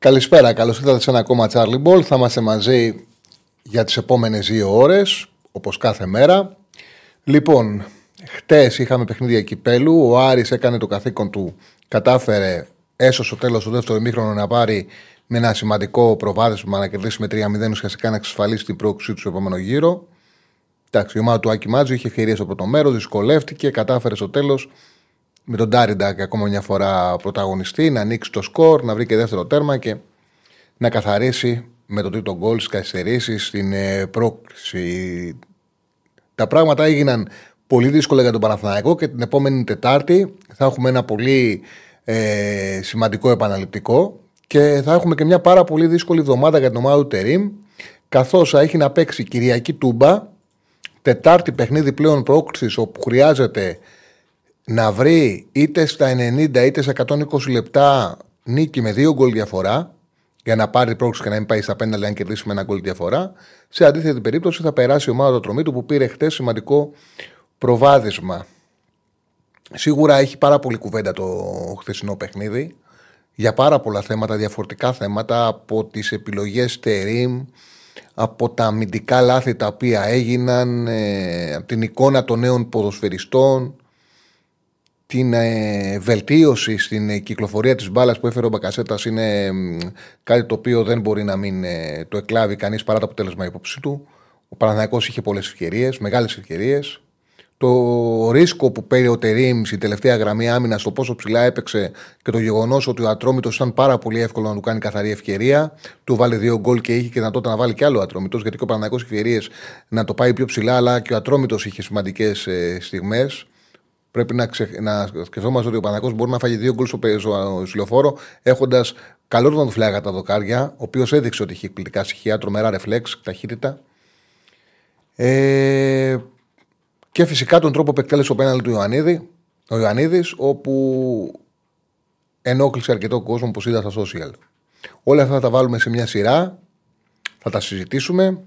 Καλησπέρα, καλώς ήρθατε σε ένα ακόμα Charlie Ball. Θα είμαστε μαζί για τις επόμενες δύο ώρες, όπως κάθε μέρα. Λοιπόν, χτες είχαμε παιχνίδια κυπέλου. Ο Άρης έκανε το καθήκον του, κατάφερε έσω στο τέλος του δεύτερου ημίχρονου να πάρει με ένα σημαντικό προβάδισμα να κερδίσει με 3-0 ουσιαστικά να εξασφαλίσει την πρόκληση του στο επόμενο γύρο. Εντάξει, η ομάδα του Άκη Μάτζου είχε ευκαιρίες από το μέρο, δυσκολεύτηκε, κατάφερε στο τέλος με τον Ντάριντακ ακόμα μια φορά πρωταγωνιστή να ανοίξει το σκορ, να βρει και δεύτερο τέρμα και να καθαρίσει με το τρίτο γκολ στις καθυστερήσεις στην ε, πρόκληση. Τα πράγματα έγιναν πολύ δύσκολα για τον Παναθηναϊκό και την επόμενη Τετάρτη θα έχουμε ένα πολύ ε, σημαντικό επαναληπτικό και θα έχουμε και μια πάρα πολύ δύσκολη εβδομάδα για την ομάδα του Τερήμ καθώς θα έχει να παίξει Κυριακή Τούμπα Τετάρτη παιχνίδι πλέον πρόκληση όπου χρειάζεται να βρει είτε στα 90 είτε στα 120 λεπτά νίκη με δύο γκολ διαφορά για να πάρει πρόκληση και να μην πάει στα πέντε, αλλά να κερδίσει με ένα γκολ διαφορά. Σε αντίθετη περίπτωση θα περάσει η ομάδα του τρομή του που πήρε χτες σημαντικό προβάδισμα. Σίγουρα έχει πάρα πολύ κουβέντα το χθεσινό παιχνίδι για πάρα πολλά θέματα, διαφορετικά θέματα από τις επιλογές τερίμ, από τα αμυντικά λάθη τα οποία έγιναν, ε, από την εικόνα των νέων ποδοσφαιριστών, την ε, βελτίωση στην ε, κυκλοφορία της μπάλας που έφερε ο Μπακασέτας είναι κάτι το οποίο δεν μπορεί να μην ε, το εκλάβει κανείς παρά το αποτέλεσμα υπόψη του. Ο Παναθηναϊκός είχε πολλές ευκαιρίες, μεγάλες ευκαιρίες. Το ρίσκο που πήρε ο Τερήμ στην τελευταία γραμμή άμυνας, το πόσο ψηλά έπαιξε και το γεγονός ότι ο Ατρόμητος ήταν πάρα πολύ εύκολο να του κάνει καθαρή ευκαιρία. Του βάλει δύο γκολ και είχε και δυνατότητα να βάλει κι άλλο Ατρόμητος, γιατί και ο Παναγιακό ευκαιρίες να το πάει πιο ψηλά, αλλά και ο Ατρόμητος είχε σημαντικές στιγμές. Πρέπει να, ξε... να σκεφτόμαστε ότι ο Παναγό μπορεί να φάγει δύο γκολ στο σιλοφόρο, έχοντας καλό τον φλάγα τα δοκάρια, ο οποίος έδειξε ότι είχε εκπληκτικά στοιχεία, τρομερά ρεφλέξ, ταχύτητα. Ε, και φυσικά τον τρόπο που εκτέλεσε ο πέναλ του Ιωαννίδη, ο Ιωαννίδης, όπου ενόχλησε αρκετό κόσμο που είδα στα social. Όλα αυτά θα τα βάλουμε σε μια σειρά, θα τα συζητήσουμε.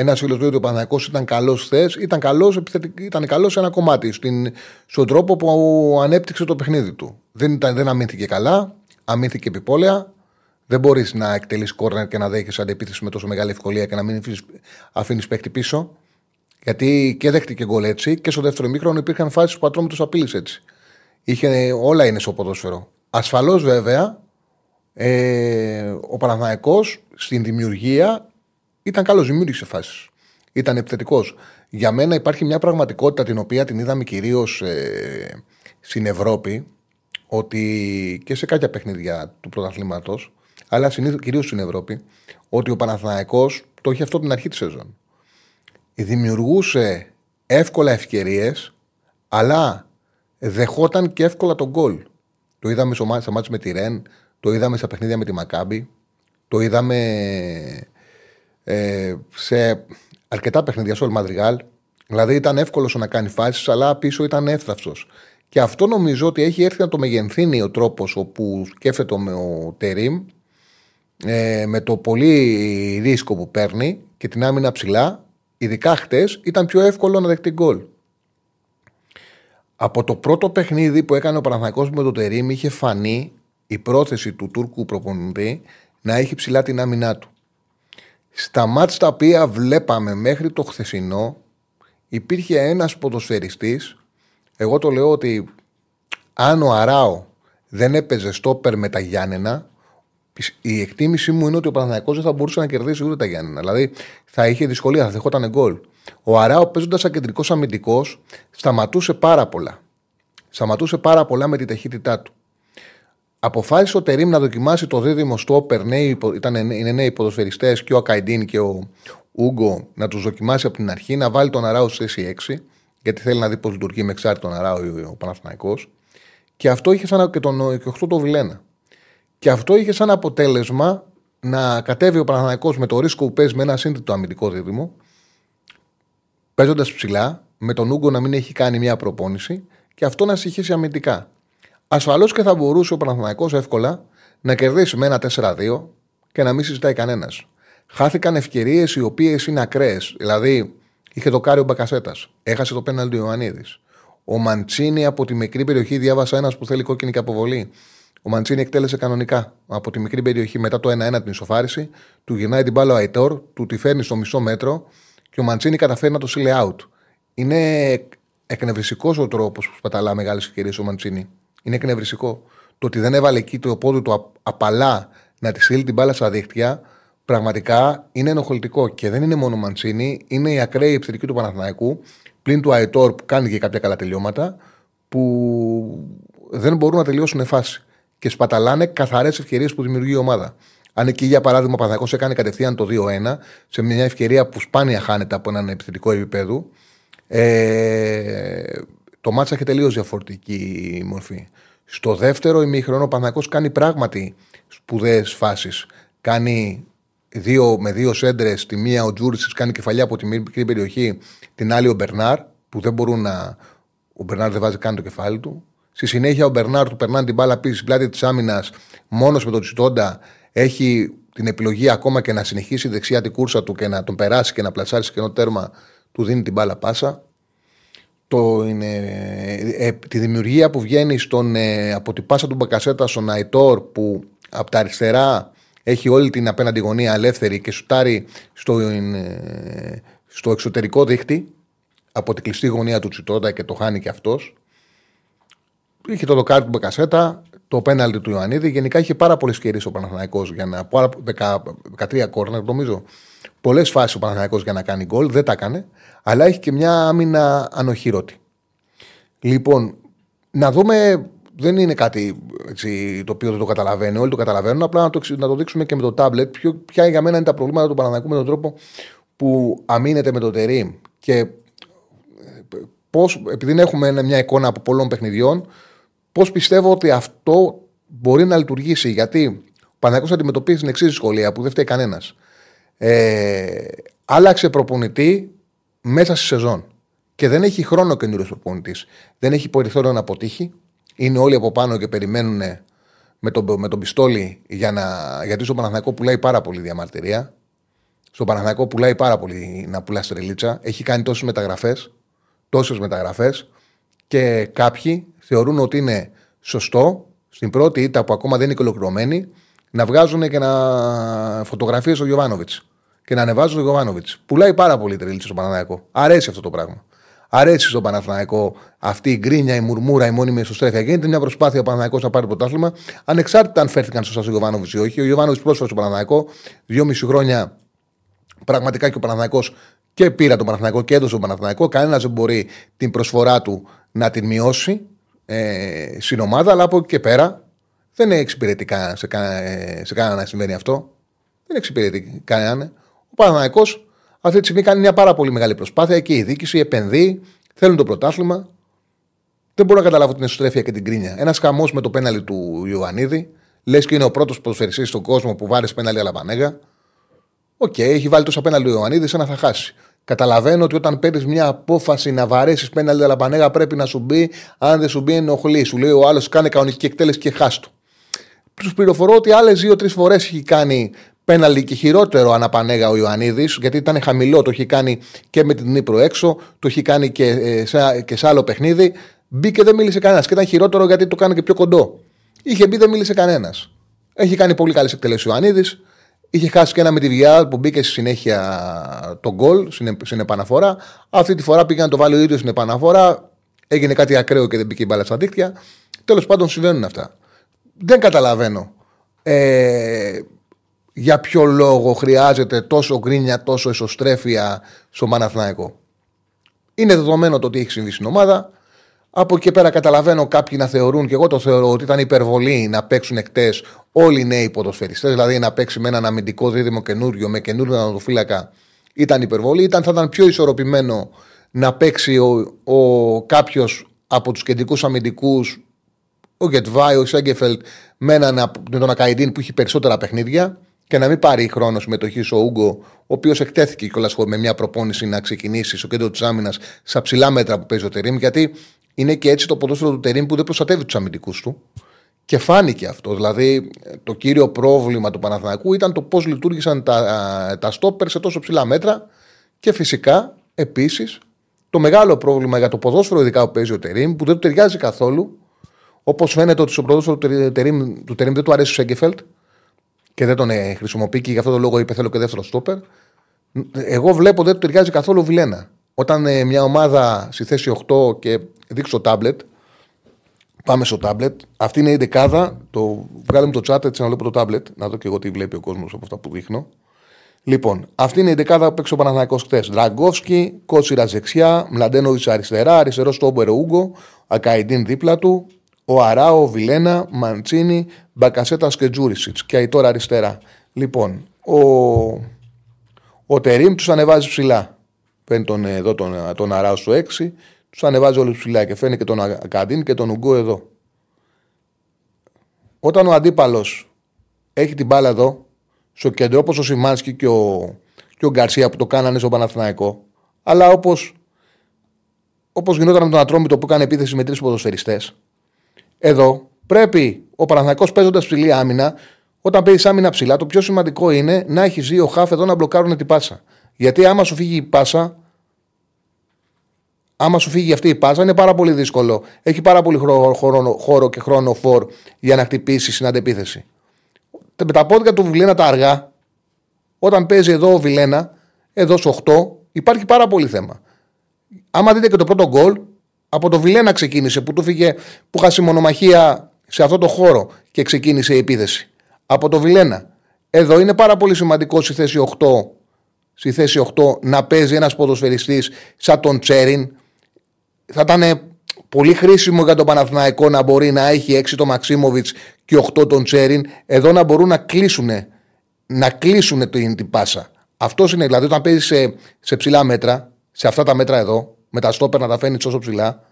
Ένας φίλος λέει ότι ο Παναγιακό ήταν καλός χθε. Ήταν καλός ήταν καλός σε ένα κομμάτι. Στην, στον τρόπο που ανέπτυξε το παιχνίδι του. Δεν, ήταν, δεν αμήνθηκε καλά. Αμήνθηκε επιπόλαια. Δεν μπορείς να εκτελείς κόρνερ και να δέχει αντεπίθεση με τόσο μεγάλη ευκολία και να μην αφήνεις παίχτη πίσω. Γιατί και δέχτηκε γκολ έτσι και στο δεύτερο μήχρονο υπήρχαν φάσεις που ο Ατρόμητο απείλησε έτσι. Είχε, όλα είναι στο ποδόσφαιρο. Ασφαλώς βέβαια ε, ο Παναθηναϊκός στην δημιουργία ήταν καλός, δημιούργησε φάσεις. Ήταν επιθετικός. Για μένα υπάρχει μια πραγματικότητα την οποία την είδαμε κυρίως ε, στην Ευρώπη, ότι και σε κάποια παιχνίδια του πρωταθλήματος, αλλά κυρίως στην Ευρώπη, ότι ο Παναθηναϊκός το έχει αυτό την αρχή της σεζόν. Δημιουργούσε εύκολα ευκαιρίες, αλλά δεχόταν και εύκολα τον γκολ. Το είδαμε στο μάτς με τη Ρεν, το είδαμε στα παιχνίδια με τη Μακάμπη, το είδαμε ε, σε αρκετά παιχνίδια στο Μαδριγάλ. Δηλαδή ήταν εύκολος να κάνει φάσεις, αλλά πίσω ήταν εύθραυστος. Και αυτό νομίζω ότι έχει έρθει να το μεγενθύνει ο τρόπος όπου σκέφτεται ο Τερήμ ε, με το πολύ ρίσκο που παίρνει και την άμυνα ψηλά. Ειδικά χτες ήταν πιο εύκολο να δεχτεί γκολ. Από το πρώτο παιχνίδι που έκανε ο Παναθηναϊκός με το Τερήμ είχε φανεί η πρόθεση του Τούρκου προπονητή να έχει ψηλά την άμυνά του. Στα μάτς τα οποία βλέπαμε μέχρι το χθεσινό υπήρχε ένας ποδοσφαιριστής εγώ το λέω ότι αν ο Αράο δεν έπαιζε στόπερ με τα Γιάννενα η εκτίμησή μου είναι ότι ο Παναθηναϊκός δεν θα μπορούσε να κερδίσει ούτε τα Γιάννενα. Δηλαδή θα είχε δυσκολία, θα δεχόταν γκολ. Ο Αράο παίζοντας σαν κεντρικός αμυντικός σταματούσε πάρα πολλά. Σταματούσε πάρα πολλά με τη ταχύτητά του αποφάσισε ο Τερήμ να δοκιμάσει το δίδυμο στο Όπερ. Ήταν, είναι νέοι ποδοσφαιριστές και ο Ακαϊντίν και ο Ούγκο να τους δοκιμάσει από την αρχή, να βάλει τον Αράου στη θέση 6, γιατί θέλει να δει πώς λειτουργεί με εξάρτητο τον Αράου ο Παναθηναϊκός. Και αυτό είχε σαν και τον 8 το Βιλένα. Και αυτό είχε σαν αποτέλεσμα να κατέβει ο Παναθηναϊκός με το ρίσκο που παίζει με ένα σύνθετο αμυντικό δίδυμο, παίζοντας ψηλά, με τον Ούγκο να μην έχει κάνει μια προπόνηση και αυτό να συγχύσει αμυντικά. Ασφαλώς και θα μπορούσε ο Παναθηναϊκός εύκολα να κερδίσει με ένα 4-2 και να μην συζητάει κανένας. Χάθηκαν ευκαιρίες οι οποίες είναι ακραίες. Δηλαδή, είχε το κάριο Μπακασέτας, έχασε το πέναλτι ο Ιωαννίδης. Ο Μαντσίνη από τη μικρή περιοχή διάβασα ένας που θέλει κόκκινη και αποβολή. Ο Μαντσίνη εκτέλεσε κανονικά από τη μικρή περιοχή μετά το 1-1 την ισοφάριση. Του γυρνάει την μπάλα ο Αϊτόρ, του τη φέρνει στο μισό μέτρο και ο Μαντσίνη καταφέρει να το σύλλε out. Είναι εκνευριστικός ο τρόπος που σπαταλά μεγάλες ευκαιρίες ο Μαντσίνη. Είναι εκνευριστικό. Το ότι δεν έβαλε εκεί το πόδι του απαλά να τη στείλει την μπάλα στα δίχτυα, πραγματικά είναι ενοχλητικό. Και δεν είναι μόνο ο Μαντσίνη, είναι η ακραία επιθετική του Παναθηναϊκού, πλην του Αϊτόρ που κάνει και κάποια καλά τελειώματα, που δεν μπορούν να τελειώσουν φάση. Και σπαταλάνε καθαρές ευκαιρίες που δημιουργεί η ομάδα. Αν εκεί, για παράδειγμα, ο Παναθηναϊκός έκανε κατευθείαν το 2-1, σε μια ευκαιρία που σπάνια χάνεται από έναν επιθετικό επίπεδο, ε, το μάτσα έχει τελείως διαφορετική μορφή. Στο δεύτερο ημίχρονο ο Παναθηναϊκός κάνει πράγματι σπουδαίες φάσεις. Κάνει δύο, με δύο σέντρες, τη μία ο Τζούρισι κάνει κεφαλιά από τη μικρή περιοχή, την άλλη ο Μπερνάρ, που δεν μπορούν να. Ο Μπερνάρ δεν βάζει καν το κεφάλι του. Στη συνέχεια ο Μπερνάρ του περνάνε την μπάλα πίσω στην πλάτη της άμυνας, μόνος με τον Τσιτόντα. Έχει την επιλογή ακόμα και να συνεχίσει δεξιά την κούρσα του και να τον περάσει και να πλασάρει σε κενό τέρμα, του δίνει την μπάλα πάσα το είναι, ε, τη δημιουργία που βγαίνει στον, ε, από την πάσα του Μπακασέτα στον Αϊτόρ που από τα αριστερά έχει όλη την απέναντι γωνία ελεύθερη και σουτάρει στο, ε, στο εξωτερικό δίχτυ από την κλειστή γωνία του Τσιτόντα και το χάνει και αυτός. Είχε το δοκάρι του Μπακασέτα, το πέναλτι του Ιωαννίδη. Γενικά είχε πάρα πολλέ ευκαιρίε ο Παναθανικό για να. 13 κόρνερ, νομίζω. Πολλές φάσεις ο Παναθανικό για να κάνει γκολ. Δεν τα έκανε αλλά έχει και μια άμυνα ανοχήρωτη. Λοιπόν, να δούμε. Δεν είναι κάτι έτσι, το οποίο δεν το καταλαβαίνει. Όλοι το καταλαβαίνουν. Απλά να το, να το δείξουμε και με το τάμπλετ. Ποια για μένα είναι τα προβλήματα του Παναναναϊκού με τον τρόπο που αμήνεται με το τερίμ. Και πώς, επειδή έχουμε μια εικόνα από πολλών παιχνιδιών, πώς πιστεύω ότι αυτό μπορεί να λειτουργήσει. Γιατί ο Παναναναϊκός αντιμετωπίζει την εξής δυσκολία που δεν φταίει κανένας. Ε, άλλαξε προπονητή μέσα στη σεζόν και δεν έχει χρόνο καινούριο προπονητής, δεν έχει περιθώριο να αποτύχει, είναι όλοι από πάνω και περιμένουν με τον, με τον πιστόλι για να, γιατί στο Παναθηναϊκό πουλάει πάρα πολύ διαμαρτυρία. Στο Παναθηναϊκό πουλάει πάρα πολύ να πουλά στρελίτσα. Έχει κάνει τόσες μεταγραφές, τόσες μεταγραφές και κάποιοι θεωρούν ότι είναι σωστό στην πρώτη ήττα που ακόμα δεν είναι ολοκληρωμένη να βγάζουν και να φωτογραφίες ο Γιωβάνοβιτς και να ανεβάζουν τον Γιωβάνοβιτς. Πουλάει πάρα πολύ τρελίτσα στο Παναθηναϊκό. Αρέσει αυτό το πράγμα. Αρέσει στο Παναθηναϊκό αυτή η γκρίνια, η μουρμούρα, η μόνιμη εσωστρέφεια. Γίνεται μια προσπάθεια ο Παναθηναϊκός να πάρει το πρωτάθλημα, ανεξάρτητα αν φέρθηκαν σωστά στον Γιωβάνοβιτς ή όχι. Ο Γιωβάνοβιτς πρόσφερε στο Παναθηναϊκό δυόμιση χρόνια πραγματικά και ο Παναθηναϊκός και πήρα τον Παναθηναϊκό και έδωσε τον Παναθηναϊκό. Κανένας δεν μπορεί την προσφορά του να την μειώσει ε, στην ομάδα, αλλά από εκεί και πέρα δεν εξυπηρετεί σε, κανένα, σε κανένα να συμβαίνει αυτό. Δεν εξυπηρετεί κανέναν. Παναθηναϊκό αυτή τη στιγμή κάνει μια πάρα πολύ μεγάλη προσπάθεια και η διοίκηση επενδύει, θέλουν το πρωτάθλημα. Δεν μπορώ να καταλάβω την εσωστρέφεια και την γκρίνια. Ένας χαμός με το πέναλτι του Ιωαννίδη. Λες και είναι ο πρώτος ποδοσφαιριστής στον κόσμο που βάρεσε πέναλτι αλά Πανένκα. OK, okay, έχει βάλει τόσα πέναλτι ο Ιωαννίδης, σαν να θα χάσει. Καταλαβαίνω ότι όταν παίρνεις μια απόφαση να βαρέσεις πέναλτι αλά Πανένκα πρέπει να σου μπει. Αν δεν σου μπει, ενοχλεί. Σου λέει ο άλλος κάνει κανονική εκτέλεση και χάστο. Τους πληροφορώ ότι άλλες δύο-τρεις φορές έχει κάνει πέναλι και χειρότερο αναπανέγα ο Ιωαννίδης, γιατί ήταν χαμηλό, το έχει κάνει και με την Νύπρο έξω, το έχει κάνει και, ε, σε, και σε άλλο παιχνίδι. Μπήκε δεν μίλησε κανένας. Και ήταν χειρότερο γιατί το κάνει και πιο κοντό. Είχε μπει δεν μίλησε κανένας. Έχει κάνει πολύ καλές εκτελέσεις ο Ιωαννίδης. Είχε χάσει και ένα με τη Βιάλ που μπήκε στη συνέχεια τον γκολ στην επαναφορά. Αυτή τη φορά πήγε να το βάλει ο ίδιος στην επαναφορά. Έγινε κάτι ακραίο και δεν μπήκε η μπάλα στα δίκτυα. Τέλος πάντων συμβαίνουν αυτά. Δεν καταλαβαίνω. Ε, για ποιο λόγο χρειάζεται τόσο γκρίνια, τόσο εσωστρέφεια στο Μαναθνάικο. Είναι δεδομένο το ότι έχει συμβεί στην ομάδα. Από εκεί πέρα καταλαβαίνω κάποιοι να θεωρούν, και εγώ το θεωρώ, ότι ήταν υπερβολή να παίξουν εκτές όλοι οι νέοι ποδοσφαιριστές. Δηλαδή να παίξει με έναν αμυντικό δίδυμο καινούριο, με καινούριο ανατοφύλακα. Ήταν υπερβολή. Ήταν, θα ήταν πιο ισορροπημένο να παίξει ο, ο κάποιος από τους κεντρικούς αμυντικούς ο Γκετβάη, ο Σέγκεφελτ με, έναν, με τον Ακαϊντίν που έχει περισσότερα παιχνίδια και να μην πάρει χρόνος συμμετοχής ο Ούγκο, ο οποίος εκτέθηκε κιόλας με μια προπόνηση να ξεκινήσει στο κέντρο της άμυνας στα ψηλά μέτρα που παίζει ο Τερήμ, γιατί είναι και έτσι το ποδόσφαιρο του Τερήμ που δεν προστατεύει τους αμυντικούς του. Και φάνηκε αυτό. Δηλαδή, το κύριο πρόβλημα του Παναθηναϊκού ήταν το πώς λειτουργήσαν τα, τα στόπερ σε τόσο ψηλά μέτρα. Και φυσικά, επίσης, το μεγάλο πρόβλημα για το ποδόσφαιρο, ειδικά που παίζει ο Τερήμ, που δεν του ταιριάζει καθόλου. Όπως φαίνεται ότι στο ποδόσφαιρο του Τερήμ, του Τερήμ δεν του αρέσει ο Σέγκεφελτ και δεν τον ε, χρησιμοποιεί και γι' αυτό το λόγο είπε θέλω και δεύτερο στόπερ. Εγώ βλέπω δεν του ταιριάζει καθόλου ο Βιλένα. Όταν ε, μια ομάδα στη θέση 8 και δείξω το τάμπλετ, Πάμε στο τάμπλετ. Αυτή είναι η δεκάδα. Το... Βγάλε το chat έτσι να βλέπω το τάμπλετ. Να δω και εγώ τι βλέπει ο κόσμος από αυτά που δείχνω. Λοιπόν, αυτή είναι η δεκάδα που παίξει ο Παναθανικό χθες. Δραγκόφσκι, Κότσιρα δεξιά, Μλαντένοβιτς αριστερά, αριστερός Στόμπερ Ούγκο, Ακαϊντίν δίπλα του, ο Αράο, Βιλένα, Μαντσίνη, Μπακασέτα και Τζούρισιτς. Και η τώρα αριστερά. Λοιπόν, ο, ο Τερήμ τους ανεβάζει ψηλά. Παίρνει τον, εδώ τον, τον Αράο στο 6 τους ανεβάζει όλους ψηλά και φαίνει και τον Ακαντίν και τον Ουγκό εδώ. Όταν ο αντίπαλος έχει την μπάλα εδώ, στο κέντρο, όπως ο Σιμάνσκι και ο, και ο Γκαρσία που το κάνανε στο Παναθηναϊκό, αλλά όπως όπως γινόταν με τον Ατρόμητο που έκανε επίθεση με τρεις ποδοσφαιριστές, εδώ πρέπει ο Παναθηναϊκός παίζοντας ψηλή άμυνα, όταν παίζεις άμυνα ψηλά, το πιο σημαντικό είναι να έχεις δύο χάφ εδώ να μπλοκάρουν την πάσα. Γιατί άμα σου φύγει η πάσα, άμα σου φύγει αυτή η πάσα, είναι πάρα πολύ δύσκολο. Έχει πάρα πολύ χώρο, και χρόνο φόρ για να χτυπήσεις στην αντεπίθεση. Με τα πόδια του Βιλένα τα αργά, όταν παίζει εδώ ο Βιλένα, εδώ στους 8, υπάρχει πάρα πολύ θέμα. Άμα δείτε και το πρώτο γκολ, από το Βιλένα ξεκίνησε που του φύγε, που είχα μονομαχία σε αυτό το χώρο και ξεκίνησε η επίθεση. Από το Βιλένα. Εδώ είναι πάρα πολύ σημαντικό στη θέση 8 στη θέση 8 να παίζει ένας ποδοσφαιριστής σαν τον Τσέριν θα ήταν πολύ χρήσιμο για τον Παναθηναϊκό να μπορεί να έχει 6 το Μαξίμοβιτς και 8 τον Τσέριν, εδώ να μπορούν να κλείσουν, να κλείσουν την, την πάσα. Αυτός είναι δηλαδή όταν παίζει σε, σε ψηλά μέτρα, σε αυτά τα μέτρα εδώ, με τα στόπερ να τα φαίνει τόσο ψηλά,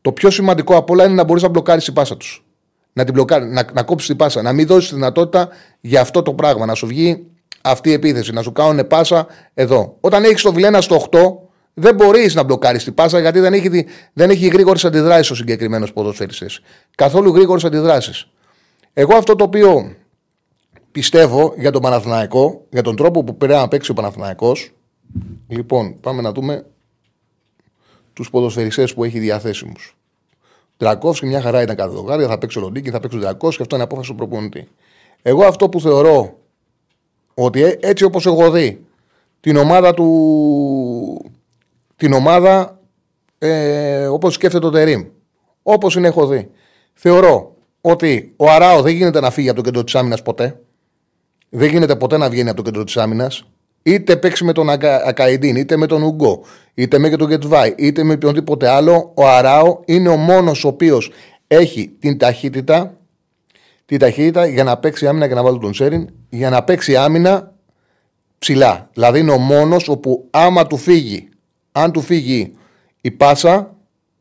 το πιο σημαντικό από όλα είναι να μπορείς να μπλοκάρεις την πάσα τους. Να, την μπλοκάρει, να, να κόψεις την πάσα. Να μην δώσεις τη δυνατότητα για αυτό το πράγμα. Να σου βγει αυτή η επίθεση. Να σου κάνουν πάσα εδώ. Όταν έχεις το Βιλένα στο 8, δεν μπορείς να μπλοκάρεις την πάσα γιατί δεν έχει, δεν έχει γρήγορες αντιδράσεις ο συγκεκριμένος ποδοσφαιριστής. Καθόλου γρήγορες αντιδράσεις. Εγώ αυτό το οποίο πιστεύω για τον Παναθηναϊκό, για τον τρόπο που πρέπει να παίξει ο Παναθηναϊκός, λοιπόν, πάμε να δούμε τους ποδοσφαιριστές που έχει διαθέσιμους. Τρακόφσκι μια χαρά ήταν κάθε θα παίξει ο Ροντίκη, θα παίξει ο Τρακόφσκι, αυτό είναι απόφαση του προπονητή. Εγώ αυτό που θεωρώ ότι έτσι όπως έχω δει την ομάδα του, την ομάδα ε, όπως σκέφτεται το Τερίμ. Όπως είναι έχω δει. Θεωρώ ότι ο Αράο δεν γίνεται να φύγει από το κέντρο της άμυνας ποτέ. Δεν γίνεται ποτέ να βγαίνει από το κέντρο της άμυνας. Είτε παίξει με τον Ακαϊντίν, είτε με τον Ουγκό, είτε με τον Γετβάη, είτε με οποιονδήποτε άλλο. Ο Αράο είναι ο μόνος ο οποίος έχει την ταχύτητα, την ταχύτητα για να παίξει άμυνα και να βάλει τον Σέριν, για να παίξει άμυνα ψηλά. Δηλαδή είναι ο μόνος όπου άμα του φύγει αν του φύγει η πάσα,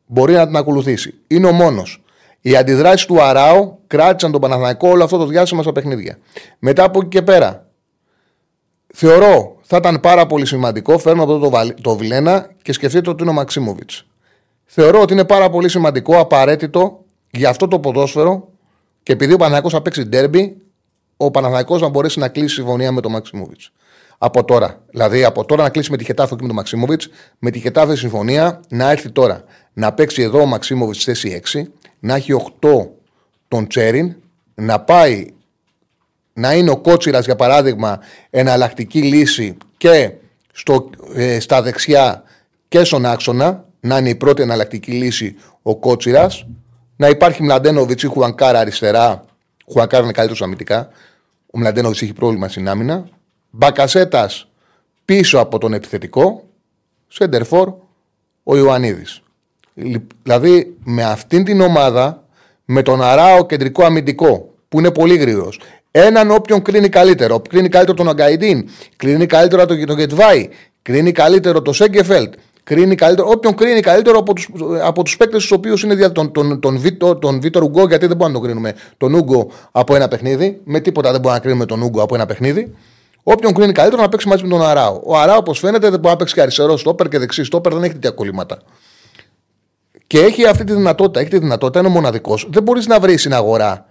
μπορεί να την ακολουθήσει. Είναι ο μόνος. Οι αντιδράσεις του Αράου κράτησαν τον Παναθηναϊκό όλο αυτό το διάστημα στα παιχνίδια. Μετά από εκεί και πέρα, θεωρώ θα ήταν πάρα πολύ σημαντικό. Φέρνω εδώ το, το Βιλένα και σκεφτείτε ότι είναι ο Μαξίμοβιτ. Θεωρώ ότι είναι πάρα πολύ σημαντικό, απαραίτητο για αυτό το ποδόσφαιρο και επειδή ο Παναθηναϊκός θα παίξει ντέρμπι, ο Παναθηναϊκός να μπορέσει να κλείσει συμφωνία με τον Μαξίμοβιτ από τώρα. Δηλαδή από τώρα να κλείσει με τη Χετάφη και με τον Μαξίμοβιτ, με τη Χετάφη συμφωνία να έρθει τώρα. Να παίξει εδώ ο Μαξίμοβιτ θέση 6, να έχει 8 τον Τσέριν, να πάει να είναι ο Κότσιρας για παράδειγμα εναλλακτική λύση και στο, ε, στα δεξιά και στον άξονα, να είναι η πρώτη εναλλακτική λύση ο Κότσιρας, να υπάρχει Μλαντένοβιτς ή Χουανκάρα αριστερά. Χουανκάρα είναι καλύτερος αμυντικά. Ο Μλαντένοβιτς έχει πρόβλημα στην άμυνα. Μπακασέτας πίσω από τον επιθετικό, Σέντερφορ ο Ιωαννίδης. Δηλαδή με αυτήν την ομάδα, με τον Αράο κεντρικό αμυντικό, που είναι πολύ γρήγορος, έναν όποιον κρίνει καλύτερο. Κρίνει καλύτερο τον Αγκαϊντίν, κρίνει καλύτερο τον Γετβάη, κρίνει καλύτερο το Σέγκεφελτ, κρίνει καλύτερο, όποιον κρίνει καλύτερο από του από τους παίκτες τους οποίους είναι δια, τον, τον, τον, Βίτο, τον Βίτορ Ουγκό, γιατί δεν μπορούμε να τον κρίνουμε τον Ούγκο από ένα παιχνίδι. Με τίποτα δεν μπορούμε να κρίνουμε τον Ούγκο από ένα παιχνίδι. Όποιον κρίνει καλύτερο να παίξει μαζί με τον Αράο. Ο Αράο, όπως φαίνεται, δεν μπορεί να παίξει και αριστερό στόπερ και δεξί στόπερ, δεν έχει τέτοια κολλήματα. Και έχει αυτή τη δυνατότητα, έχει τη δυνατότητα, είναι μοναδικός. Δεν μπορείς να βρεις στην αγορά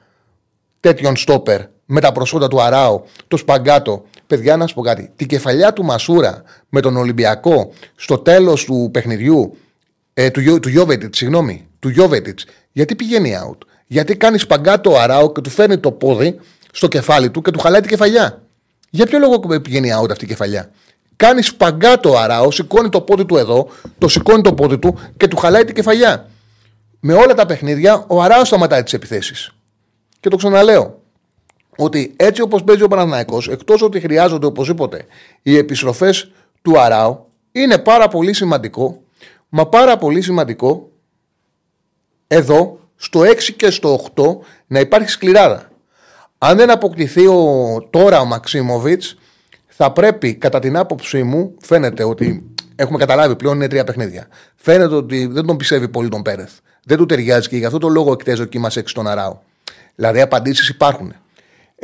τέτοιον στόπερ με τα προσόντα του Αράου, το Σπαγκάτο. Παιδιά, να σου πω κάτι. Την κεφαλιά του Μασούρα με τον Ολυμπιακό στο τέλος του παιχνιδιού, ε, του, του Γιώβετιτς, συγγνώμη, του Γιώβετιτς, γιατί πηγαίνει out; Γιατί κάνει Σπαγκάτο ο Αράου και του φέρνει το πόδι στο κεφάλι του και του χαλάει την κεφαλιά; Για ποιο λόγο πηγαίνει out αυτή η κεφαλιά; Κάνει σπαγκάτο ο Αράο, σηκώνει το πόδι του εδώ, το σηκώνει το πόδι του και του χαλάει την κεφαλιά. Με όλα τα παιχνίδια, ο Αράος σταματάει τις επιθέσεις. Και το ξαναλέω. Ότι έτσι όπως παίζει ο Παναθναϊκό, εκτός ότι χρειάζονται οπωσδήποτε οι επιστροφές του Αράου, είναι πάρα πολύ σημαντικό, μα πάρα πολύ σημαντικό εδώ, στο 6 και στο 8, να υπάρχει σκληράδα. Αν δεν αποκτηθεί ο, τώρα ο Μαξίμοβιτς, θα πρέπει, κατά την άποψή μου, φαίνεται ότι έχουμε καταλάβει πλέον είναι τρία παιχνίδια. Φαίνεται ότι δεν τον πιστεύει πολύ τον Πέρεθ. Δεν του ταιριάζει και γι' αυτό το λόγο εκτέζω και είμαστε έξι τον Αράου. Δηλαδή, απαντήσεις υπάρχουν.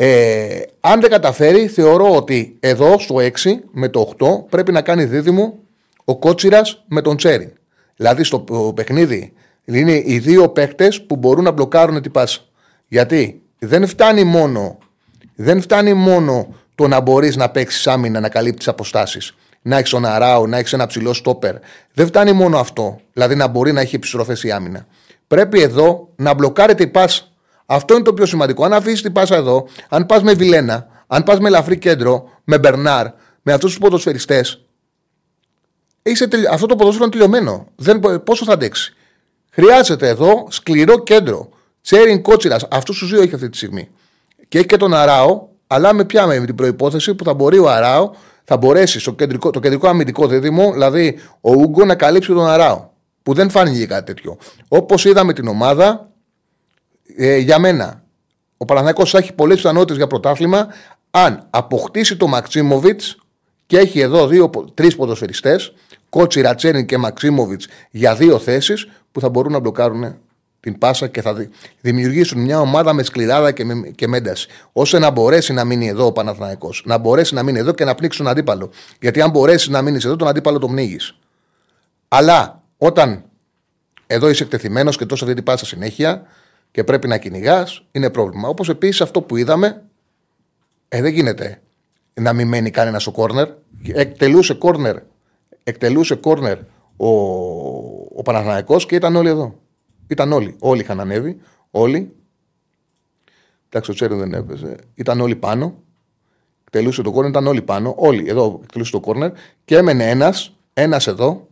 Ε, αν δεν καταφέρει, θεωρώ ότι εδώ στο 6 με το 8 πρέπει να κάνει δίδυμο ο Κότσιρας με τον Τσέριν. Δηλαδή στο παιχνίδι είναι οι δύο παίκτες που μπορούν να μπλοκάρουν την πάσα. Γιατί δεν φτάνει μόνο, δεν φτάνει μόνο το να μπορείς να παίξεις άμυνα, να καλύπτεις αποστάσεις. Να έχεις τον Αράου, να έχεις ένα ψηλό στόπερ. Δεν φτάνει μόνο αυτό. Δηλαδή να μπορεί να έχει επιστροφέ η άμυνα. Πρέπει εδώ να μπλοκάρετε η πάσα. Αυτό είναι το πιο σημαντικό. Αν αφήσεις την πάσα εδώ, αν πας με Βιλένα, αν πας με ελαφρύ κέντρο, με Μπερνάρ, με αυτούς τους ποδοσφαιριστές, αυτό το ποδόσφαιρο είναι τελειωμένο. Δεν, πόσο θα αντέξει. Χρειάζεται εδώ σκληρό κέντρο. Τσέριν Κότσιρας, αυτούς τους δύο έχει αυτή τη στιγμή. Και έχει και τον Αράο, αλλά με πια με την προπόθεση που θα μπορεί ο Αράο, θα μπορέσει στο κεντρικό, το κεντρικό αμυντικό δίδυμο, δηλαδή ο Ούγκο να καλύψει τον Αράο. Που δεν φάνηκε κάτι τέτοιο. Όπως είδαμε την ομάδα, ε, για μένα, ο Παναθανικό θα έχει πολλές πιθανότητες για πρωτάθλημα αν αποκτήσει το Μαξίμοβιτς και έχει εδώ τρεις ποδοσφαιριστές, Κότσι, Ρατσένιν και Μαξίμοβιτς για δύο θέσεις που θα μπορούν να μπλοκάρουν την πάσα και θα δημιουργήσουν μια ομάδα με σκληράδα και, με, και μένταση. ώστε να μπορέσει να μείνει εδώ ο Παναθηναϊκός. Να μπορέσει να μείνει εδώ και να πνίξει τον αντίπαλο. Γιατί αν μπορέσει να μείνεις εδώ, τον αντίπαλο τον πνίγεις. Αλλά όταν εδώ είσαι εκτεθειμένος και τόσο αυτή την πάσα συνέχεια και πρέπει να κυνηγάς, είναι πρόβλημα. Όπως επίσης αυτό που είδαμε, ε, δεν γίνεται να μην μένει κανένας στο κόρνερ. Εκτελούσε κόρνερ, εκτελούσε κόρνερ ο, ο Παναθηναϊκός και ήταν όλοι εδώ. Ήταν όλοι. Όλοι είχαν ανέβει. Όλοι. Εντάξει, ο Τσέριν δεν έπαιζε. Ήταν όλοι πάνω. Εκτελούσε το κόρνερ, ήταν όλοι πάνω. Όλοι εδώ εκτελούσε το κόρνερ. Και έμενε ένας, ένας εδώ.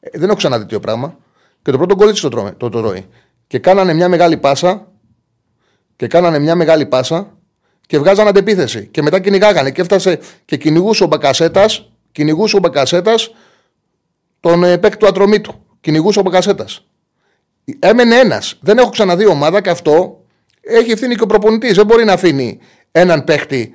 Ε, δεν έχω ξαναδεί τέτοιο πράγμα. Και το πρώτο γκολ το, τρώμε, το, το ρώει. Και κάνανε μια μεγάλη πάσα. Και κάνανε μια μεγάλη πάσα. Και βγάζαν αντεπίθεση. Και μετά κυνηγάγανε. Και έφτασε και κυνηγούσε ο Μπακασέτας. Κυνηγούσε ο Μπακασέτας τον ε, παίκτη του ατρωμίτου. Κυνηγούσε ο Μπακασέτας. Έμενε ένας. Δεν έχω ξαναδεί ομάδα και αυτό έχει ευθύνη και ο προπονητής. Δεν μπορεί να αφήνει έναν παίχτη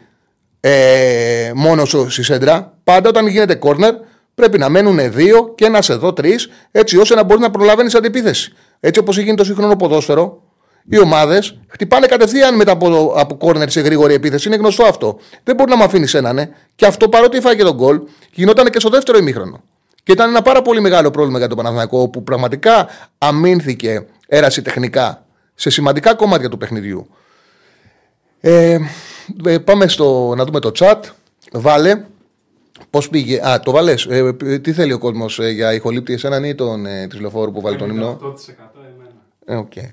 ε, μόνος στη σέντρα. Πάντα όταν γίνεται κόρνερ πρέπει να μένουν δύο και ένας εδώ τρεις, έτσι ώστε να μπορείς να προλαβαίνεις αντιπίθεση. Έτσι όπως γίνει το σύγχρονο ποδόσφαιρο, οι ομάδες χτυπάνε κατευθείαν μετά από, από κόρνερ σε γρήγορη επίθεση. Είναι γνωστό αυτό. Δεν μπορεί να με αφήνεις έναν. Ε. Και αυτό παρότι φάγε τον γκολ, γινόταν και στο δεύτερο ημίχρονο. Και ήταν ένα πάρα πολύ μεγάλο πρόβλημα για τον Παναθηναϊκό που πραγματικά αμήνθηκε έραση τεχνικά σε σημαντικά κομμάτια του παιχνιδιού. Ε, ε πάμε στο, να δούμε το chat. Βάλε. Πώς πήγε; Α, το βάλες. Ε, τι θέλει ο κόσμος ε, για ηχολήπτη, εσέναν ή τον ε, της λεωφόρου που βάλει τον ύμνο; 8% εμένα. Ε, okay.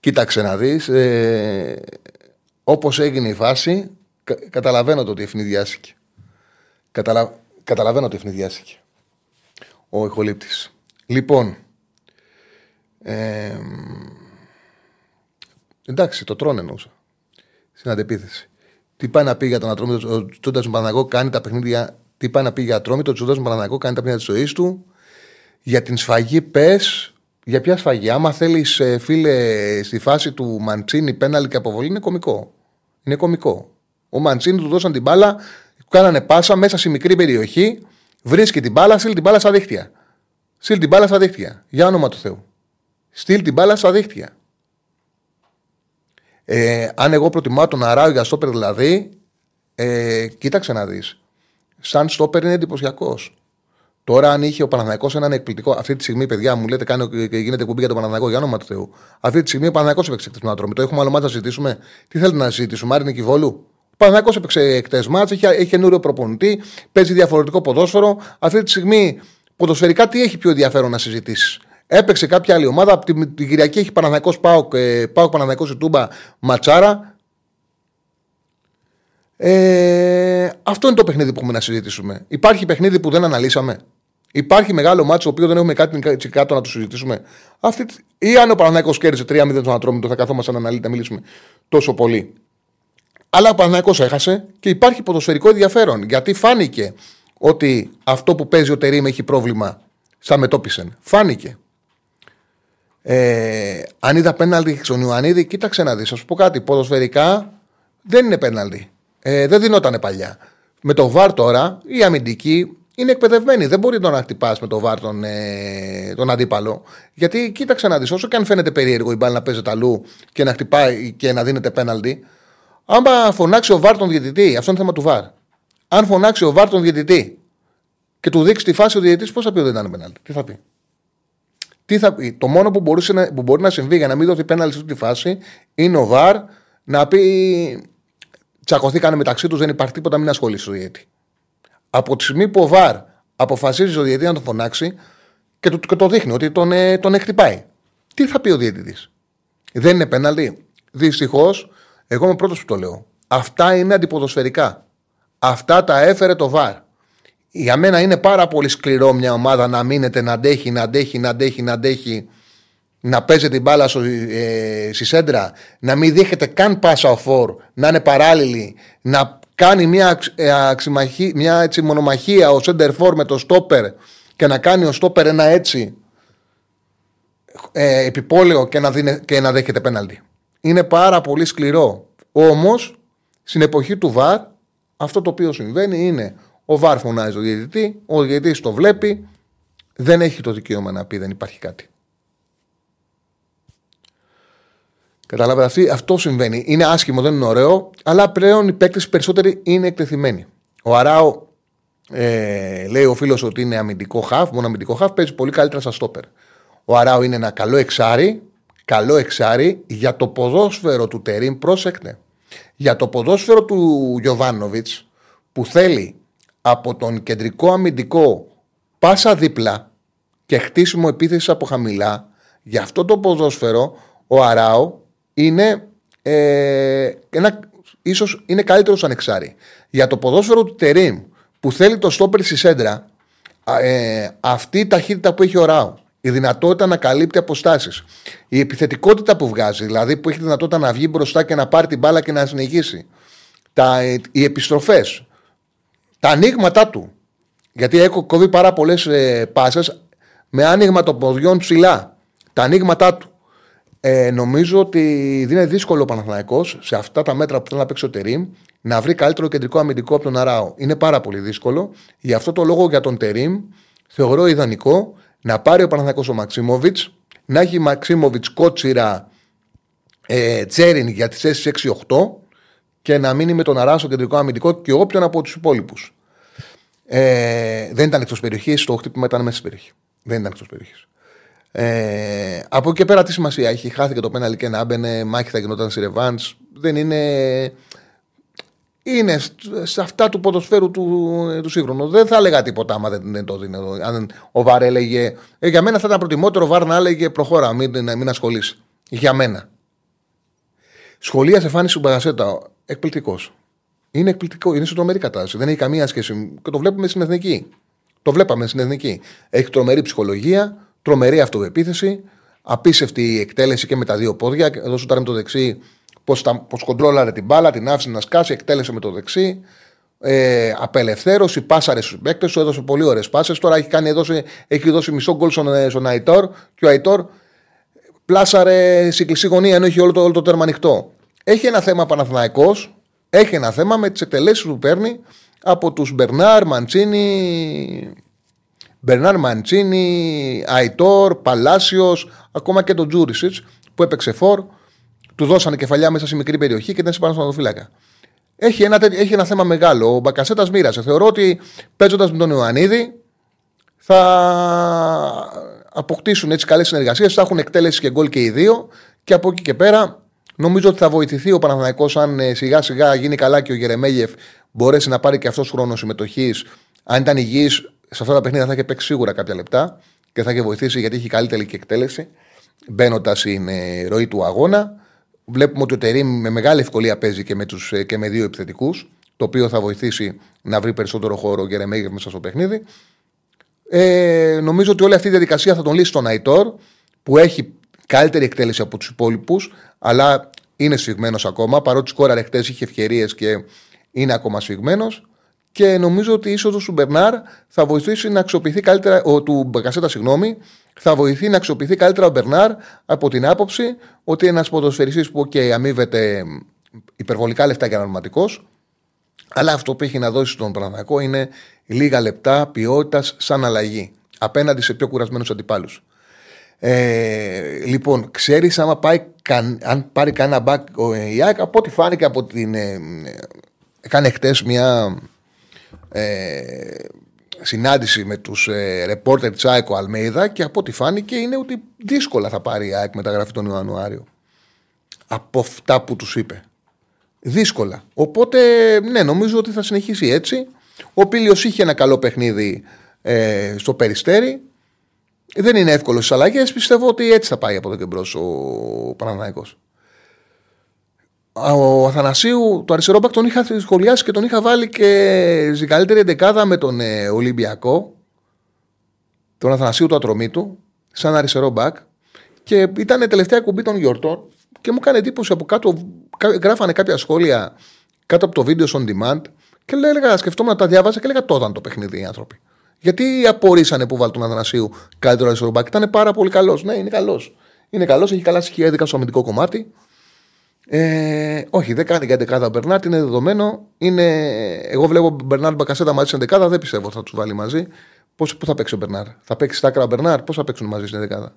Κοίταξε να δεις. Ε, Όπως έγινε η φάση, κα, καταλαβαίνω το ότι ευνηδιάστηκε. Καταλα... Καταλαβαίνω ότι ευνηδιάστηκε ο ηχολήπτης. Λοιπόν. Ε, εντάξει, το τρώνε εννοούσα. Στην αντεπίθεση. Τι πάει να πει για τον Ατρόμητο, ο Τσούντα Παναγό κάνει τα παιχνίδια. Τι πάει να πει για Ατρόμητο, ο Τσούντα Παναγό κάνει τα παιχνίδια της ζωής του. Για την σφαγή πες. Για ποια σφαγή. Άμα θέλεις, ε, φίλε, στη φάση του Μαντσίνη πέναλ και αποβολή, είναι κωμικό. Είναι κωμικό. Ο Μαντσίνη του δώσαν την μπάλα, του κάνανε πάσα μέσα σε μικρή περιοχή Βρίσκει την μπάλα, στείλει την μπάλα στα δίχτυα. Στείλει την μπάλα στα δίχτυα. Για όνομα του Θεού. Στείλει την μπάλα στα δίχτυα. Ε, αν εγώ προτιμάω τον Αράου για στόπερ δηλαδή, ε, κοίταξε να δεις. Σαν στόπερ είναι εντυπωσιακός. Τώρα, αν είχε ο Παναθανικό έναν εκπληκτικό. Αυτή τη στιγμή, παιδιά μου λέτε, κάνει, και γίνεται κουμπί για τον Παναθανικό, για όνομα του Θεού. Αυτή τη στιγμή ο Παναθανικό έπαιξε εκτέ άτομο. Το έχουμε άλλο μάτσα να συζητήσουμε. Τι θέλετε να συζητήσουμε, Άρη Νικηβόλου; Ο Παναθανικό έπαιξε εκτέ μάτσα, έχει, έχει καινούριο προπονητή, παίζει διαφορετικό ποδόσφαιρο. Αυτή τη στιγμή, ποδοσφαιρικά, τι έχει πιο ενδιαφέρον να συζητήσεις; Έπαιξε κάποια άλλη ομάδα. Από την, την Κυριακή έχει Παναθανικό Πάοκ, ε, Πάοκ Παναθανικό Τούμπα Ματσάρα. Ε, αυτό είναι το παιχνίδι που έχουμε να συζητήσουμε. Υπάρχει παιχνίδι που δεν αναλύσαμε. Υπάρχει μεγάλο μάτσο το οποίος δεν έχουμε κάτι κάτω να το συζητήσουμε. Αυτή, ή αν ο Παναναναϊκό κέρδισε 3-0 τον Ατρόμητο, θα καθόμαστε να αναλύσουμε, να μιλήσουμε τόσο πολύ. Αλλά ο Παναναναϊκό έχασε και υπάρχει ποδοσφαιρικό ενδιαφέρον. Γιατί φάνηκε ότι αυτό που παίζει ο Τερήμ έχει πρόβλημα στα μετόπισεν. Φάνηκε. Ε, αν είδα πέναλτι στον Ιωαννίδη, κοίταξε να δεις. Θα σου πω κάτι. Ποδοσφαιρικά δεν είναι πέναλτι. Ε, δεν δινόταν παλιά. Με το βάρ τώρα, η αμυντική είναι εκπαιδευμένη. Δεν μπορεί να χτυπάς με το βάρ τον, ε, τον αντίπαλο. Γιατί κοίταξε να δεις, όσο και αν φαίνεται περίεργο η μπάλα να παίζεται αλλού και να χτυπάει και να δίνεται πέναλτι, άμα φωνάξει ο βάρ τον διαιτητή, αυτό είναι θέμα του βάρ. Αν φωνάξει ο βάρ τον διαιτητή και του δείξει τη φάση ο διαιτητής, πώς θα πει ότι δεν ήταν πέναλτι; Τι θα πει; Τι θα πει. Το μόνο που, μπορούσε να, που μπορεί να συμβεί για να μην δοθεί πέναλτι σε αυτή τη φάση είναι ο βάρ να πει τσακωθήκανε μεταξύ τους, δεν υπάρχει τίποτα, μην ασχολήσει ο διαιτητής. Από τη στιγμή που ο Βαρ αποφασίζει ο διαιτητής να τον φωνάξει και το, και το δείχνει ότι τον, ε, τον εκτυπάει. Τι θα πει ο διαιτητής; Δεν είναι πέναλτι; Δυστυχώς, εγώ είμαι πρώτος που το λέω. Αυτά είναι αντιποδοσφαιρικά. Αυτά τα έφερε το Βαρ. Για μένα είναι πάρα πολύ σκληρό μια ομάδα να μείνετε να αντέχει, να αντέχει, να αντέχει, να αντέχει, να παίζετε την μπάλα στο, ε, στη σέντρα, να μην δείχνετε καν πάσα ο φόρ, να είναι παράλληλη, να κάνει μια, ε, μια έτσι μονομαχία ο Σέντερ Φόρ με το Στόπερ και να κάνει ο Στόπερ ένα έτσι ε, επιπόλαιο και να, δίνε, και να δέχεται πέναλτι. Είναι πάρα πολύ σκληρό. Όμως, στην εποχή του ΒΑΡ, αυτό το οποίο συμβαίνει είναι ο ΒΑΡ φωνάζει τον διαιτητή, ο διαιτητής το βλέπει, δεν έχει το δικαίωμα να πει δεν υπάρχει κάτι. Καταλάβατε, αυτό συμβαίνει. Είναι άσχημο, δεν είναι ωραίο, αλλά πλέον οι παίκτες περισσότεροι είναι εκτεθειμένοι. Ο Αράο ε, λέει ο φίλος ότι είναι αμυντικό χαφ, μόνο αμυντικό χαφ, παίζει πολύ καλύτερα σαν στόπερ. Ο Αράο είναι ένα καλό εξάρι, καλό εξάρι για το ποδόσφαιρο του Τερήμ, πρόσεκτε. Για το ποδόσφαιρο του Γιωβάνοβιτς που θέλει από τον κεντρικό αμυντικό πάσα δίπλα και χτίσιμο επίθεση από χαμηλά, για αυτό το ποδόσφαιρο ο Αράο είναι, ε, ένα, ίσως είναι καλύτερος σαν εξάρι. Για το ποδόσφαιρο του Τερίμ που θέλει το στόπερ στη σέντρα, ε, αυτή η ταχύτητα που έχει ο Ράου, η δυνατότητα να καλύπτει αποστάσεις, η επιθετικότητα που βγάζει, δηλαδή που έχει δυνατότητα να βγει μπροστά και να πάρει την μπάλα και να συνεχίσει, τα, ε, οι επιστροφές, τα ανοίγματά του. Γιατί έχω κοβεί πάρα πολλές ε, πάσες με άνοιγμα των ποδιών ψηλά. Τα ανοίγματά του. Ε, νομίζω ότι είναι δύσκολο ο Παναθλαϊκό σε αυτά τα μέτρα που θέλει να παίξει ο Τερήμ να βρει καλύτερο κεντρικό αμυντικό από τον Αράο. Είναι πάρα πολύ δύσκολο. Γι' αυτό το λόγο για τον Τερήμ θεωρώ ιδανικό να πάρει ο Παναθλαϊκό ο Μαξίμοβιτς, να έχει Μαξίμοβιτς κότσιρα ε, Τσέριν για τις θέσεις 6-8 και να μείνει με τον Αράο στο κεντρικό αμυντικό και όποιον από τους υπόλοιπους. Ε, δεν ήταν εκτός περιοχής, το χτύπημα ήταν μέσα στην περιοχή. Δεν ήταν εκτός περιοχής. Ε, από εκεί και πέρα τι σημασία έχει. Χάθηκε το πέναλι και να έμπαινε, μάχη θα γινόταν σε ρεβάν. Δεν είναι. Είναι σε αυτά του ποδοσφαίρου του, του σύγχρονου. Δεν θα έλεγα τίποτα άμα δεν το δίνει. Αν ο Βαρ έλεγε. Ε, για μένα θα ήταν προτιμότερο ο Βαρ να έλεγε προχώρα, μην, μην ασχολείσαι. Για μένα. Σχολεία σε φάνη σου Μπαγασέτα. Εκπληκτικός. Είναι εκπληκτικό. Είναι σε τρομερή κατάσταση. Δεν έχει καμία σχέση. Και το βλέπουμε στην εθνική. Το βλέπαμε στην εθνική. Έχει τρομερή ψυχολογία Τρομερή αυτοεπίθεση. Απίστευτη εκτέλεση και με τα δύο πόδια. Εδώ σου με το δεξί πώς κοντρόλαρε την μπάλα, την άφησε να σκάσει, εκτέλεσε με το δεξί. Ε, απελευθέρωση, πάσαρε στους παίκτες σου, έδωσε πολύ ωραίες πάσες. Τώρα έχει, κάνει, έδωσε, έχει δώσει μισό γκολ στον, ε, στον Αϊτόρ και ο Αϊτόρ πλάσαρε σε κλεισή γωνία ενώ έχει όλο το, όλο το τέρμα ανοιχτό. Έχει ένα θέμα Παναθηναϊκός Έχει ένα θέμα με τις εκτελέσεις που παίρνει από τους Μπερνάρ, Μαντσίνη, Μπερνάρ Μαντσίνη, Αϊτόρ, Παλάσιος, ακόμα και τον Τζούρισιτς που έπαιξε φόρ. Του δώσανε κεφαλιά μέσα σε μικρή περιοχή και ήταν σε πάνω στον Έχει ένα, έχει ένα θέμα μεγάλο. Ο Μπακασέτας μοίρασε. Θεωρώ ότι παίζοντας με τον Ιωαννίδη θα αποκτήσουν έτσι καλές συνεργασίες. Θα έχουν εκτέλεση και γκολ και οι δύο. Και από εκεί και πέρα νομίζω ότι θα βοηθηθεί ο Παναθηναϊκός αν ε, σιγά σιγά γίνει καλά και ο Γερεμέγεφ μπορέσει να πάρει και αυτός χρόνο συμμετοχής. Αν ήταν υγιής, σε αυτά τα παιχνίδια θα είχε παίξει σίγουρα κάποια λεπτά και θα είχε βοηθήσει γιατί έχει καλύτερη εκτέλεση μπαίνοντας στην ε, ροή του αγώνα. Βλέπουμε ότι ο Τερήμ με μεγάλη ευκολία παίζει και με, τους, ε, και με δύο επιθετικούς, το οποίο θα βοηθήσει να βρει περισσότερο χώρο ο Γερεμέγεφ μέσα στο παιχνίδι. Ε, νομίζω ότι όλη αυτή η διαδικασία θα τον λύσει τον Αϊτόρ, που έχει καλύτερη εκτέλεση από τους υπόλοιπους, αλλά είναι σφιγμένος ακόμα. Παρότι σκόραρε χτες, είχε ευκαιρίες και είναι ακόμα σφιγμένος. Και νομίζω ότι η είσοδος του Μπερνάρ θα βοηθήσει να αξιοποιηθεί καλύτερα. Ο, του Μπακασέτα, συγγνώμη, θα βοηθεί να αξιοποιηθεί καλύτερα ο Μπερνάρ από την άποψη ότι ένας ποδοσφαιριστής που okay, αμείβεται υπερβολικά λεφτά και αναρματικό, αλλά αυτό που έχει να δώσει στον Παναθηναϊκό είναι λίγα λεπτά ποιότητας σαν αλλαγή απέναντι σε πιο κουρασμένους αντιπάλους. Ε, λοιπόν, ξέρεις αν πάρει κανένα μπακ ο Ιάκ, από ό,τι φάνηκε από την. Ε, έκανε χτες μια ε, συνάντηση με τους ε, ρεπόρτερ Τσάικο Αλμέιδα και από ό,τι φάνηκε είναι ότι δύσκολα θα πάρει η ΑΕΚ μεταγραφή τον Ιανουάριο. Από αυτά που τους είπε. Δύσκολα. Οπότε, ναι, νομίζω ότι θα συνεχίσει έτσι. Ο Πίλιο είχε ένα καλό παιχνίδι ε, στο περιστέρι. Δεν είναι εύκολος στις αλλαγές. Πιστεύω ότι έτσι θα πάει από εδώ και μπρος ο Παναναναϊκό. Ο Αθανασίου, το αριστερό μπακ τον είχα σχολιάσει και τον είχα βάλει και στην καλύτερη εντεκάδα με τον ε, Ολυμπιακό. Τον Αθανασίου του Ατρωμίτου, σαν αριστερό μπακ. Και ήταν τελευταία κουμπί των γιορτών και μου έκανε εντύπωση από κάτω. Γράφανε κάποια σχόλια κάτω από το βίντεο on demand και έλεγα, σκεφτόμουν να τα διάβαζα και έλεγα τότε το παιχνίδι οι άνθρωποι. Γιατί απορρίσανε που βάλει τον Αθανασίου καλύτερο αριστερό μπακ. Ήταν πάρα πολύ καλός. Ναι, είναι καλός. Είναι καλός, έχει καλά στοιχεία ειδικά στο αμυντικό κομμάτι. Ε, όχι, δεν κάνει για δεκάδα ο Μπερνάρτ, είναι δεδομένο. Είναι... Εγώ βλέπω Μπερνάρτ Μπακασέτα μαζί στην δεκάδα, δεν πιστεύω ότι θα τους βάλει μαζί. Πώς θα παίξει ο Μπερνάρ, θα παίξει στα άκρα ο Μπερνάρ, πώς θα παίξουν μαζί στην δεκάδα.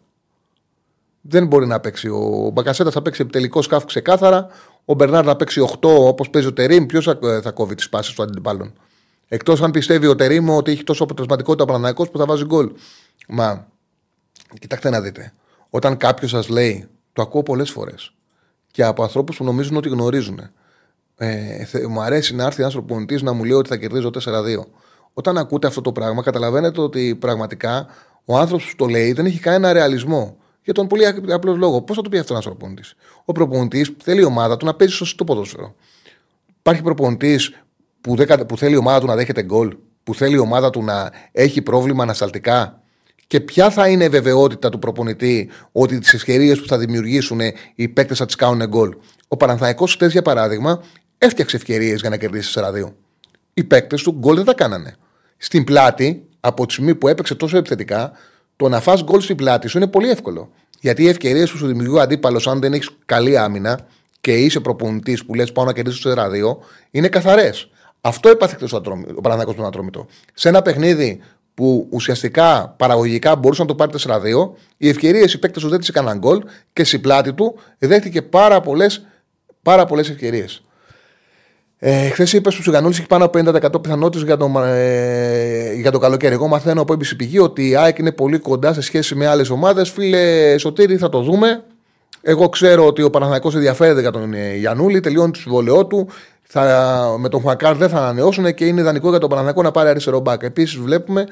Δεν μπορεί να παίξει. Ο Μπακασέτα θα παίξει επιτελικό σκάφο ξεκάθαρα. Ο Μπερνάρ θα παίξει 8 όπως παίζει ο Τερήμ. Ποιος θα, θα κόβει τις πάσει του αντιπάλων; Εκτός αν πιστεύει ο Τερήμ ότι έχει τόσο αποτελεσματικότητα ο Παναναναϊκό που θα βάζει γκολ. Μα κοιτάξτε να δείτε. Όταν κάποιος σας λέει, το ακούω πολλές φορές και από ανθρώπους που νομίζουν ότι γνωρίζουν. Ε, μου αρέσει να έρθει ένας προπονητής να μου λέει ότι θα κερδίζω 4-2. Όταν ακούτε αυτό το πράγμα, καταλαβαίνετε ότι πραγματικά ο άνθρωπος που το λέει δεν έχει κανένα ρεαλισμό. Για τον πολύ απλός λόγο. Πώς θα το πει αυτός ένας προπονητής; Ο προπονητής θέλει η ομάδα του να παίζει σωστό ποδόσφαιρο. Υπάρχει προπονητής που, που θέλει η ομάδα του να δέχεται γκολ, που θέλει η ομάδα του να έχει πρόβλημα ανασταλτικά και ποια θα είναι η βεβαιότητα του προπονητή ότι τις ευκαιρίες που θα δημιουργήσουν οι παίκτες θα τις κάνουν γκολ. Ο Παναθαϊκό χτες, για παράδειγμα, έφτιαξε ευκαιρίες για να κερδίσει 4-2. Οι παίκτες του γκολ δεν τα κάνανε. Στην πλάτη, από τη στιγμή που έπαιξε τόσο επιθετικά, το να φας γκολ στην πλάτη σου είναι πολύ εύκολο. Γιατί οι ευκαιρίες που σου δημιουργεί ο αντίπαλος, αν δεν έχεις καλή άμυνα και είσαι προπονητής που λες πάω να κερδίσω 4-2, είναι καθαρές. Αυτό έπαθε ο Παναθαϊκό με τον Ατρόμητο. Σε ένα παιχνίδι που ουσιαστικά παραγωγικά μπορούσε να το πάρει 4-2. Οι ευκαιρίες οι παίκτες τους δεν τις έκαναν γκολ και στην πλάτη του δέχτηκε πάρα πολλές πάρα πολλές ευκαιρίες. Ε, Χθες είπες στους Ιγανούλης έχει πάνω από 50% πιθανότητες για, το, ε, για το καλοκαίρι. Εγώ μαθαίνω από έμπειση πηγή ότι η ΑΕΚ είναι πολύ κοντά σε σχέση με άλλες ομάδες. Φίλε Σωτήρη, θα το δούμε. Εγώ ξέρω ότι ο Παναθηναϊκός ενδιαφέρεται για τον ε, Γιανούλη, τελειώνει το συμβόλαιό του. Θα, με τον Χουακάρ δεν θα ανανεώσουν και είναι ιδανικό για τον Παναθηναϊκό να πάρει αριστερό μπακ. Επίσης, βλέπουμε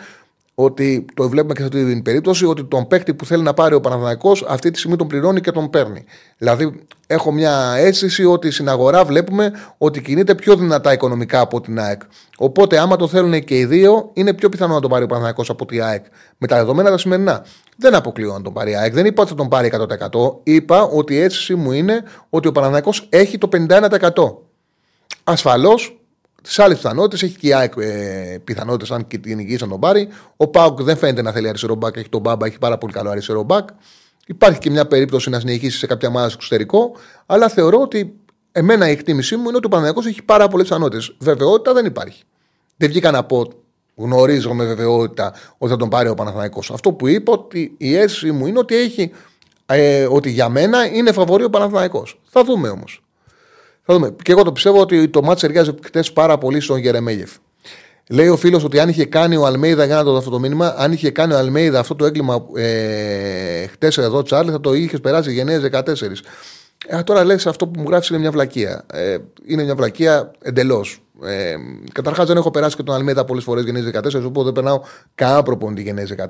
ότι το βλέπουμε και σε αυτή την περίπτωση ότι τον παίκτη που θέλει να πάρει ο Παναθηναϊκός αυτή τη στιγμή τον πληρώνει και τον παίρνει. Δηλαδή, έχω μια αίσθηση ότι στην αγορά βλέπουμε ότι κινείται πιο δυνατά οικονομικά από την ΑΕΚ. Οπότε, άμα το θέλουν και οι δύο, είναι πιο πιθανό να τον πάρει ο Παναθηναϊκός από την ΑΕΚ. Με τα δεδομένα τα σημερινά. Δεν αποκλείω να τον πάρει η ΑΕΚ. Δεν είπα ότι θα τον πάρει 100%. Είπα ότι η αίσθηση μου είναι ότι ο Παναθηναϊκός έχει το 51%. Ασφαλώς τις άλλες πιθανότητες έχει και η ΑΕΚ ε, πιθανότητες, αν και την υγιή να τον πάρει. Ο Πάουκ δεν φαίνεται να θέλει αριστερό μπακ, έχει τον Μπάμπα, έχει πάρα πολύ καλό αριστερό μπακ. Υπάρχει και μια περίπτωση να συνεχίσει σε κάποια μάδα στο εξωτερικό, αλλά θεωρώ ότι Εμένα η εκτίμησή μου είναι ότι ο Παναγιακό έχει πάρα πολλές πιθανότητες. Βεβαιότητα δεν υπάρχει. Δεν βγήκα να πω, γνωρίζω με βεβαιότητα ότι θα τον πάρει ο Παναθηναϊκός. Αυτό που είπα, ότι η αίσθηση μου είναι ότι, έχει, ε, ότι για μένα είναι φαβορή ο Παναθηναϊκός. Θα δούμε όμως. Θα δούμε. Και εγώ το πιστεύω ότι το μάτσο εργάζεται χτες πάρα πολύ στον Γερεμέγεφ. Λέει ο φίλος ότι αν είχε κάνει ο Αλμέιδα, για να το αυτό το μήνυμα, αν είχε κάνει ο Αλμέιδα αυτό το έγκλημα ε, χτες εδώ, Τσάρλι, θα το είχες περάσει γενναίε 14. Ε, τώρα λες αυτό που μου γράφεις είναι μια βλακεία. Ε, είναι μια βλακεία εντελώς. Ε, Καταρχάς δεν έχω περάσει και τον Αλμέιδα πολλές φορές γενναίε 14, οπότε δεν περνάω κανένα προπονητή γενναίε 14.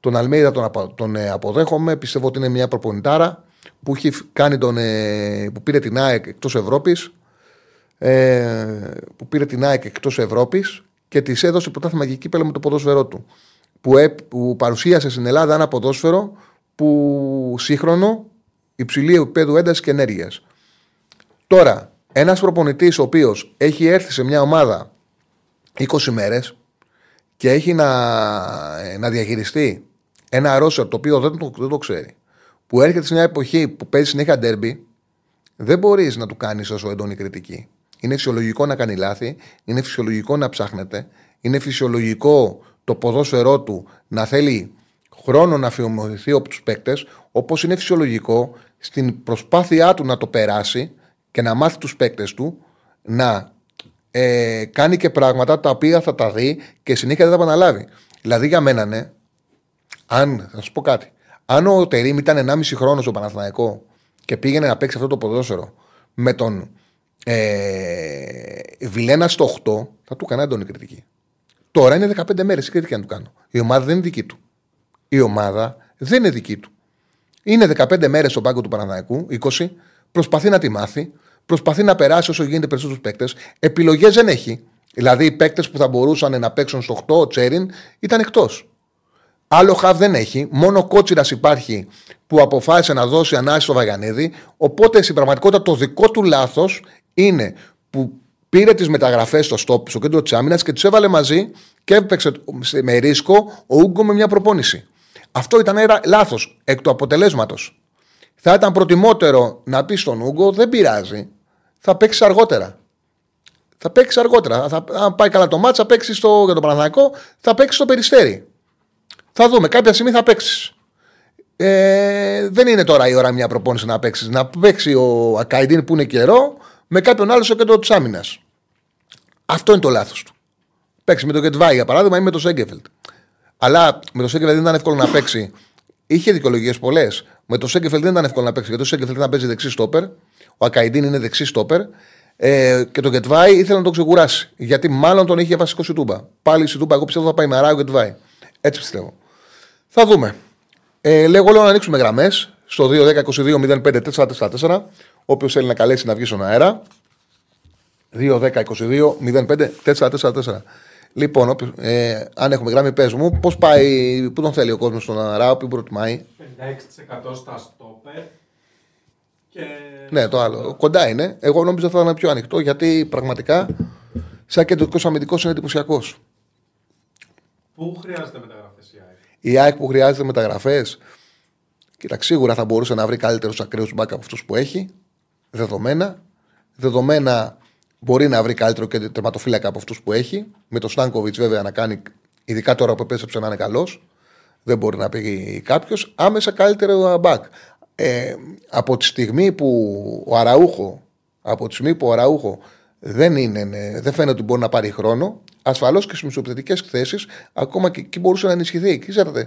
Τον Αλμέιδα τον, τον ε, αποδέχομαι, πιστεύω ότι είναι μια προπονητάρα που, έχει κάνει τον, ε, που πήρε την ΑΕΚ εκτός Ευρώπης. Ε, που πήρε την ΑΕΚ εκτός Ευρώπης και της έδωσε πρωτάθλημα και κύπελο με το ποδόσφαιρό του. Που, ε, που παρουσίασε στην Ελλάδα ένα ποδόσφαιρο που σύγχρονο, υψηλή επίπεδου έντασης και ενέργειας. Τώρα, ένας προπονητής ο οποίος έχει έρθει σε μια ομάδα 20 μέρες και έχει να, ε, να διαχειριστεί ένα ρόσερ το οποίο δεν το, δεν το ξέρει, που έρχεται σε μια εποχή που παίζει συνέχεια ντέρμπι, δεν μπορείς να του κάνεις όσο έντονη κριτική. Είναι φυσιολογικό να κάνει λάθη, είναι φυσιολογικό να ψάχνεται, είναι φυσιολογικό το ποδόσφαιρό του να θέλει χρόνο να αφιερωθεί από τους παίκτες, όπως είναι φυσιολογικό στην προσπάθειά του να το περάσει και να μάθει τους παίκτες του να ε, κάνει και πράγματα τα οποία θα τα δει και συνέχεια δεν τα επαναλάβει. Δηλαδή για μένα, ναι, αν, θα σου πω κάτι, αν ο Τερήμ ήταν 1,5 χρόνος στο Παναθηναϊκό και πήγαινε να παίξει αυτό το ποδόσφαιρο με τον ε, Βιλένα στο 8, θα του έκανα έντονη κριτική. Τώρα είναι 15 μέρες η κριτική να του κάνω. Η ομάδα δεν είναι δική του. Η ομάδα δεν είναι δική του. Είναι 15 μέρες στον πάγκο του Παναναναϊκού, 20, προσπαθεί να τη μάθει, προσπαθεί να περάσει όσο γίνεται περισσότερους παίκτες. Επιλογές δεν έχει. Δηλαδή, οι παίκτες που θα μπορούσαν να παίξουν στο 8, ο Τσέριν, ήταν εκτός. Άλλο χαβ δεν έχει. Μόνο ο Κότσιρας υπάρχει που αποφάσισε να δώσει ανάση στο Βαγανίδη. Οπότε στην πραγματικότητα το δικό του λάθος είναι που πήρε τις μεταγραφές στο στόπ, στο κέντρο της άμυνας και του έβαλε μαζί και έπαιξε με ρίσκο ο Ούγκο με μια προπόνηση. Αυτό ήταν λάθος εκ του αποτελέσματος. Θα ήταν προτιμότερο να πει στον Ούγκο, δεν πειράζει, θα παίξεις αργότερα. Θα παίξεις αργότερα. Θα, αν πάει καλά το μάτσα, θα παίξεις στο, για το Παναθανικό, θα παίξεις στο περιστέρι. Θα δούμε. Κάποια στιγμή θα παίξεις. Ε, δεν είναι τώρα η ώρα μια προπόνηση να παίξεις. Να παίξει ο Ακαϊντίν που είναι καιρό με κάποιον άλλο στο κέντρο της άμυνας. Αυτό είναι το λάθος του. Παίξει με τον Γετβάη για παράδειγμα ή με τον Σέγκεφελτ. Αλλά με τον Σέγκεφελτ δεν ήταν εύκολο να παίξει. Είχε δικαιολογίες πολλές. Με τον Σέγκεφελτ δεν ήταν εύκολο να παίξει γιατί ο Σέγκεφελτ να παίζει δεξί στόπερ. Ο Ακαϊντίν είναι δεξί στόπερ. Ε, και τον Γετβάη ήθελε να τον ξεκουράσει. Γιατί μάλλον τον είχε βασικό Σιτούμπα. Πάλι Σιτούμπα, εγώ πιστεύω θα πάει μαρά ο Γετβάη. Έτσι πιστεύω. Θα δούμε. Ε, λέγω λέω να ανοίξουμε γραμμές στο 2-10-22-05-444. Όποιος θέλει να καλέσει να βγει στον αέρα. 2-10-22-05-444. Λοιπόν, ε, αν έχουμε γράμμι, πες μου, πώς πάει, πού τον θέλει ο κόσμος στον αέρα, πού προτιμάει. 56% στα στόπερ. Και... Ναι, το άλλο. Κοντά είναι. Εγώ νόμιζα θα ήταν πιο ανοιχτό γιατί πραγματικά σαν κεντρικός αμυντικός είναι εντυπωσιακός. Πού χρειάζεται μεταγραφέ η ΑΕΚ. Η ΑΕΚ που χρειάζεται μεταγραφές. Κοίτα, σίγουρα θα μπορούσε να βρει καλύτερους ακραίους μπακ από αυτούς που έχει. Δεδομένα. Δεδομένα μπορεί να βρει καλύτερο και τερματοφύλακα από αυτούς που έχει. Με τον Στάνκοβιτ βέβαια να κάνει, ειδικά τώρα που επέστρεψε να είναι καλός. Δεν μπορεί να πει κάποιος. Άμεσα καλύτερο μπακ. Ε, από τη στιγμή που ο Αραούχο, από τη στιγμή που ο Αραούχο δεν, είναι, ναι, δεν φαίνεται ότι μπορεί να πάρει χρόνο, ασφαλώς και στις μισοπαιδευτικέ θέσει, ακόμα και εκεί μπορούσε να ενισχυθεί. Ξέρετε,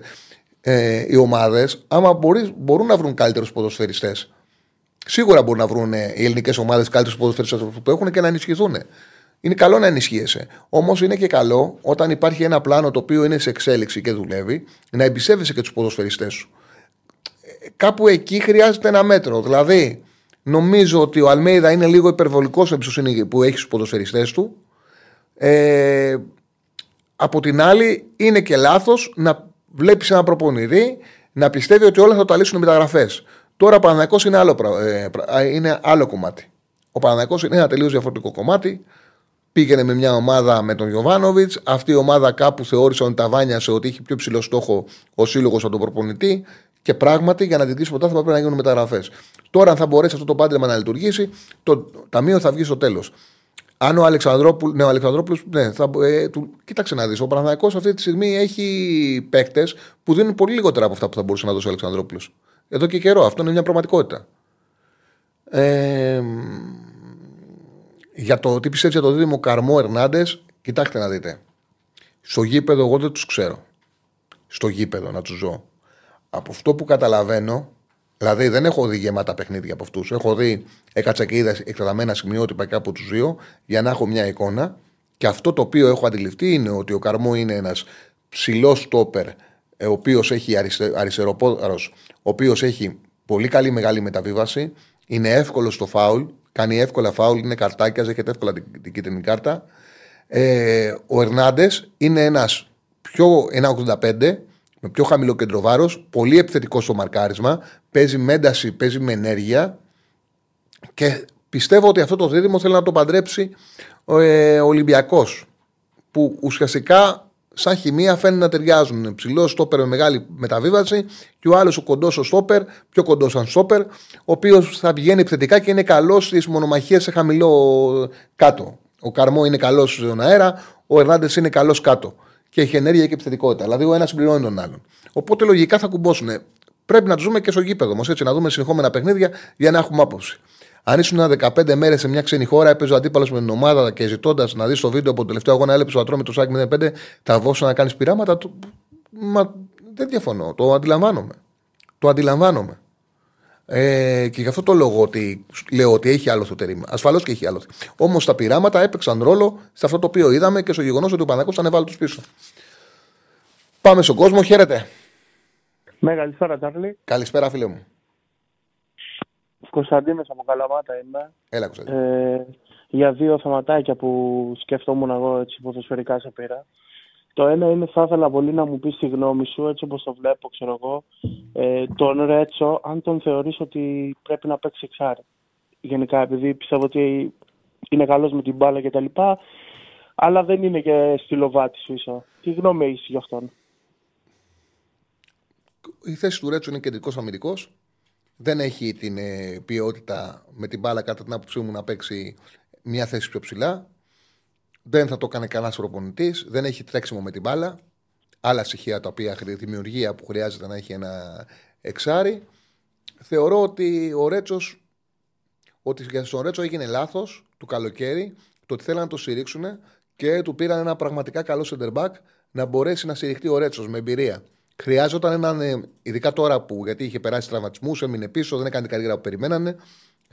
ε, οι ομάδες, άμα μπορείς, μπορούν να βρουν καλύτερους ποδοσφαιριστές, σίγουρα μπορούν να βρουν ε, οι ελληνικές ομάδες καλύτερους ποδοσφαιριστές που έχουν και να ενισχυθούν. Είναι καλό να ενισχύεσαι. Όμως είναι και καλό όταν υπάρχει ένα πλάνο το οποίο είναι σε εξέλιξη και δουλεύει, να εμπιστεύεσαι και τους ποδοσφαιριστές σου. Ε, κάπου εκεί χρειάζεται ένα μέτρο. Δηλαδή, νομίζω ότι ο Αλμέιδα είναι λίγο υπερβολικός εμπιστοσύνη που έχει στους ποδοσφαιριστές του. Ε, από την άλλη, είναι και λάθος να βλέπεις ένα προπονητή να πιστεύει ότι όλα θα τα λύσουν μεταγραφές. Τώρα ο Παναγιακό είναι, άλλο, ε, είναι άλλο κομμάτι. Ο Παναγιακό είναι ένα τελείως διαφορετικό κομμάτι. Πήγαινε με μια ομάδα με τον Γιωβάνοβιτς. Αυτή η ομάδα κάπου θεώρησε ότι τα βάνιασε ότι είχε πιο ψηλό στόχο ο σύλλογος από τον προπονητή Και πράγματι για να διεκδικήσει το πρωτάθλημα πρέπει να γίνουν μεταγραφές. Τώρα, αν θα μπορέσει αυτό το πάντρεμα να λειτουργήσει, το ταμείο θα βγει στο τέλος. Αν ο Αλεξανδρόπουλο. Ναι, ο Αλεξανδρόπουλος. Ναι, θα, ε, του, κοίταξε να δεις. Ο Παναθανικό αυτή τη στιγμή έχει παίκτες που δίνουν πολύ λιγότερα από αυτά που θα μπορούσε να δώσει ο Αλεξανδρόπουλος. Εδώ και καιρό. Αυτό είναι μια πραγματικότητα. Ε, για το τι πιστεύεις για το δίδυμο Καρμό Ερνάντες, κοιτάξτε να δείτε. Στο γήπεδο, εγώ δεν τους ξέρω. Στο γήπεδο να τους ζω. Από αυτό που καταλαβαίνω, δηλαδή δεν έχω δει γεμάτα παιχνίδια από αυτούς. Έχω δει, έκατσα και είδα εκτεταμένα σημειότυπα κάπου τους δύο για να έχω μια εικόνα. Και αυτό το οποίο έχω αντιληφθεί είναι ότι ο Καρμό είναι ένας ψηλός στόπερ, ε, ο οποίος έχει αριστεροπόδαρος, ο οποίος έχει πολύ καλή μεγάλη μεταβίβαση, είναι εύκολος στο φάουλ, κάνει εύκολα φάουλ, είναι καρτάκια, έχετε εύκολα την, την κίτρινη κάρτα. Ε, ο Ερνάντες είναι ένας πιο 1,85 με πιο χαμηλό κέντρο βάρος, πολύ επιθετικό στο μαρκάρισμα, παίζει με ένταση, παίζει με ενέργεια και πιστεύω ότι αυτό το δίδυμο θέλει να το παντρέψει ε, ο Ολυμπιακός. Που ουσιαστικά σαν χημεία φαίνεται να ταιριάζουν. Ψηλό στόπερ με μεγάλη μεταβίβαση και ο άλλος ο κοντός ο στόπερ, πιο κοντός σαν στόπερ, ο οποίος θα πηγαίνει επιθετικά και είναι καλός στις μονομαχίες σε χαμηλό κάτω. Ο Καρμό είναι καλός στον αέρα, ο Ερνάντες είναι καλός κάτω. Και έχει ενέργεια και επιθετικότητα. Δηλαδή ο ένας συμπληρώνει τον άλλον. Οπότε λογικά θα κουμπώσουν. Πρέπει να τους δούμε και στο γήπεδο όμω, έτσι να δούμε συνεχόμενα παιχνίδια για να έχουμε άποψη. Αν ήσουν 15 μέρες σε μια ξένη χώρα, έπαιζε ο αντίπαλος με την ομάδα και ζητώντας να δεις το βίντεο από το τελευταίο αγώνα, έλειψε ο Ατρόμη το Σάκη 05, θα βόσω να κάνεις πειράματα. Το... Μα δεν διαφωνώ. Το αντιλαμβάνομαι. Το αντιλαμβάνομαι. Ε, και γι' αυτό το λόγο ότι λέω ότι έχει άλλο το τερήμα. Ασφαλώς και έχει άλλος. Όμως τα πειράματα έπαιξαν ρόλο σε αυτό το οποίο είδαμε και στο γεγονός ότι ο Παναγό θα τους πίσω. Πάμε στον κόσμο. Χαίρετε. Ναι, καλησπέρα, Τσάρλι. Καλησπέρα, φίλε μου. Κωνσταντίνος από Καλαμάτα είμαι. Έλα, Κωνσταντίνο. Ε, για δύο θεματάκια που σκεφτόμουν εγώ έτσι ποδοσφαιρικά σε πήρα. Το ένα είναι θα ήθελα πολύ να μου πεις τη γνώμη σου, έτσι όπως το βλέπω, ξέρω εγώ, ε, τον Ρέτσο, αν τον θεωρείς ότι πρέπει να παίξει εξάρι. Γενικά, επειδή πιστεύω ότι είναι καλός με την μπάλα και τα λοιπά, αλλά δεν είναι και στη λοβάτη σου ίσο. Τι γνώμη έχεις γι' αυτόν; Η θέση του Ρέτσο είναι κεντρικός αμυντικός. Δεν έχει την ε, ποιότητα με την μπάλα κατά την άποψή μου να παίξει μια θέση πιο ψηλά. Δεν θα το κάνει κανένας προπονητής. Δεν έχει τρέξιμο με την μπάλα. Άλλα στοιχεία τα οποία δημιουργία που χρειάζεται να έχει ένα εξάρι. Θεωρώ ότι ο Ρέτσος. Ότι για τον Ρέτσο έγινε λάθος του καλοκαίρι το ότι θέλανε να το στηρίξουν και του πήραν ένα πραγματικά καλό center back να μπορέσει να στηριχτεί ο Ρέτσος με εμπειρία. Χρειάζονταν έναν, ε, ειδικά τώρα που γιατί είχε περάσει τραυματισμούς, έμεινε πίσω, δεν έκανε την καριέρα που περιμένανε.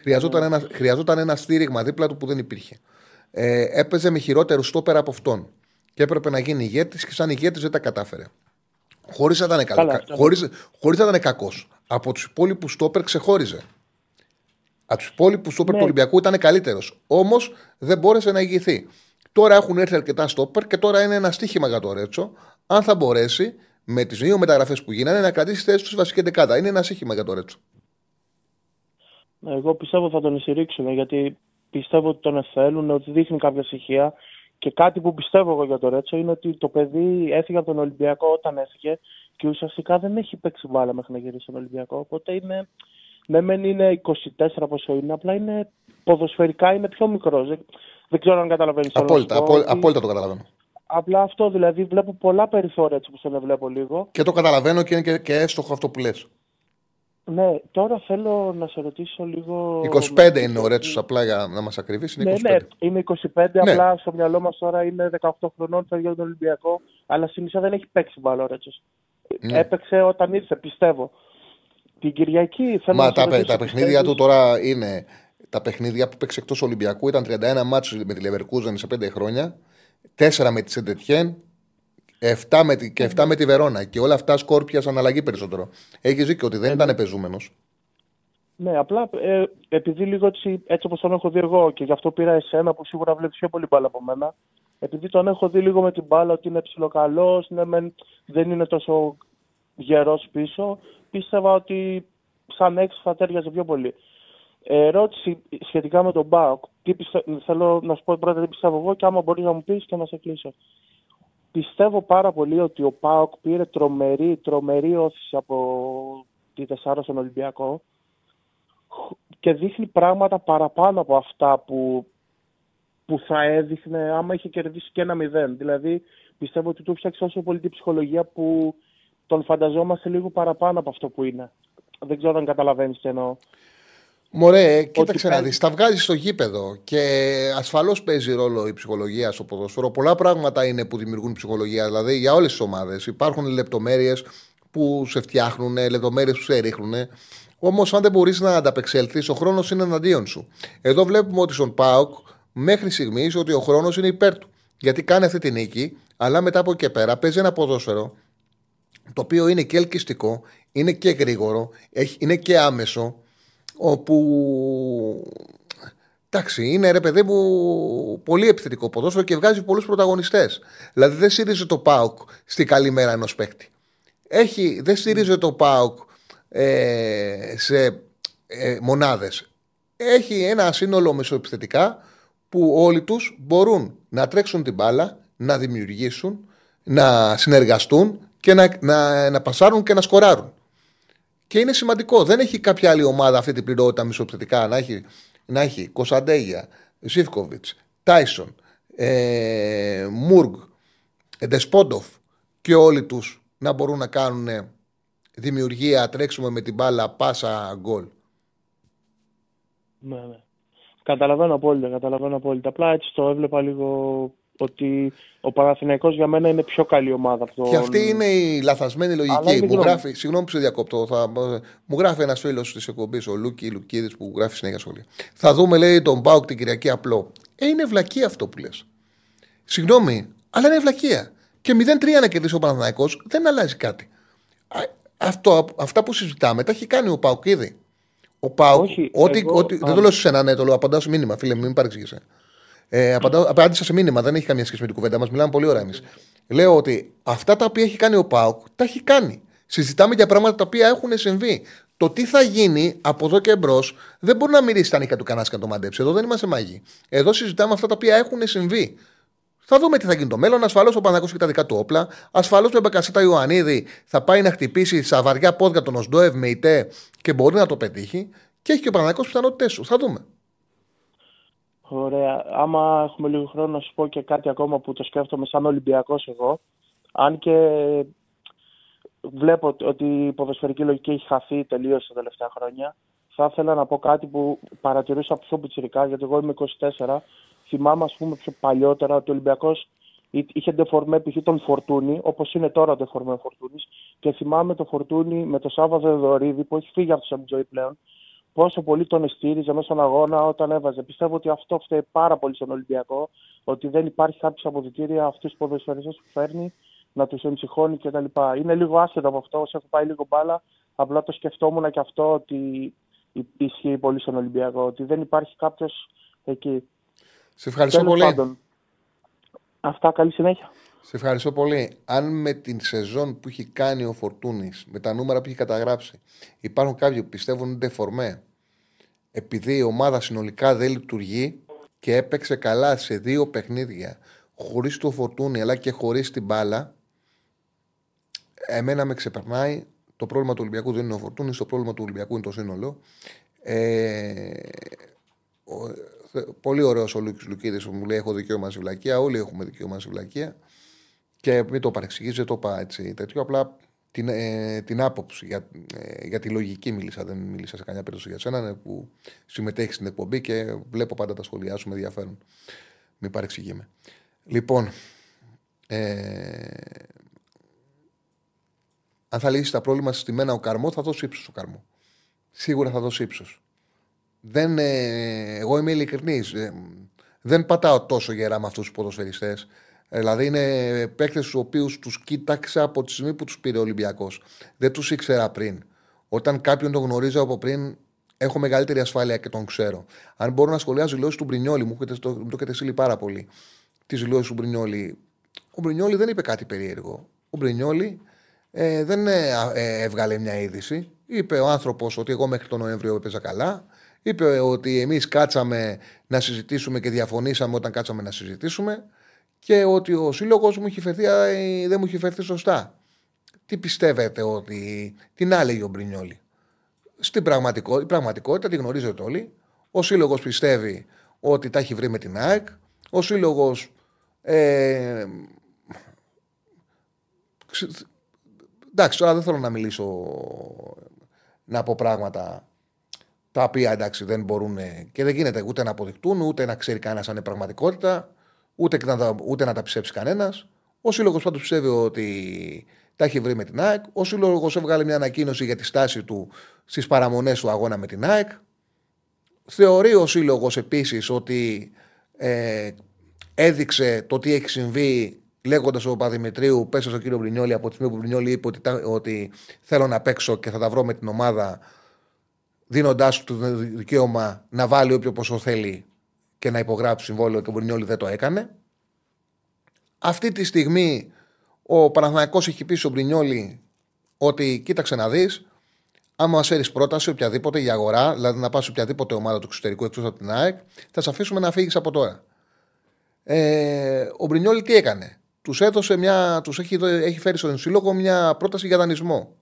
Χρειαζόταν ένα, χρειαζόταν ένα στήριγμα δίπλα του που δεν υπήρχε ε, έπαιζε με χειρότερους στόπερ από αυτόν. Και έπρεπε να γίνει ηγέτης και σαν ηγέτης δεν τα κατάφερε. Χωρίς να ήταν καλό. Χωρί να ήταν κακός. Από τους υπόλοιπους στόπερ ξεχώριζε. Από τους υπόλοιπους στόπερ ναι. του Ολυμπιακού ήταν καλύτερος. Όμως δεν μπόρεσε να ηγηθεί. Τώρα έχουν έρθει αρκετά στόπερ και τώρα είναι ένα στίχημα για το Ρέτσο. Αν θα μπορέσει με τις δύο μεταγραφές που γίνανε να κρατήσει θέση τους στη βασική δεκάδα. Είναι ένα στίχημα για το Ρέτσο. Εγώ πιστεύω θα τον στηρίξουν γιατί πιστεύω ότι τον θέλουν, ότι δείχνει κάποια στοιχεία. Και κάτι που πιστεύω εγώ για το Ρέτσο είναι ότι το παιδί έφυγε από τον Ολυμπιακό όταν έφυγε και ουσιαστικά δεν έχει παίξει μπάλα μέχρι να γυρίσει στον Ολυμπιακό. Οπότε είναι. Ναι, μεν είναι 24 πόσο είναι, απλά είναι ποδοσφαιρικά είναι πιο μικρός. Δεν, δεν ξέρω αν καταλαβαίνεις. Απόλυτα, απόλυτα, απόλυτα το καταλαβαίνω. Απλά αυτό δηλαδή βλέπω πολλά περιθώρια έτσι που τον βλέπω λίγο. Και το καταλαβαίνω και είναι και, και εύστοχο αυτό που λες. Ναι, τώρα θέλω να σε ρωτήσω λίγο. 25 είναι ο Ρέτσος, απλά για να μας ακριβείς. Είναι 25. Ναι, ναι, είναι 25, ναι. απλά στο μυαλό μας τώρα είναι 18 χρονών, θα για τον Ολυμπιακό. Αλλά στην ουσία δεν έχει παίξει μπάλα ο Ρέτσος. Ναι. Έπαιξε όταν ήρθε, πιστεύω. Την Κυριακή θέλω Μα να τα, ρωτήσω, τα παιχνίδια του τώρα είναι. Τα παιχνίδια που παίξει εκτός Ολυμπιακού ήταν 31 μάτσου με τη Λεβερκούζαν σε 5 χρόνια. 4 με τη Σεντετιέν 7 με, και 7 με τη Βερόνα. Και όλα αυτά σκόρπια σαν αλλαγή περισσότερο. Έχεις δίκιο ότι δεν ε, ήταν πεζούμενος. Ναι, απλά ε, επειδή λίγο έτσι, έτσι όπως τον έχω δει εγώ και γι' αυτό πήρα εσένα που σίγουρα βλέπεις πιο πολύ μπάλα από μένα. Επειδή τον έχω δει λίγο με την μπάλα ότι είναι ψιλοκαλός, ναι, δεν είναι τόσο γερός πίσω, πίστευα ότι σαν έξι θα τέριαζε πιο πολύ. Ε, ερώτηση σχετικά με τον Μπάουκ. Θέλω να σου πω πρώτα τι πιστεύω εγώ και άμα μπορείς να μου πεις και να σε κλείσω πιστεύω πάρα πολύ ότι ο ΠΑΟΚ πήρε τρομερή, τρομερή όθηση από τη Τεσσάρα στον Ολυμπιακό και δείχνει πράγματα παραπάνω από αυτά που, που θα έδειχνε άμα είχε κερδίσει και ένα μηδέν. Δηλαδή πιστεύω ότι του φτιάξει όσο πολύ την ψυχολογία που τον φανταζόμαστε λίγο παραπάνω από αυτό που είναι. Δεν ξέρω αν καταλαβαίνεις τι εννοώ. Μωρέ, κοίταξε να δεις. Τα βγάζεις στο γήπεδο και ασφαλώς παίζει ρόλο η ψυχολογία στο ποδόσφαιρο. Πολλά πράγματα είναι που δημιουργούν ψυχολογία. Δηλαδή για όλες τις ομάδες υπάρχουν λεπτομέρειες που σε φτιάχνουν, λεπτομέρειες που σε ρίχνουν. Όμως, αν δεν μπορείς να ανταπεξέλθεις, ο χρόνος είναι εναντίον σου. Εδώ βλέπουμε ότι στον Πάουκ μέχρι στιγμής ότι ο χρόνος είναι υπέρ του. Γιατί κάνει αυτή τη νίκη, αλλά μετά από εκεί πέρα παίζει ένα ποδόσφαιρο το οποίο είναι και ελκυστικό, είναι και γρήγορο, είναι και άμεσο όπου εντάξει, είναι ρε παιδί μου πολύ επιθετικό ποδόσφαιρο και βγάζει πολλούς πρωταγωνιστές. Δηλαδή δεν στηρίζει το ΠΑΟΚ στη καλή μέρα ενός παίκτη. Έχει, δεν στηρίζει το ΠΑΟΚ ε, σε ε, μονάδες. Έχει ένα σύνολο μεσοεπιθετικά που όλοι τους μπορούν να τρέξουν την μπάλα, να δημιουργήσουν, να συνεργαστούν και να, να, να πασάρουν και να σκοράρουν. Και είναι σημαντικό. Δεν έχει κάποια άλλη ομάδα αυτή την πληρότητα μισοπιθετικά να έχει, να έχει Κωνσταντέγια, Ζήφκοβιτς, Τάισον, ε, Μουργκ, Ντεσπόντοφ και όλοι τους να μπορούν να κάνουν δημιουργία, τρέξουμε με την μπάλα, πάσα, γκολ. Ναι, ναι. Καταλαβαίνω απόλυτα, καταλαβαίνω απόλυτα. Απλά έτσι το έβλεπα λίγο ότι ο Παναθηναϊκός για μένα είναι πιο καλή ομάδα από Και αυτή είναι η λαθασμένη λογική. Μου γράφει, συγγνώμη που σε διακόπτω, θα, μου γράφει ένας φίλος της εκπομπής, ο Λούκη Λουκίδης, που γράφει συνέχεια σχόλια. Θα δούμε, λέει, τον Μπάουκ την Κυριακή απλό. Ε, είναι βλακία αυτό που λες. Συγγνώμη, αλλά είναι βλακία. Και 0-3 να κερδίσει ο Παναθηναϊκός δεν αλλάζει κάτι. Αυτό, αυτά που συζητάμε τα έχει κάνει ο Πάουκ ήδη. Ο Πάουκ, ό,τι, εγώ, ό,τι, δεν το λέω σε ένα, ναι, το λέω, απαντάω σε μήνυμα, φίλε, μην παρεξηγήσει. Ε, απάντησα σε μήνυμα, δεν έχει καμία σχέση με την κουβέντα μας. Μιλάμε πολύ ωραία εμείς. Λέω ότι αυτά τα οποία έχει κάνει ο Πάουκ τα έχει κάνει. Συζητάμε για πράγματα τα οποία έχουν συμβεί. Το τι θα γίνει από εδώ και εμπρό δεν μπορεί να μυρίσει τα νύχια του κανένα και να το μαντέψει. Εδώ δεν είμαστε μάγοι. Εδώ συζητάμε αυτά τα οποία έχουν συμβεί. Θα δούμε τι θα γίνει το μέλλον. Ασφαλώς ο Παναγό και τα δικά του όπλα. Ασφαλώς ο Μπεκασέτα Ιωαννίδη θα πάει να χτυπήσει στα βαριά πόδια τον Οσντόευ με ητέ και μπορεί να το πετύχει. Και έχει και ο Παναγό πιθανότητές σου. Θα δούμε. Ωραία. Άμα έχουμε λίγο χρόνο να σου πω και κάτι ακόμα που το σκέφτομαι σαν Ολυμπιακός εγώ. Αν και βλέπω ότι η ποδοσφαιρική λογική έχει χαθεί τελείως τα τελευταία χρόνια. Θα ήθελα να πω κάτι που παρατηρούσα πιο πιτσιρικά, γιατί εγώ είμαι 24 θυμάμαι, ας πούμε, πιο παλιότερα ότι ο Ολυμπιακός είχε ντεφορμέ π.χ. τον Φορτούνη, όπως είναι τώρα το ντεφορμέ Φορτούνης. Και θυμάμαι το Φορτούνη με το Σάββατο Δεδορίδη που έχει φύγει από το ζωή πλέον. Πόσο πολύ τον στήριζε μέσα στον αγώνα όταν έβαζε. Πιστεύω ότι αυτό φταίει πάρα πολύ στον Ολυμπιακό. Ότι δεν υπάρχει κάποιος αποδητήρια αυτούς τους ποδοσφαιριστές που φέρνει να τους εμψυχώνει κτλ. Είναι λίγο άσχετο από αυτό. Όσο έχω πάει λίγο μπάλα, απλά το σκεφτόμουν και αυτό ότι ισχύει πολύ στον Ολυμπιακό. Ότι δεν υπάρχει κάποιος εκεί. Σε ευχαριστώ πολύ. Πάντων, αυτά, καλή συνέχεια. Σε ευχαριστώ πολύ. Αν με την σεζόν που έχει κάνει ο Φορτούνης, με τα νούμερα που έχει καταγράψει, υπάρχουν κάποιοι που πιστεύουν ότι είναι φορμέ, επειδή η ομάδα συνολικά δεν λειτουργεί και έπαιξε καλά σε δύο παιχνίδια χωρίς το Φορτούνη αλλά και χωρίς την μπάλα, εμένα με ξεπερνάει. Το πρόβλημα του Ολυμπιακού δεν είναι ο Φορτούνης, το πρόβλημα του Ολυμπιακού είναι το σύνολο. Ε, Πολύ ωραίος ο Λούκη Λουκίδης που μου λέει: Έχω δικαίωμα σε βλακεία. Όλοι έχουμε δικαίωμα σε βλακεία. Και μην το παρεξηγήσει, δεν το είπα έτσι τέτοιο. Απλά την, ε, την άποψη για, ε, για τη λογική μίλησα. Δεν μίλησα σε καμιά περίπτωση για σένα ναι, που συμμετέχεις στην εκπομπή και βλέπω πάντα τα σχολιά σου με ενδιαφέρον. Μην παρεξηγούμε. Λοιπόν, ε, αν θα λύσεις τα πρόβλημα συστημένα ο καρμό, θα δώσει ύψος ο καρμό. Σίγουρα θα δώσει ύψος δεν, ε, εγώ είμαι ειλικρινής. Ε, δεν πατάω τόσο γερά με αυτούς τους ποδοσφαιριστές. Δηλαδή είναι παίκτες του οποίους τους κοίταξα από τη στιγμή που τους πήρε ο Ολυμπιακός. Δεν τους ήξερα πριν. Όταν κάποιον τον γνωρίζω από πριν, έχω μεγαλύτερη ασφάλεια και τον ξέρω. Αν μπορώ να σχολιάζω δηλώσεις του Μπρινιόλη, μου, το, το έχετε στείλει πάρα πολύ. Τις δηλώσεις του Μπρινιόλη. Ο Μπρινιόλη δεν είπε κάτι περίεργο. Ο Μπρινιόλη ε, δεν ε, ε, έβγαλε μια είδηση. Είπε ο άνθρωπος ότι εγώ μέχρι τον Νοέμβριο έπαιζα καλά. Είπε ότι εμείς κάτσαμε να συζητήσουμε και διαφωνήσαμε όταν κάτσαμε να συζητήσουμε και ότι ο σύλλογος μου δεν μου έχει φερθεί σωστά. Τι πιστεύετε ότι. Τι να έλεγε ο Μπρινιόλη; στην πραγματικότητα, η πραγματικότητα τη γνωρίζετε όλοι. Ο σύλλογος πιστεύει ότι τα έχει βρει με την ΑΕΚ. Ο σύλλογος. Ε, ξε- εντάξει, τώρα δεν θέλω να μιλήσω να πω πράγματα τα οποία εντάξει δεν μπορούν ε, και δεν γίνεται ούτε να αποδεικτούν, ούτε να ξέρει κανένας αν είναι πραγματικότητα, ούτε, και να τα, ούτε να τα πιστέψει κανένας. Ο Σύλλογος πάντως πιστεύει ότι τα έχει βρει με την ΑΕΚ. Ο Σύλλογος έβγαλε μια ανακοίνωση για τη στάση του στις παραμονές του αγώνα με την ΑΕΚ. Θεωρεί ο Σύλλογος επίσης ότι ε, έδειξε το τι έχει συμβεί λέγοντας ο Παδημητρίου, πέσε στον κύριος Μπρινιόλη από τη στιγμή που ο Μπρινιόλη είπε ότι, τα- ότι θέλω να παίξω και θα τα βρω με την ομάδα, δίνοντάς του το δικαίωμα να βάλει όποιο ποσό θέλει και να υπογράψει συμβόλαιο και ο Μπρινιόλη δεν το έκανε. Αυτή τη στιγμή ο Παναθηναϊκός έχει πει στον Μπρινιόλη ότι κοίταξε να δεις, άμα μα φέρει πρόταση οποιαδήποτε για αγορά, δηλαδή να πας σε οποιαδήποτε ομάδα του εξωτερικού εκτός από την ΑΕΚ, θα σε αφήσουμε να φύγεις από τώρα. Ε, ο Μπρινιόλη τι έκανε; Τους έδωσε μια. Τους έχει, δω- έχει φέρει στον σύλλογο μια πρόταση για δανεισμό.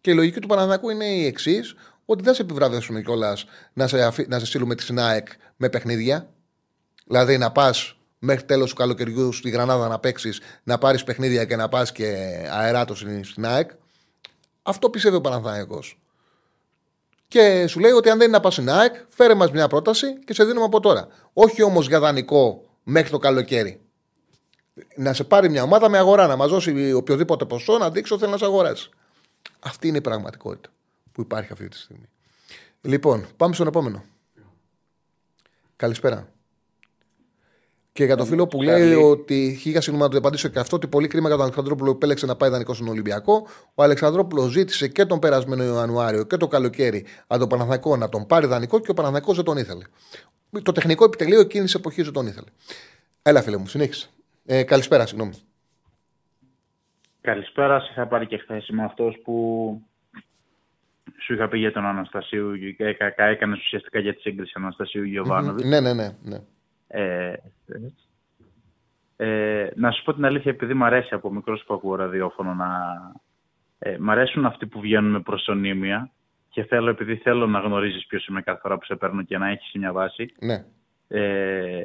Και η λογική του Παναθηναϊκού είναι η εξής: ότι δεν σε επιβραβεύσουμε κιόλας να, σε αφή- να σε στείλουμε τη ΣΝΑΕΚ με παιχνίδια. Δηλαδή να πας μέχρι τέλος του καλοκαιριού στη Γρανάδα να παίξεις, να πάρεις παιχνίδια και να πας και αεράτος στην στην ΑΕΚ. Αυτό πιστεύει ο Παναθηναϊκός. Και σου λέει ότι αν δεν είναι να πας στην ΑΕΚ, φέρε μας μια πρόταση και σε δίνουμε από τώρα. Όχι όμως για δανεικό μέχρι το καλοκαίρι. Να σε πάρει μια ομάδα με αγορά, να μας δώσει οποιοδήποτε ποσό, να δείξει ότι θέλει να σε αγοράσει. Αυτή είναι η πραγματικότητα που υπάρχει αυτή τη στιγμή. Λοιπόν, πάμε στον επόμενο. Καλησπέρα. Και για το φίλο που λέει ότι χίλια συγγνώμη να του απαντήσω και αυτό, ότι πολύ κρίμα για τον Αλεξανδρόπουλο που επέλεξε να πάει δανεικό στον Ολυμπιακό. Ο Αλεξανδρόπουλο ζήτησε και τον περασμένο Ιανουάριο και το καλοκαίρι από τον Παναθηναϊκό να τον πάρει δανεικό και ο Παναθηναϊκός δεν τον ήθελε. Το τεχνικό επιτελείο εκείνης της εποχής δεν τον ήθελε. Έλα, φίλε μου, συνέχισε. Ε, καλησπέρα, συγγνώμη. Καλησπέρα. Σε είχα πάρει και χθες με αυτός που σου είχα πει για τον Αναστασίου και έκανες ουσιαστικά για τη σύγκριση Αναστασίου Γιωβάνοβιτς. Ναι, ναι, ναι. ναι. Ε, ε, να σου πω την αλήθεια, επειδή μου αρέσει από μικρός που ακούω ραδιόφωνο να. Ε, μ' αρέσουν αυτοί που βγαίνουν με προσωνύμια και θέλω, επειδή θέλω να γνωρίζεις ποιος είμαι κάθε φορά που σε παίρνω και να έχεις μια βάση. ναι. Ε,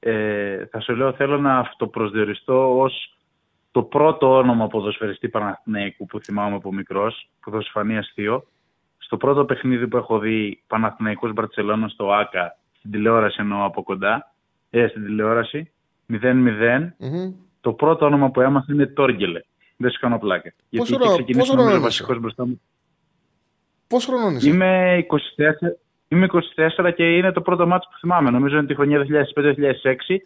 ε, θα σου λέω, θέλω να αυτοπροσδιοριστώ ως το πρώτο όνομα ποδοσφαιριστή Παναθηναϊκού που θυμάμαι από μικρός, που θα σου φανεί αστείο. Στο πρώτο παιχνίδι που έχω δει Παναθηναϊκός Μπαρτσελώνα στο ΆΚΑ, στην τηλεόραση εννοώ από κοντά, ε, στην τηλεόραση, 0-0, Μμμ. το πρώτο όνομα που έμαθα είναι Τόργελε. Δεν σου κάνω πλάκα. Γιατί χρόνο- είχε ξεκινήσει πόσο νομίζω χρόνο βασικός μπροστά μου. Πόσο χρονών είσαι; Είμαι 24, είμαι 24 και είναι το πρώτο ματς που θυμάμαι. Νομίζω είναι τη χρονιά 2005-2006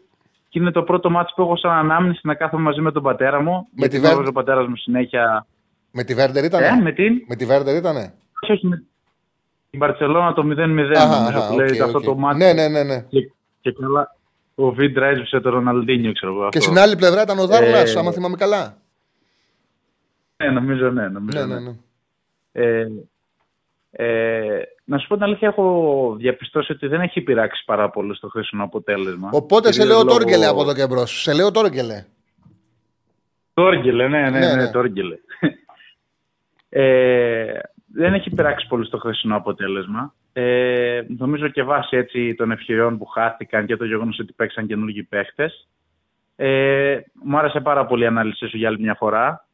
και είναι το πρώτο ματς που έχω σαν ανάμνηση να κάθομαι μαζί με τον πατέρα μου. Με τη γιατί Βέρ- βάζω ο πατέρας μου συνέχεια... Με τη Βέρντερ ήτανε; Ε, με την... Με τη Βέρντερ ήτανε; Όχι, όχι, με την Μπαρτσελώνα το 0-0 Αχα, νομίζω αχα, που λέγεται οκ, αυτό οκ. το ματς. Ναι, ναι, ναι. ναι. Και, και καλά ο Βίντρα έσβησε τον Ροναλντίνιο, ξέρω εγώ. Και αυτό. στην άλλη πλευρά ήταν ο Δάρλας, Ε, άμα θυμάμαι καλά. Ναι, νομίζω ναι. Νομίζω, Ναι, ναι. ναι, ναι. Ε, ε, να σου πω την αλήθεια, έχω διαπιστώσει ότι δεν έχει πειράξει πάρα πολύ στο χρήσιμο αποτέλεσμα. Οπότε σε Κυρίως λέω λόγω- Τόργκελε από εδώ και μπρος. Σε λέω Τόργκελε. Τόργελε, ναι, ναι, Ναι, ναι, ναι. Τόργελε. ε, δεν έχει πειράξει πολύ στο χρήσιμο αποτέλεσμα. Ε, νομίζω και βάσει έτσι των ευκαιριών που χάθηκαν και το γεγονός ότι παίξαν καινούργιοι παίχτες. Ε, μου άρεσε πάρα πολύ η ανάλυση σου για άλλη μια φορά.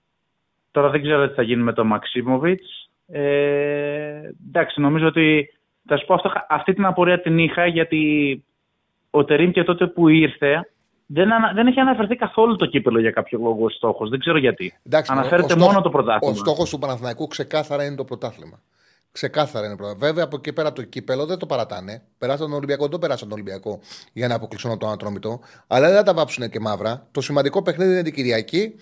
Τώρα δεν ξέρω τι θα γίνει με τον Μαξίμοβιτς. Ε, εντάξει, νομίζω ότι θα σου πω αυτό, αυτή την απορία την είχα γιατί ο Τερίμ και τότε που ήρθε δεν, ανα, δεν έχει αναφερθεί καθόλου το κύπελο για κάποιο λόγο ο στόχος. Δεν ξέρω γιατί. Εντάξει, Αναφέρεται ο στόχος- μόνο το πρωτάθλημα. Ο στόχος του Παναθηναϊκού ξεκάθαρα είναι το πρωτάθλημα. Ξεκάθαρα είναι το πρωτάθλημα. Βέβαια από εκεί πέρα το κύπελο δεν το παρατάνε. Περάσαν τον Ολυμπιακό, δεν το περάσαν τον Ολυμπιακό για να αποκλείσουν από τον Ατρόμητο. Αλλά δεν θα τα βάψουν και μαύρα. Το σημαντικό παιχνίδι είναι την Κυριακή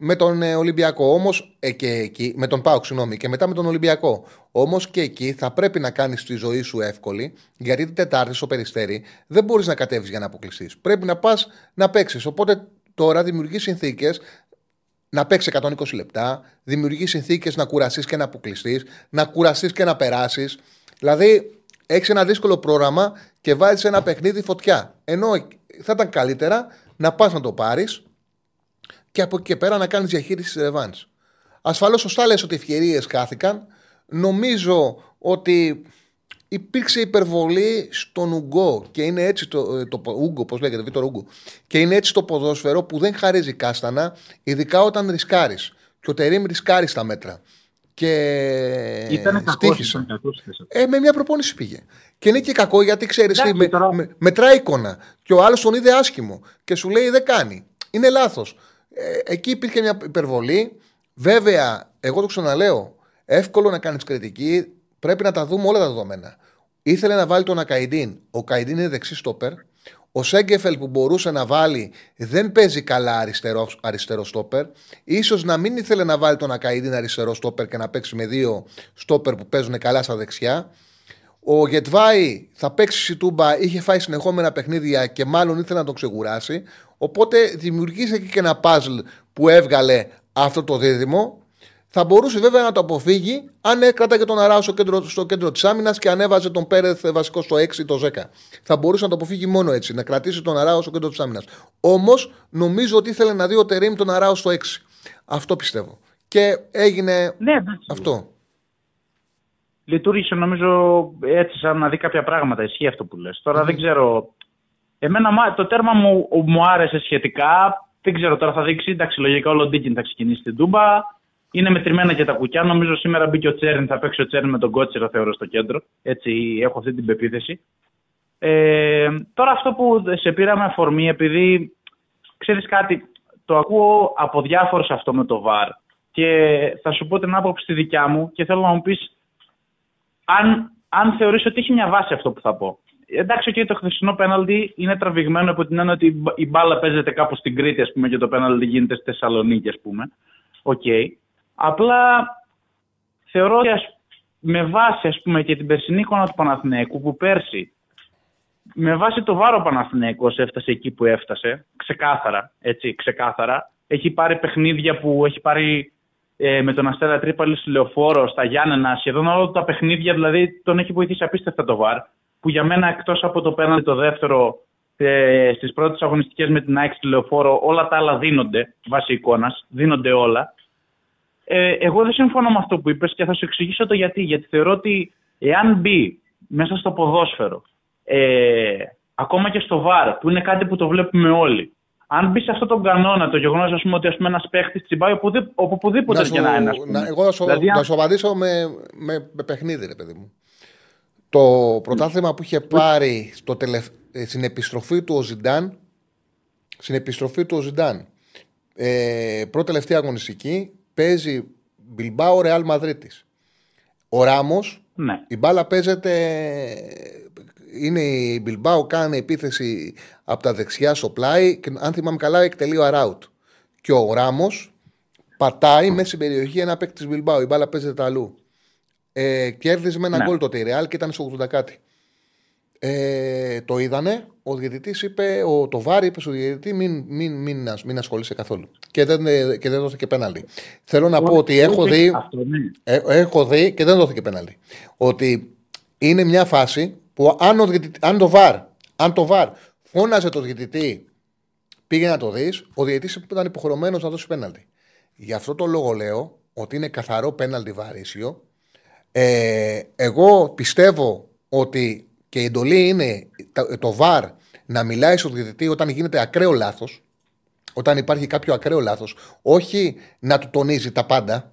με τον ε, Ολυμπιακό. Όμως ε, και εκεί, με τον Πάουξ, συγγνώμη, και μετά με τον Ολυμπιακό. Όμως και εκεί θα πρέπει να κάνεις τη ζωή σου εύκολη, γιατί την Τετάρτη στο περιστέρι δεν μπορείς να κατέβεις για να αποκλειστείς. Πρέπει να πας να παίξεις. Οπότε τώρα δημιουργείς συνθήκες να παίξεις 120 λεπτά, δημιουργείς συνθήκες να κουραστείς και να αποκλειστείς, να κουραστείς και να περάσεις. Δηλαδή, έχεις ένα δύσκολο πρόγραμμα και βάζεις ένα παιχνίδι φωτιά. Ενώ θα ήταν καλύτερα να πας να το πάρεις και από εκεί και πέρα να κάνεις διαχείριση της ρευάνη. Ασφαλώς, σωστά λες ότι οι ευκαιρίες χάθηκαν. Νομίζω ότι υπήρξε υπερβολή στον Ουγκό και είναι έτσι το, ε, το, Ούγκο, πώς λέγεται, Βίτορ Ούγκο, και είναι έτσι το ποδόσφαιρο που δεν χαρίζει κάστανα, ειδικά όταν ρισκάρεις. Και ο Τερίμ ρισκάρει στα μέτρα. Και Ήταν στήχησε. Ε, με μια προπόνηση πήγε. Και είναι και κακό γιατί ξέρεις, με, με, μετράει εικόνα. Και ο άλλος τον είδε άσχημο και σου λέει δεν κάνει. Είναι λάθος. Ε, εκεί υπήρχε μια υπερβολή. Βέβαια, εγώ το ξαναλέω, εύκολο να κάνεις κριτική. Πρέπει να τα δούμε όλα τα δεδομένα. Ήθελε να βάλει τον Ακαϊντίν. Ο Καϊντίν είναι δεξί στόπερ. Ο Σέγκεφελ που μπορούσε να βάλει δεν παίζει καλά αριστερό, αριστερό στόπερ. σω να μην ήθελε να βάλει τον Ακαϊντίν αριστερό στόπερ και να παίξει με δύο στόπερ που παίζουν καλά στα δεξιά. Ο Γετβάη θα παίξει στη Τούμπα, είχε φάει συνεχόμενα παιχνίδια και μάλλον ήθελε να τον ξεκουράσει. Οπότε δημιουργήσε και ένα puzzle που έβγαλε αυτό το δίδυμο. Θα μπορούσε βέβαια να το αποφύγει αν έκραταγε τον Αράου στο κέντρο, στο κέντρο της άμυνας και ανέβαζε τον Πέρεθ βασικό στο 6 ή το 10. Θα μπορούσε να το αποφύγει μόνο έτσι, να κρατήσει τον Αράου στο κέντρο της άμυνας. Όμως νομίζω ότι ήθελε να δει ο Τερήμ τον Αράου στο 6. Αυτό πιστεύω. Και έγινε ναι, αυτό. Λειτουργήσε νομίζω έτσι σαν να δει κάποια πράγματα. Ισχύει αυτό που λες. Τώρα δεν ξέρω. Εμένα το τέρμα μου, μου άρεσε σχετικά. Δεν ξέρω τώρα θα δείξει. Εντάξει, λογικά ο Λοντίκιν θα ξεκινήσει την Τούμπα. Είναι μετρημένα και τα κουκιά. Νομίζω σήμερα μπήκε ο Τσέρν, θα παίξει ο Τσέρν με τον Κότσερα, θεωρώ, στο κέντρο. Έτσι έχω αυτή την πεποίθηση. Ε, τώρα αυτό που σε πήρα με αφορμή, επειδή ξέρεις κάτι, το ακούω από διάφορους αυτό με το VAR. Και θα σου πω την άποψη τη δικιά μου και θέλω να μου πεις αν, αν θεωρείς ότι έχει μια βάση αυτό που θα πω. Εντάξει, okay, το χθεσινό πέναλτι είναι τραβηγμένο από την έννοια ότι η μπάλα παίζεται κάπου στην Κρήτη, ας πούμε, και το πέναλτι γίνεται στη Θεσσαλονίκη, ας πούμε. OK. Okay. Απλά θεωρώ ότι με βάση ας πούμε, και την περσινή εικόνα του Παναθηναϊκού που πέρσι με βάση το βάρο Παναθηναίκος έφτασε εκεί που έφτασε, ξεκάθαρα, έτσι, ξεκάθαρα. Έχει πάρει παιχνίδια που έχει πάρει ε, με τον Αστέρα Τρίπαλης στη Λεωφόρο, στα Γιάννενα, σχεδόν όλα τα παιχνίδια, δηλαδή τον έχει βοηθήσει απίστευτα το ΒΑΡ. Που για μένα εκτός από το πέναντι το δεύτερο ε, στις πρώτες αγωνιστικές με την ΑΕΚ στη Λεωφόρο, όλα τα άλλα δίνονται βάσει εικόνας, δίνονται όλα. Ε, εγώ δεν συμφωνώ με αυτό που είπες και θα σου εξηγήσω το γιατί. Γιατί θεωρώ ότι εάν μπει μέσα στο ποδόσφαιρο, ε, ακόμα και στο ΒΑΡ, που είναι κάτι που το βλέπουμε όλοι, αν μπει σε αυτόν τον κανόνα, το γεγονός ότι ένας παίχτης τσιμπάει οπουδήποτε και να είναι. Εγώ θα σου, δηλαδή, να σου απαντήσω με, με, με παιχνίδι, ρε παιδί μου. Το πρωτάθλημα που είχε πάρει στο τελευ... Ε, στην επιστροφή του ο Ζιντάν. Στην επιστροφή του ο Ζιντάν. Ε, πρώτη τελευταία αγωνιστική παίζει Μπιλμπάο Ρεάλ Μαδρίτης. Ο Ράμος, ναι. η μπάλα παίζεται είναι η Μπιλμπάου, κάνει επίθεση από τα δεξιά στο πλάι και αν θυμάμαι καλά εκτελεί ο Αράουτ. Και ο Ράμος πατάει μέσα στην περιοχή ένα παίκτης τη Μπιλμπάου. Η μπάλα παίζεται αλλού. Ε, κέρδιζε με ένα ναι. γκολ το Τιρεάλ και ήταν στο 80 κάτι. Ε, το είδανε. Ο διαιτητής είπε, ο, το βάρη είπε στο διαιτητή, μην, μην, μην, μην ασχολείσαι καθόλου. Και δεν, και δεν δόθηκε πέναλτι. Θέλω να πω ότι έχω δει, ναι. ε, έχω δει και δεν δόθηκε πέναλτι. Ότι είναι μια φάση που αν, ο, αν, το βαρ, αν το βαρ φώναζε το διαιτητή, πήγε να το δεις, ο διαιτητής ήταν υποχρεωμένος να δώσει πέναλτι. Γι' αυτό το λόγο λέω ότι είναι καθαρό πέναλτι βαρύσιο. Ε, εγώ πιστεύω ότι και η εντολή είναι το βαρ να μιλάει στο διαιτητή όταν γίνεται ακραίο λάθος, όταν υπάρχει κάποιο ακραίο λάθος, όχι να του τονίζει τα πάντα.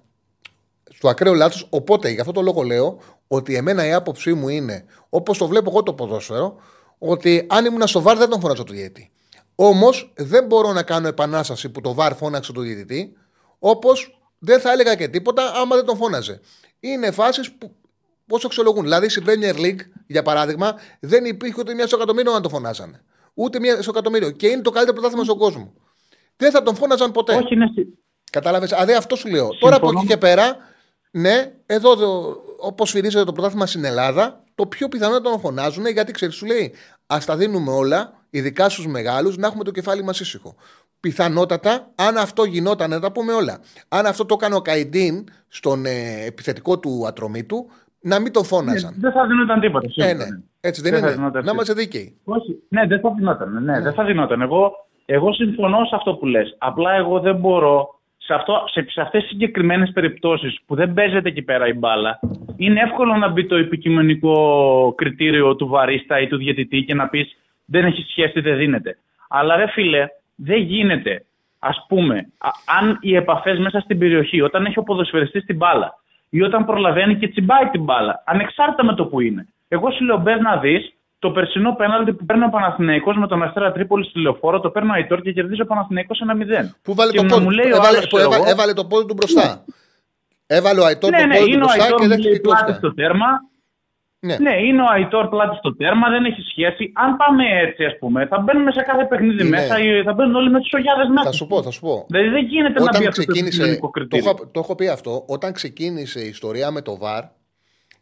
Στο ακραίο λάθος. Οπότε, γι' αυτό το λόγο λέω ότι εμένα η άποψή μου είναι, όπως το βλέπω εγώ το ποδόσφαιρο, ότι αν ήμουν στο βαρ δεν τον φώναζα το διαιτητή. Όμως δεν μπορώ να κάνω επανάσταση που το βαρ φώναξε το διαιτητή, όπως δεν θα έλεγα και τίποτα άμα δεν τον φώναζε. Είναι φάσεις που πώς αξιολογούν. Δηλαδή στην Premier League, για παράδειγμα, δεν υπήρχε ούτε μια στο εκατομμύριο να το φωνάζανε. Ούτε μια στο εκατομμύριο. Και είναι το καλύτερο πρωτάθλημα στον κόσμο. Δεν θα τον φώναζαν ποτέ. Όχι, ναι. Κατάλαβες; Δηλαδή αυτό σου λέω. Τώρα από εκεί και πέρα, ναι, εδώ όπως φυρίζεται το πρωτάθλημα στην Ελλάδα, το πιο πιθανό να τον φωνάζουν γιατί ξέρεις, σου λέει, Α τα δίνουμε όλα, ειδικά στους μεγάλους, να έχουμε το κεφάλι μας ήσυχο. Πιθανότατα, αν αυτό γινόταν, να τα πούμε όλα. Αν αυτό το έκανε ο Καϊντίν στον ε, επιθετικό του ατρομή του, να μην τον φώναζαν. Ναι, δεν θα δινόταν τίποτα. Ε, ναι. Έτσι δεν, δεν είναι. Να είμαστε δίκαιοι. Όχι. Ναι, δεν θα δινόταν. Ναι, ναι. Δεν θα δινόταν. Εγώ, εγώ συμφωνώ σε αυτό που λες. Απλά εγώ δεν μπορώ σε, αυτό, σε, σε αυτές τις συγκεκριμένες περιπτώσεις που δεν παίζεται εκεί πέρα η μπάλα, είναι εύκολο να μπει το επικειμενικό κριτήριο του βαρίστα ή του διαιτητή και να πεις δεν έχει σχέση, δεν δίνεται. Αλλά ρε φίλε, δεν γίνεται. Ας πούμε, α, αν οι επαφές μέσα στην περιοχή, όταν έχει ο ποδοσφαιριστής την μπάλα ή όταν προλαβαίνει και τσιμπάει την μπάλα, ανεξάρτητα με το που είναι. Εγώ σου λέω, μπες να δεις το περσινό πέναλτι που παίρνει ο Παναθηναϊκός με τον Αστέρα Τρίπολη στη λεωφόρο, το παίρνει ο Αϊτόρ και κερδίζει ο Παναθηναϊκός 1-0. Που βάλε Και το να πόδι, μου λέει ο έβαλε, άλλος, που ξέρω έβαλε, εγώ, έβαλε το πόδι του μπροστά. Έβαλε ο Αϊτόρ Ναι, το ναι, πόδι του είναι ο μπροστά Αϊτόρ και που δεν λέει έχει πλάτη κλώστα. στο τέρμα. Ναι. Ναι, είναι ο Αϊτόρ πλάτης στο τέρμα, δεν έχει σχέση. Αν πάμε έτσι, ας πούμε, θα μπαίνουμε σε κάθε παιχνίδι Είναι. μέσα, ή θα μπαίνουν όλοι με τις ογιάδε μέσα. Θα σου πω, θα σου πω. Δηλαδή δεν γίνεται να μπει Όταν αυτό το ξεκίνησε. κοινωνικό Το κριτήριο. έχω, το έχω πει αυτό. Όταν ξεκίνησε η ιστορία με το VAR,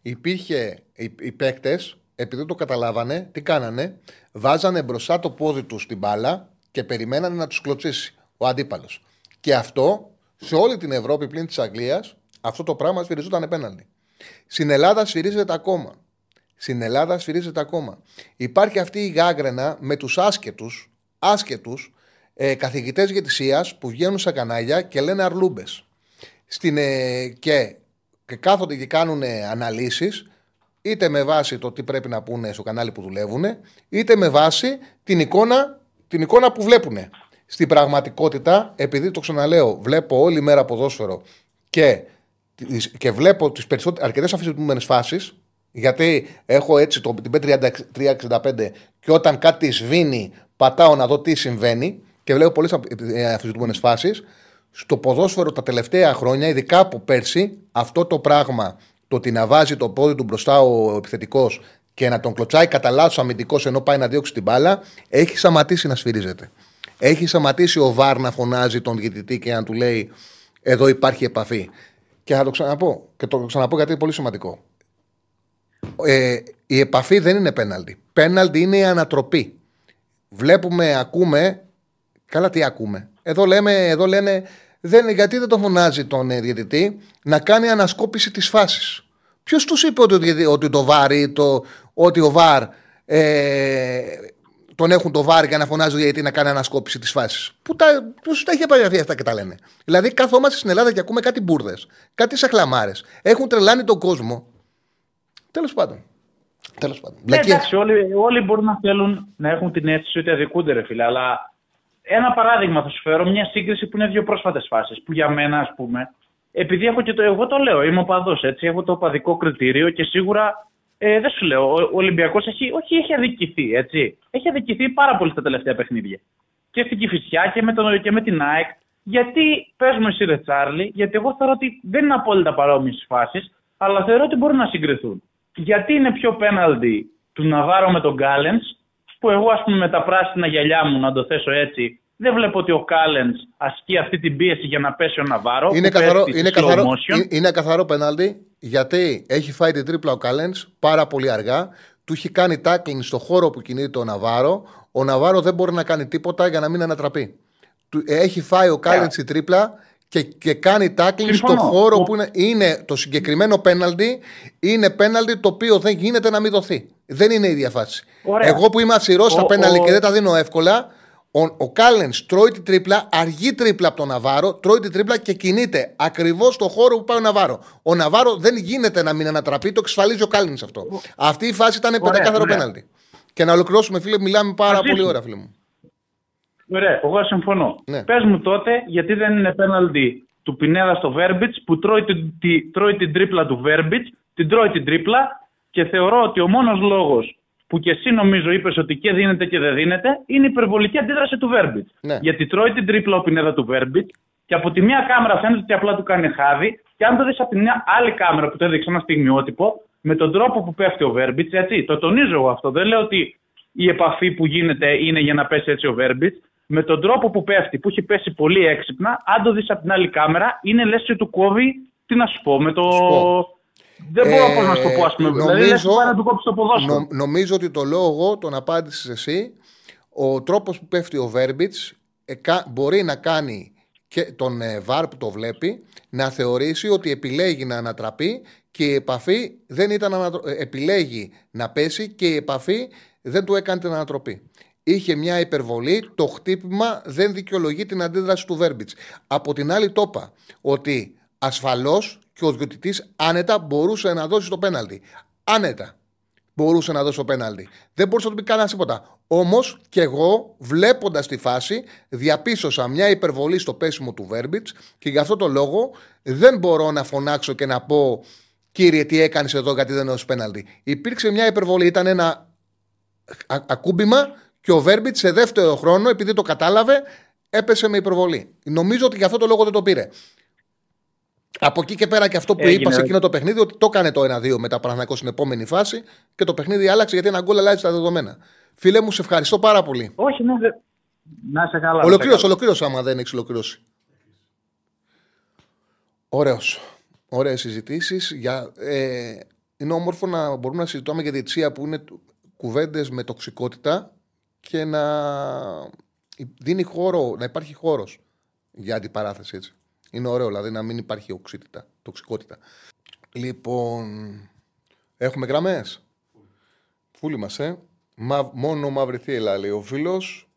υπήρχε οι, οι παίκτες, επειδή το καταλάβανε, τι κάνανε, βάζανε μπροστά το πόδι τους στην μπάλα και περιμένανε να τους κλωτσίσει ο αντίπαλος. Και αυτό σε όλη την Ευρώπη πλην της Αγγλίας, αυτό το πράγμα σφυριζόταν απέναντι. Στην Ελλάδα σφυρίζεται ακόμα. Στην Ελλάδα σφυρίζεται ακόμα. Υπάρχει αυτή η γάγκρενα με τους άσχετου άσχετους, ε, καθηγητές ηγετησία που βγαίνουν στα κανάλια και λένε αρλούμπες. Στην, ε, και, και κάθονται και κάνουν αναλύσεις, είτε με βάση το τι πρέπει να πούνε στο κανάλι που δουλεύουν, είτε με βάση την εικόνα, την εικόνα που βλέπουν. Στην πραγματικότητα, επειδή το ξαναλέω, βλέπω όλη μέρα ποδόσφαιρο και, τις- και βλέπω τις περισσότερες, αρκετές αφισβητούμενες φάσεις, γιατί έχω έτσι το, την P365 και όταν κάτι σβήνει πατάω να δω τι συμβαίνει και βλέπω πολλές αφισβητούμενες φάσεις, στο ποδόσφαιρο τα τελευταία χρόνια, ειδικά από πέρσι, αυτό το πράγμα, το ότι να βάζει το πόδι του μπροστά ο επιθετικός και να τον κλωτσάει κατά λάθος αμυντικός ενώ πάει να διώξει την μπάλα, έχει σταματήσει να σφυρίζεται. Έχει σταματήσει ο Βάρ να φωνάζει τον διαιτητή και να του λέει εδώ υπάρχει επαφή. Και θα το ξαναπώ. Και το ξαναπώ γιατί είναι πολύ σημαντικό. Ε, η επαφή δεν είναι πέναλτι. Πέναλτι είναι η ανατροπή. Βλέπουμε, ακούμε. Καλά, τι ακούμε. Εδώ, λέμε, εδώ λένε δεν, γιατί δεν το φωνάζει τον ε, διαιτητή να κάνει ανασκόπηση της φάσης. Ποιος τους είπε ότι, ο διαιτη- ότι το βάρ ή το, ότι ο βάρ ε, τον έχουν το βάρ για να φωνάζει ο διαιτητή να κάνει ανασκόπηση της φάσης; Πού τα, ποιος τα έχει επαγγελθεί αυτά και τα λένε. Δηλαδή, καθόμαστε στην Ελλάδα και ακούμε κάτι μπουρδες, κάτι σαχλαμάρες. Έχουν τρελάνει τον κόσμο. Τέλος πάντων. Τέλος πάντων. Ναι, Βλακίες. εντάξει, όλοι, όλοι μπορούν να θέλουν να έχουν την αίσθηση ότι αδικούνται, ρε φίλε. Αλλά ένα παράδειγμα θα σου φέρω, μια σύγκριση που είναι δύο πρόσφατες φάσεις. Που για μένα, ας πούμε, επειδή έχω και το. Εγώ το λέω, είμαι οπαδός, έτσι. Έχω το οπαδικό κριτήριο και σίγουρα ε, δεν σου λέω. Ο, ο Ολυμπιακός έχει, όχι, έχει αδικηθεί, έτσι. Έχει αδικηθεί πάρα πολύ στα τελευταία παιχνίδια. Και στην Κυφυσιά και με, τον, και με την ΑΕΚ. Γιατί παίζουμε εσύ, ρε Τσάρλι, γιατί εγώ θεωρώ ότι δεν είναι απόλυτα παρόμοιες φάσεις, αλλά θεωρώ ότι μπορούν να συγκριθούν. Γιατί είναι πιο πέναλτι του Ναβάρο με τον Γκάλεν, που εγώ, ας πούμε, με τα πράσινα γυαλιά μου, να το θέσω έτσι, δεν βλέπω ότι ο Κάλεν ασκεί αυτή την πίεση για να πέσει ο Ναβάρο. Είναι που καθαρό, πέφτει είναι, σε slow καθαρό, motion. είναι- είναι καθαρό πέναλτι γιατί έχει φάει την τρίπλα ο Καλέν πάρα πολύ αργά. Του έχει κάνει tackling στο χώρο που κινείται ο Ναβάρο. Ο Ναβάρο δεν μπορεί να κάνει τίποτα για να μην ανατραπεί. Του- Έχει φάει ο Κάλεν την τρίπλα και, και κάνει tackling στο Συμφωνώ. χώρο Ο- που είναι, είναι το συγκεκριμένο πέναλτι. Είναι πέναλτι το οποίο δεν γίνεται να μην δοθεί. Δεν είναι η ίδια φάση. Ωραία. Εγώ που είμαι αυστηρός στα Ο- πέναλτι ο- και δεν τα δίνω εύκολα, ο, ο Κάλενς τρώει την τρίπλα, αργή τρίπλα από τον Ναβάρο, τρώει την τρίπλα και κινείται ακριβώς στο χώρο που πάει ο Ναβάρο. Ο Ναβάρο δεν γίνεται να μην ανατραπεί, το εξασφαλίζει ο Κάλενς αυτό. Αυτή η φάση ήταν πεντακάθαρο ωραία. πέναλτι. Και να ολοκληρώσουμε, φίλε, μιλάμε πάρα Μαζί πολύ σου. ώρα, φίλε μου. Ωραία, εγώ συμφωνώ. Ναι. Πες μου τότε γιατί δεν είναι πέναλτι του Πινέδα στο Βέρμπιτς που τρώει την, τη- τρώει την τρίπλα του Βέρμπιτς, την τρώει την τρίπλα και θεωρώ ότι ο μόνος λόγος που και εσύ νομίζω είπες ότι και δίνεται και δεν δίνεται είναι η υπερβολική αντίδραση του Βέρμπιτς. Ναι. Γιατί τρώει την τρίπλα ο Πινέδα του Βέρμπιτς και από τη μία κάμερα φαίνεται ότι απλά του κάνει χάδι και αν το δεις από τη μια άλλη κάμερα που το έδειξε ένα στιγμιότυπο με τον τρόπο που πέφτει ο Βέρμπιτς, έτσι. Το τονίζω εγώ αυτό. Δεν λέω ότι η επαφή που γίνεται είναι για να πέσει έτσι ο Βέρμπιτς. Με τον τρόπο που πέφτει, που έχει πέσει πολύ έξυπνα, αν το δεις από την άλλη κάμερα, είναι λες και του κόβει. Τι να σου πω, με το. πω. Δεν μπορώ Ε, πώς να σου το πω, ας πούμε. δηλαδή, λες που πάει να του κόψει το ποδόσφαιρο. νο- νομίζω ότι το λόγο τον απάντησες εσύ. Ο τρόπος που πέφτει ο Βέρμπιτς μπορεί να κάνει και τον ε, Βάρ που το βλέπει να θεωρήσει ότι επιλέγει να ανατραπεί και η επαφή δεν ήταν ανατρο... ε, επιλέγει να πέσει και η επαφή δεν του έκανε την ανατροπή. Είχε μια υπερβολή. Το χτύπημα δεν δικαιολογεί την αντίδραση του Βέρμπιτς. Από την άλλη, το είπα ότι ασφαλώς και ο διοικητής άνετα μπορούσε να δώσει το πέναλτι. Άνετα μπορούσε να δώσει το πέναλτι. Δεν μπορούσε να του πει κανένας τίποτα. Όμως και εγώ, βλέποντας τη φάση, διαπίστωσα μια υπερβολή στο πέσιμο του Βέρμπιτς και γι' αυτό το λόγο δεν μπορώ να φωνάξω και να πω Κύριε, τι έκανες εδώ, γιατί δεν έδωσες πέναλτι. Υπήρξε μια υπερβολή. Ήταν ένα ακούμπημα και ο Βέρμπιτ σε δεύτερο χρόνο, επειδή το κατάλαβε, έπεσε με υπερβολή. Νομίζω ότι γι' αυτό το λόγο δεν το πήρε. Από εκεί και πέρα και αυτό που Έγινε. είπα σε εκείνο το παιχνίδι, ότι το έκανε το 1-2 μετά Παναθηναϊκός στην επόμενη φάση και το παιχνίδι άλλαξε γιατί ένα γκολ αλλάζει τα δεδομένα. Φίλε μου, σε ευχαριστώ πάρα πολύ. Όχι, ναι, δε... να σε καλά. Ολοκλήρωσε, ολοκλήρωσε άμα δεν έχεις ολοκληρώσει. Ωραίος. Ωραίες συζητήσεις. Για... Ε, είναι όμορφο να μπορούμε να συζητάμε για διετσία που είναι κουβέντες με τοξικότητα και να δίνει χώρο, να υπάρχει χώρος για αντιπαράθεση έτσι. Είναι ωραίο, δηλαδή να μην υπάρχει οξύτητα, τοξικότητα. Λοιπόν, έχουμε γραμμές. Φούλη μας, ε. Μα, μόνο μαύρη θύελα, λέει ο φίλος.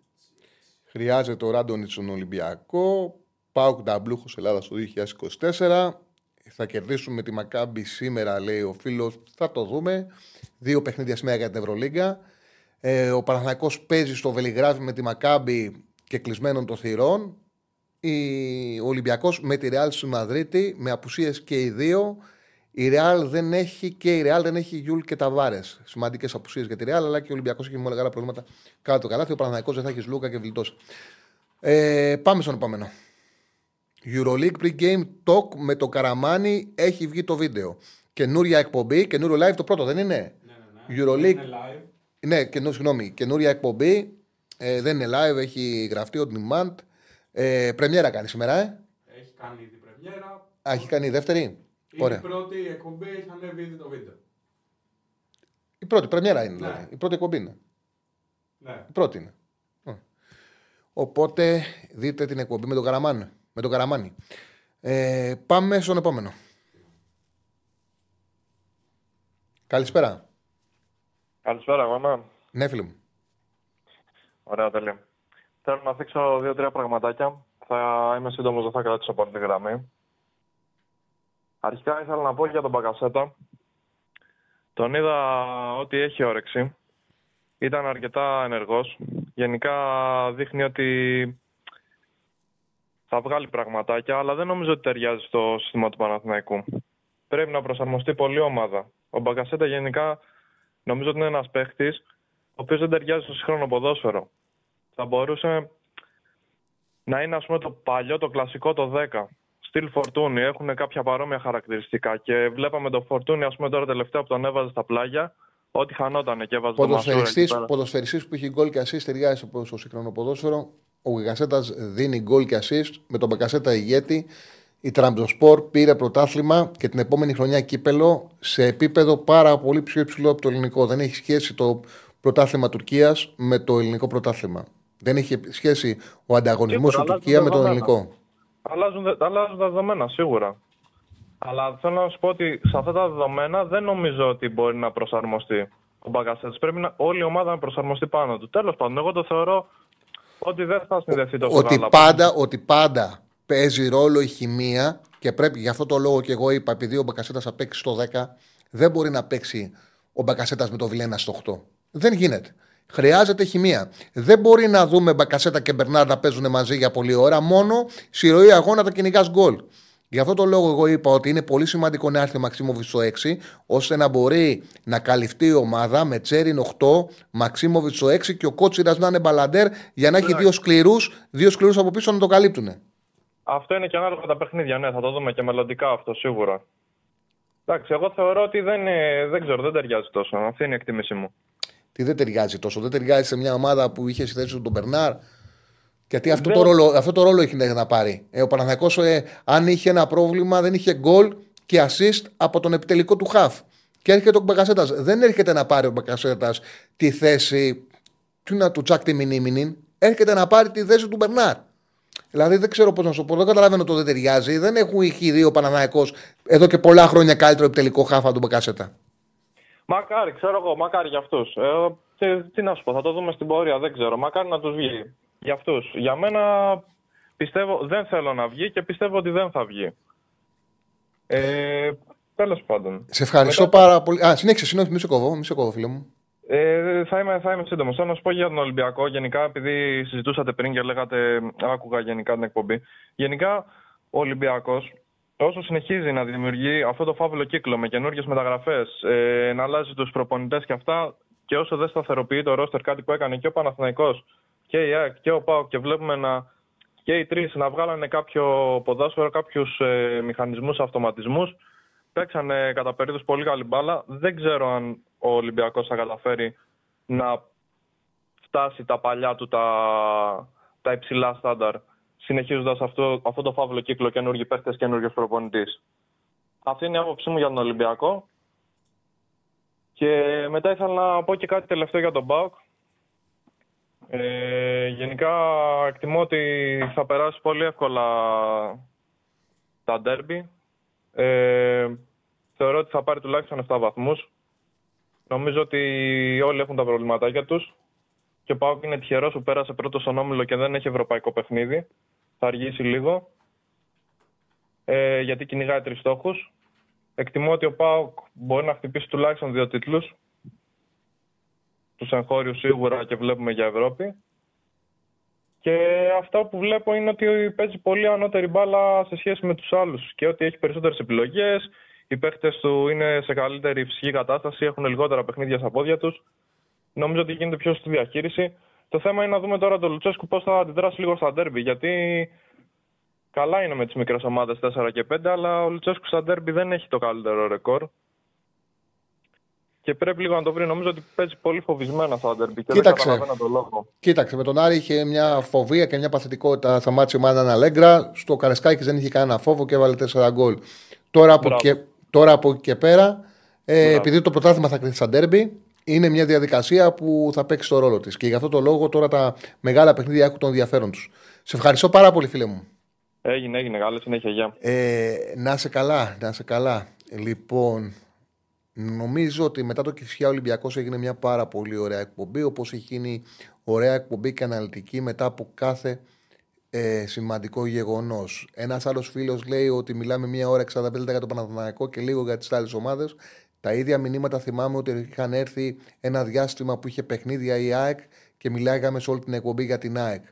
Χρειάζεται ο Ράντονιτς στον Ολυμπιακό. Πάουκ Νταμπλούχος Ελλάδας το 2024. Θα κερδίσουμε τη Μακάμπη σήμερα, λέει ο φίλος. Θα το δούμε. Δύο παιχνίδια σήμερα για την Ευρωλίγκα. Ε, ο Παναθηναϊκός παίζει στο Βελιγράδι με τη Μακάμπη και κλεισμένων των θυρών. Ο Ολυμπιακός με τη Ρεάλ στη Μαδρίτη με απουσίες και οι δύο. Η Ρεάλ δεν έχει και η Ρεάλ δεν έχει Γιούλ και Ταβάρες. Σημαντικές απουσίες για τη Ρεάλ, αλλά και ο Ολυμπιακός έχει μόνο μεγάλα προβλήματα κάτω το καλάθι. Ο Παναθηναϊκός δεν θα έχει Σλούκα και Βιλντόζα. Ε, πάμε στον επόμενο. Euroleague Pre-Game Talk με το Καραμάνι έχει βγει το βίντεο. Καινούρια εκπομπή, καινούριο live το πρώτο, δεν είναι; Ναι, ναι, ναι. Euroleague. Είναι live. Ναι, καινούριο, συγγνώμη. Καινούρια εκπομπή. Ε, δεν είναι live, έχει γραφτεί on demand. Ε, πρεμιέρα κάνει σήμερα, ε. Έχει κάνει ήδη πρεμιέρα. Α, έχει κάνει η δεύτερη; Είναι Ωραία. η πρώτη εκπομπή, έχει ανέβει ήδη το βίντεο. Η πρώτη πρεμιέρα είναι, ναι. δηλαδή. Η πρώτη εκπομπή είναι. Ναι. Η πρώτη είναι. Οπότε δείτε την εκπομπή με τον Καραμάνι. Με τον Καραμάνι. Ε, πάμε στον επόμενο. Καλησπέρα. Καλησπέρα, Γόνα. Ναι, φίλε μου. Ωραία, τέλεια. Θέλω να δείξω δύο-τρία πραγματάκια. Θα είμαι σύντομος, δεν θα κρατήσω πολύ τη γραμμή. Αρχικά ήθελα να πω για τον Μπακασέτα. Τον είδα ότι έχει όρεξη. Ήταν αρκετά ενεργός. Γενικά δείχνει ότι θα βγάλει πραγματάκια, αλλά δεν νομίζω ότι ταιριάζει στο σύστημα του Παναθηναϊκού. Πρέπει να προσαρμοστεί πολύ ομάδα. Ο Μπακασέτα γενικά νομίζω ότι είναι ένας παίχτης ο οποίος δεν ταιριάζει στο σύγχρονο ποδόσφαιρο. Θα μπορούσε να είναι ας πούμε το παλιό, το κλασικό το 10. Στυλ Φορτούνι, έχουν κάποια παρόμοια χαρακτηριστικά. Και βλέπαμε το Φορτούνι, ας πούμε, τώρα τελευταία που τον έβαζε στα πλάγια, ό,τι χανόταν και έβαζε το Ποδοσφαιριστή που έχει γκολ και assist ταιριάζει στο σύγχρονο ποδόσφαιρο. Ο Γκασέτα δίνει γκολ και assist με τον Μπακασέτα ηγέτη. Η Τραμπζοσπορ πήρε πρωτάθλημα και την επόμενη χρονιά κύπελο σε επίπεδο πάρα πολύ πιο υψηλό από το ελληνικό. Δεν έχει σχέση το πρωτάθλημα Τουρκίας με το ελληνικό πρωτάθλημα. Δεν έχει σχέση ο ανταγωνισμός στην Τουρκία με τον ελληνικό. Αλλάζουν, αλλάζουν τα δεδομένα, σίγουρα. Αλλά θέλω να σου πω ότι σε αυτά τα δεδομένα δεν νομίζω ότι μπορεί να προσαρμοστεί ο Μπαγκασέτς. Πρέπει να, όλη η ομάδα να προσαρμοστεί πάνω του. Τέλος πάντων, εγώ το θεωρώ ότι δεν θα συνδεθεί τόσο ότι πάντα, ότι πάντα παίζει ρόλο η χημεία και πρέπει γι' αυτό το λόγο και εγώ είπα, επειδή ο Μπακασέτας θα παίξει στο 10, δεν μπορεί να παίξει ο Μπακασέτας με το Βιλένα στο 8. Δεν γίνεται. Χρειάζεται χημεία. Δεν μπορεί να δούμε Μπακασέτα και Μπερνάρ να παίζουν μαζί για πολλή ώρα, μόνο στη ροή αγώνα τα κυνηγάς γκολ. Γι' αυτό το λόγο εγώ είπα ότι είναι πολύ σημαντικό να έρθει ο Μαξίμοβιτς στο 6, ώστε να μπορεί να καλυφθεί η ομάδα με Τσέριν 8, Μαξίμοβιτς στο 6 και ο Κότσιρας να είναι μπαλαντέρ για να έχει δύο σκληρούς δύο σκληρούς από πίσω να το καλύπτουν. Αυτό είναι και ανάλογα τα παιχνίδια, ναι, θα το δούμε και μελλοντικά αυτό σίγουρα. Εντάξει, εγώ θεωρώ ότι δεν, δεν ξέρω, δεν ταιριάζει τόσο. Αυτή είναι η εκτίμησή μου. Τι δεν ταιριάζει τόσο, δεν ταιριάζει σε μια ομάδα που είχε θέση τον Μπερνάρ; Γιατί αυτό, το ρόλο, αυτό το ρόλο έχει να πάρει. Ε, ο Παναθηναϊκός ε, αν είχε ένα πρόβλημα, δεν είχε γκολ και assist από τον επιτελικό του χαφ. Και έρχεται ο Μπακασέτα. Δεν έρχεται να πάρει ο Μπακασέτα τη θέση του, να, του Τσάκ Μινίμινιν. Έρχεται να πάρει τη θέση του Μπερνάρ. Δηλαδή δεν ξέρω πώς να σου πω. Δεν καταλαβαίνω το δεν ταιριάζει. Δεν έχουν ηχεί δύο Παναναναϊκό εδώ και πολλά χρόνια καλύτερο επιτελικό χάφα του Μπακασέτα. Μακάρι, ξέρω εγώ, μακάρι για αυτούς. Ε, και τι να σου πω, θα το δούμε στην πορεία, δεν ξέρω. Μακάρι να τους βγει. Για αυτούς. Για μένα πιστεύω, δεν θέλω να βγει και πιστεύω ότι δεν θα βγει. Ε, Τέλος πάντων. Σε ευχαριστώ Μετά- πάρα πολύ. Α, συνέχισε, συγγνώμη, μη σε κόβω, μη σε κόβω, φίλε μου. Ε, θα είμαι, θα είμαι σύντομος. Θέλω να σου πω για τον Ολυμπιακό. Γενικά, επειδή συζητούσατε πριν και λέγατε, άκουγα γενικά την εκπομπή. Γενικά, ο Ολυμπιακός, όσο συνεχίζει να δημιουργεί αυτό το φαύλο κύκλο με καινούργιες μεταγραφές, ε, να αλλάζει τους προπονητές και αυτά, και όσο δεν σταθεροποιεί το ρόστερ, κάτι που έκανε και ο Παναθηναϊκός και η ΑΕΚ και ο ΠΑΟ και βλέπουμε να, και οι τρεις να βγάλανε κάποιο ποδόσφαιρο, κάποιους ε, μηχανισμούς, αυτοματισμούς. Παίξανε κατά περίοδους πολύ καλή μπάλα. Δεν ξέρω αν ο Ολυμπιακός θα καταφέρει να φτάσει τα παλιά του τα, τα υψηλά στάνταρ συνεχίζοντας αυτό, αυτό το φαύλο κύκλο καινούργιοι παίχτες, καινούργιος προπονητής. Αυτή είναι η άποψή μου για τον Ολυμπιακό. Και μετά ήθελα να πω και κάτι τελευταίο για τον ΠΑΟΚ. Ε, γενικά εκτιμώ ότι θα περάσει πολύ εύκολα τα ντέρμπι. Ε, θεωρώ ότι θα πάρει τουλάχιστον 7 βαθμούς. Νομίζω ότι όλοι έχουν τα προβληματάκια τους. Και ο ΠΑΟΚ είναι τυχερός που πέρασε πρώτος στον όμιλο και δεν έχει ευρωπαϊκό παιχνίδι. Θα αργήσει λίγο. Ε, γιατί κυνηγάει τρεις στόχους. Εκτιμώ ότι ο ΠΑΟΚ μπορεί να χτυπήσει τουλάχιστον δύο τίτλους. Τους εγχώριους σίγουρα και βλέπουμε για Ευρώπη. Και αυτό που βλέπω είναι ότι παίζει πολύ ανώτερη μπάλα σε σχέση με τους άλλους και ότι έχει περισσότερες επιλογές. Οι παίχτες του είναι σε καλύτερη φυσική κατάσταση, έχουν λιγότερα παιχνίδια στα πόδια τους. Νομίζω ότι γίνεται πιο στη διαχείριση. Το θέμα είναι να δούμε τώρα τον Λουτσέσκου πώς θα αντιδράσει λίγο στα ντέρμπι. Γιατί καλά είναι με τις μικρές ομάδες 4 και 5, αλλά ο Λουτσέσκου στα ντέρμπι δεν έχει το καλύτερο ρεκόρ. Και πρέπει λίγο να το βρει. Νομίζω ότι παίζει πολύ φοβισμένα στα ντέρμπι και Κοίταξε. δεν καταλαβαίνω τον λόγο. Κοίταξε, με τον Άρη είχε μια φοβία και μια παθητικότητα στα μάτια ομάδα Αναλέγκρα. Στο Καρεσκάκης δεν είχε κανένα φόβο και έβαλε 4 γκολ. Τώρα από, Μπράβο. και, τώρα από εκεί και πέρα, ε, Μπράβο. επειδή το πρωτάθλημα θα κρυθεί στα ντέρμπι, είναι μια διαδικασία που θα παίξει το ρόλο της. Και γι' αυτό το λόγο τώρα τα μεγάλα παιχνίδια έχουν τον ενδιαφέρον τους. Σε ευχαριστώ πάρα πολύ, φίλε μου. Έγινε, έγινε. Καλή συνέχεια. Γεια. Ε, να είσαι καλά, να είσαι καλά. Λοιπόν, νομίζω ότι μετά το Κυσιά Ολυμπιακός έγινε μια πάρα πολύ ωραία εκπομπή, όπως έχει γίνει ωραία εκπομπή και αναλυτική μετά από κάθε ε, σημαντικό γεγονός. Ένας άλλος φίλος λέει ότι μιλάμε μια ώρα 65 λεπτά για το Παναθηναϊκό και λίγο για τις άλλες ομάδες. Τα ίδια μηνύματα θυμάμαι ότι είχαν έρθει ένα διάστημα που είχε παιχνίδια η ΑΕΚ και μιλάγαμε σε όλη την εκπομπή για την ΑΕΚ.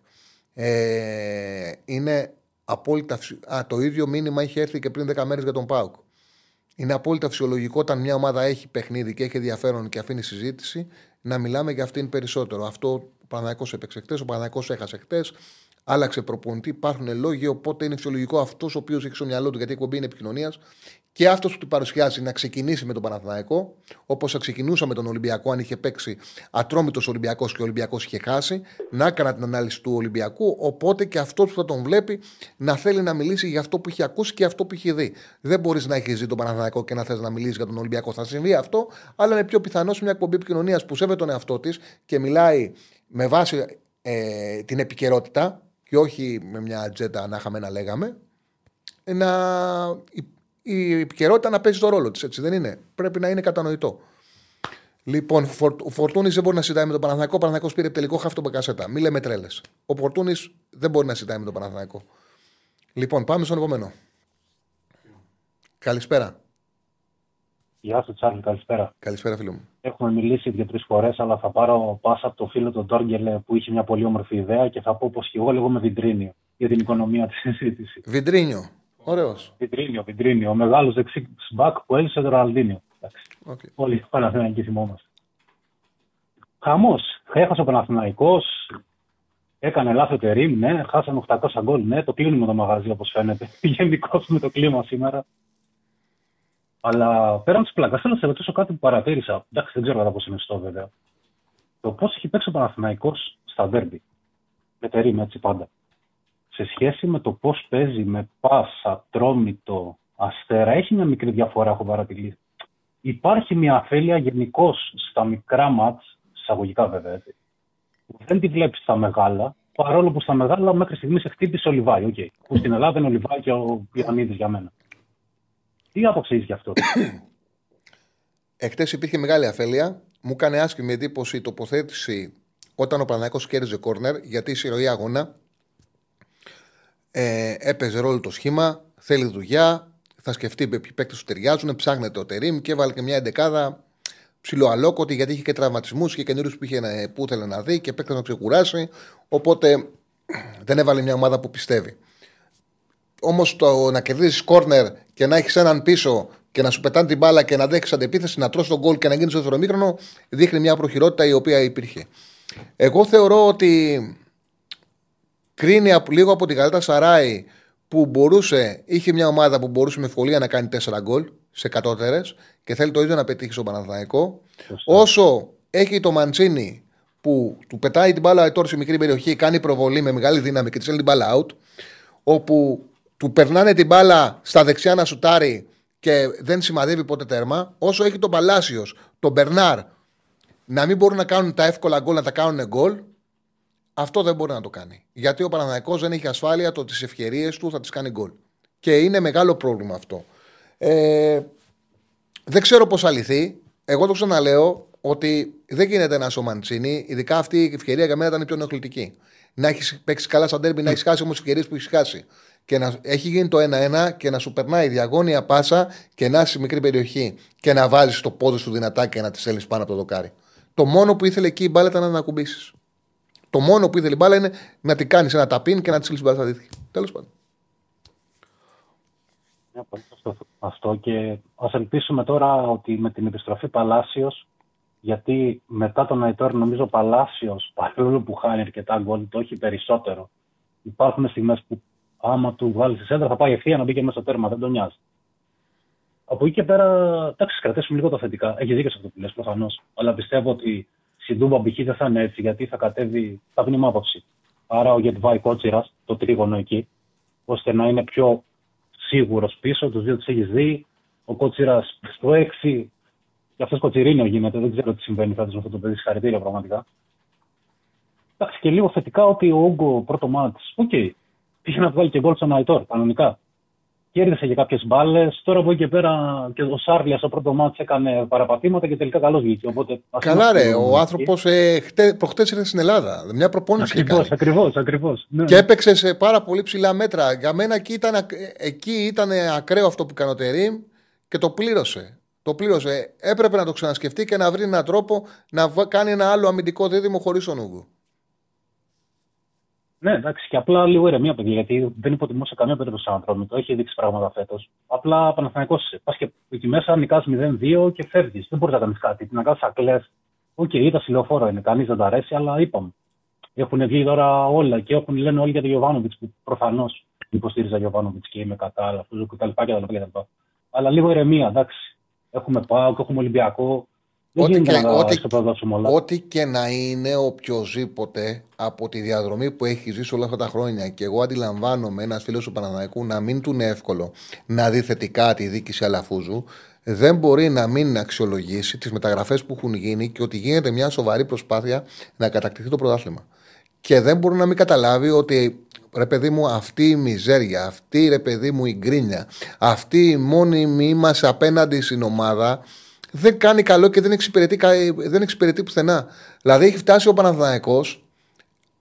Ε, είναι απόλυτα. φυσι- Α, το ίδιο μήνυμα είχε έρθει και πριν 10 μέρες για τον Πάουκ. Είναι απόλυτα φυσιολογικό όταν μια ομάδα έχει παιχνίδι και έχει ενδιαφέρον και αφήνει συζήτηση να μιλάμε για αυτήν περισσότερο. Αυτό ο Παναγιακό έπαιξε χτες, ο Παναγιακό έχασε χτες, άλλαξε προπονητή, υπάρχουν λόγοι. Οπότε είναι φυσιολογικό αυτός ο οποίος έχει στο μυαλό του, γιατί η εκπομπή είναι επικοινωνίας, και αυτός που του παρουσιάζει να ξεκινήσει με τον Παναθηναϊκό, όπως θα ξεκινούσα με τον Ολυμπιακό, αν είχε παίξει ατρόμητος Ολυμπιακός και ο Ολυμπιακός είχε χάσει, να έκανα την ανάλυση του Ολυμπιακού. Οπότε και αυτός που θα τον βλέπει να θέλει να μιλήσει για αυτό που έχει ακούσει και αυτό που έχει δει. Δεν μπορείς να έχεις δει τον Παναθηναϊκό και να θες να μιλήσεις για τον Ολυμπιακό. Θα συμβεί αυτό, αλλά είναι πιο πιθανό σε μια εκπομπή επικοινωνίας που σέβεται τον εαυτό της και μιλάει με βάση ε, την επικαιρότητα και όχι με μια ατζέτα να είχαμε να λέγαμε, να, η, η επικαιρότητα να παίζει το ρόλο της, έτσι δεν είναι. Πρέπει να είναι κατανοητό. Λοιπόν, ο Φορτούνης δεν μπορεί να συζητάει με τον Παναθηναϊκό. Ο Παναθηναϊκός πήρε τελικό χάφτο μπακασέτα. Μη λέμε τρέλες. Ο Φορτούνης δεν μπορεί να συζητάει με τον Παναθηναϊκό. Λοιπόν, πάμε στον επόμενο. Καλησπέρα. Γεια σου, Τσάρλι, καλησπέρα. Καλησπέρα, φίλο μου. Έχουμε μιλήσει δύο-τρει φορές, αλλά θα πάρω πάσα από το φίλο τον Τόργκελε που είχε μια πολύ όμορφη ιδέα και θα πω πως και εγώ λέγομαι Βιντρίνιο για την οικονομία της συζήτησης. Βιντρίνιο. Ωραίος. Βιντρίνιο, Βιντρίνιο. Ο μεγάλος δεξί μπακ που έλυσε τον Ραλντίνιο. Okay. Όλοι οι Παναθηναϊκοί θυμόμαστε. Χαμός. Έχασε ο Παναθηναϊκός. Έκανε λάθος τερίμ, ναι. Χάσανε 800 γκολ, ναι. Το κλείνουμε το μαγαζί όπως φαίνεται. Γενικώς με το κλίμα σήμερα. Αλλά πέραν της πλάκα, θέλω να σε ρωτήσω κάτι που παρατήρησα. Εντάξει, δεν ξέρω κατά πόσο είναι σωστό βέβαια. Το πώς έχει παίξει ο Παναθηναϊκός στα ντέρμπι. Με τερίμ, έτσι πάντα. Σε σχέση με το πώς παίζει με πάσα, τρόμητο, αστέρα, έχει μια μικρή διαφορά, έχω παρατηρήσει. Υπάρχει μια αφέλεια γενικώς στα μικρά μάτς, εισαγωγικά βέβαια έτσι. Δεν τη βλέπεις στα μεγάλα, παρόλο που στα μεγάλα μέχρι στιγμής χτύπησε ο Λιβάη. Okay. Που στην Ελλάδα είναι ο Λιβάη και ο Ιωαννίδης για μένα. Τι άποψη έχεις γι' αυτό; Εχθές υπήρχε μεγάλη αφέλεια. Μου έκανε άσχημη εντύπωση η τοποθέτηση όταν ο Παναγιώ κέρδιζε κόρνερ, γιατί η συρροή αγώνα ε, έπαιζε ρόλο το σχήμα, θέλει δουλειά, θα σκεφτεί ποιοι παίκτες του ταιριάζουν, ψάχνεται ο Τερήμ και έβαλε και μια εντεκάδα ψιλοαλόκοτη γιατί είχε και τραυματισμούς και καινούριους που, είχε, που ήθελε να δει και παίκτε να ξεκουράσει. Οπότε δεν έβαλε μια ομάδα που πιστεύει. Όμως το να κερδίσεις κόρνερ και να έχεις έναν πίσω και να σου πετάνε την μπάλα και να δέχεις αντεπίθεση, να τρώσει τον γκολ και να γίνεις στο δρομίκρονο, δείχνει μια προχειρότητα η οποία υπήρχε. Εγώ θεωρώ ότι κρίνει λίγο από την Καλέτα Σαράι που μπορούσε, είχε μια ομάδα που μπορούσε με ευκολία να κάνει 4 γκολ σε κατώτερες και θέλει το ίδιο να πετύχει στο Παναθηναϊκό. Όσο έχει το Μαντσίνη που του πετάει την μπάλα τώρα σε μικρή περιοχή, κάνει προβολή με μεγάλη δύναμη και της στέλνει την μπάλα out, όπου του περνάνε την μπάλα στα δεξιά να σουτάρει και δεν σημαδεύει ποτέ τέρμα, όσο έχει τον Παλάσιος, τον Μπερνάρ να μην μπορούν να κάνουν τα εύκολα γκολ, να τα κάνουν γκολ, αυτό δεν μπορεί να το κάνει. Γιατί ο Παναναναϊκό δεν έχει ασφάλεια το τις ευκαιρίες του θα τις κάνει γκολ. Και είναι μεγάλο πρόβλημα αυτό. Ε, δεν ξέρω πώς αληθεί. Εγώ το ξαναλέω ότι δεν γίνεται ένα ο Μαντσίνη, ειδικά αυτή η ευκαιρία για μένα ήταν η πιο ενοχλητική. Να έχεις παίξεις καλά σαν τέρμι, να έχεις χάσει όμως ευκαιρίες που έχεις χάσει. Και να έχει γίνει το 1-1 και να σου περνάει διαγώνια πάσα και να είσαι μικρή περιοχή και να βάζεις το πόδι σου δυνατά και να τη στέλνεις πάνω από το δοκάρι. Το μόνο που ήθελε εκεί η μπάλα ήταν να την ακουμπήσεις. Το μόνο που ήθελε η μπάλα είναι να την κάνεις ένα ταπίν και να της στείλεις μπάλα στα δίχτυα. Τέλος πάντων. Αυτό και ας ελπίσουμε τώρα ότι με την επιστροφή Παλάσιος γιατί μετά τον Αϊτόρ νομίζω ο Παλάσιος παρόλο που χάνει αρκετά γκολ το έχει περισσότερο. Υπάρχουν στιγμές που άμα του βάλεις τη σέντρα θα πάει ευθεία να μπει και μέσα στο τέρμα, δεν τον νοιάζει. Από εκεί και πέρα, εντάξει, κρατήσουμε λίγο τα θετικά. Έχεις δίκιο σε αυτό που λες προφανώς. Αλλά πιστεύω ότι στην Τούμπα π.χ. δεν θα είναι έτσι, γιατί θα κατέβει, θα πνίμα άποψη. Άρα ο Γετβάη Κότσιρας, το τρίγωνο εκεί, ώστε να είναι πιο σίγουρος πίσω. Τους δύο τους έχεις δει. Ο Κότσιρας στο 6, και αυτός κοτσιρίνιο γίνεται. Δεν ξέρω τι συμβαίνει φέτος με αυτό το παιδί. Συγχαρητήρια πραγματικά. Εντάξει, και λίγο θετικά ότι ο Όγκο πρώτο μάτι. Οκ. Okay. Πήγε να βγάλει και γκολ στον Αϊτόρ, κανονικά κέρδισε για κάποιες μπάλες. Τώρα από εκεί και πέρα και ο Σάρλιας στο πρώτο μάτι έκανε παραπατήματα και τελικά καλός βγήκε. Οπότε, Καλά, ρε. Ο άνθρωπος ε, προχτές ήρθε στην Ελλάδα. Μια προπόνηση. Ακριβώς, ακριβώς. Ακριβώς, ναι. Και έπαιξε σε πάρα πολύ ψηλά μέτρα. Για μένα εκεί ήταν, εκεί ήταν ακραίο αυτό που έκανε ο Τερήμ και το πλήρωσε. Το πλήρωσε. Έπρεπε να το ξανασκεφτεί και να βρει έναν τρόπο να κάνει ένα άλλο αμυντικό δίδυμο χωρίς τον Ούγκο. Ναι, εντάξει, και απλά λίγο ηρεμία, παιδιά, γιατί δεν υποτιμώ σε καμία περίπτωση τον Το Έχει δείξει πράγματα φέτος. Απλά Παναθανικό πας και εκεί μέσα, νικάς 0-2 και φεύγεις. Δεν μπορείς να κάνεις κάτι. Να κάνει ακλέ. OK, okay, ήταν ψυχοφθόρο είναι, κανείς δεν τα αρέσει, αλλά είπαμε. Έχουν βγει τώρα όλα και έχουν, λένε όλοι για τον Γιοβάνοβιτς που προφανώς υποστήριζα Γιοβάνοβιτς και είμαι κατά, αλλά αυτό κτλ. Αλλά λίγο ηρεμία, εντάξει. Έχουμε Πάο, έχουμε Ολυμπιακό. Ό,τι και, ό,τι, ό,τι και να είναι οποιοδήποτε από τη διαδρομή που έχει ζήσει όλα αυτά τα χρόνια και εγώ αντιλαμβάνομαι ένας φίλος του Παναθηναϊκού να μην του είναι εύκολο να δει θετικά τη διοίκηση Αλαφούζου, δεν μπορεί να μην αξιολογήσει τις μεταγραφές που έχουν γίνει και ότι γίνεται μια σοβαρή προσπάθεια να κατακτηθεί το πρωτάθλημα. Και δεν μπορεί να μην καταλάβει ότι ρε παιδί μου, αυτή η μιζέρια, αυτή ρε παιδί μου η γκρίνια, αυτή η μόνιμη είμαστε απέναντι στην ομάδα δεν κάνει καλό και δεν εξυπηρετεί, δεν εξυπηρετεί πουθενά. Δηλαδή έχει φτάσει ο Παναθηναϊκός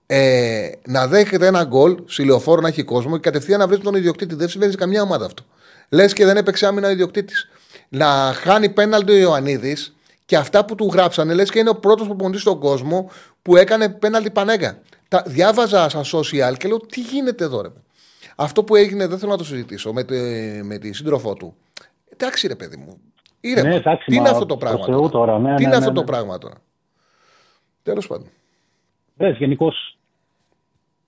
ε, να δέχεται ένα γκολ, συλλοφόρο να έχει κόσμο και κατευθείαν να βρει τον ιδιοκτήτη. Δεν συμβαίνει σε καμιά ομάδα αυτό. Λες και δεν έπαιξε άμυνα ο ιδιοκτήτης. Να χάνει πέναλτι ο Ιωαννίδης και αυτά που του γράψανε, λες και είναι ο πρώτος προπονητή στον κόσμο που έκανε πέναλτι πανέγκα. Τα διάβαζα στα social και λέω τι γίνεται εδώ, ρε. Αυτό που έγινε δεν θέλω να το συζητήσω με, με τη σύντροφό του. Εντάξει, ρε παιδί μου. Ήρεμα. Ναι, εντάξει, Τι είναι αυτό το πράγμα. Τώρα; τώρα. Ναι, Τι ναι, είναι αυτό ναι, το ναι. πράγμα τώρα; Τέλος πάντων. Ναι, γενικώς.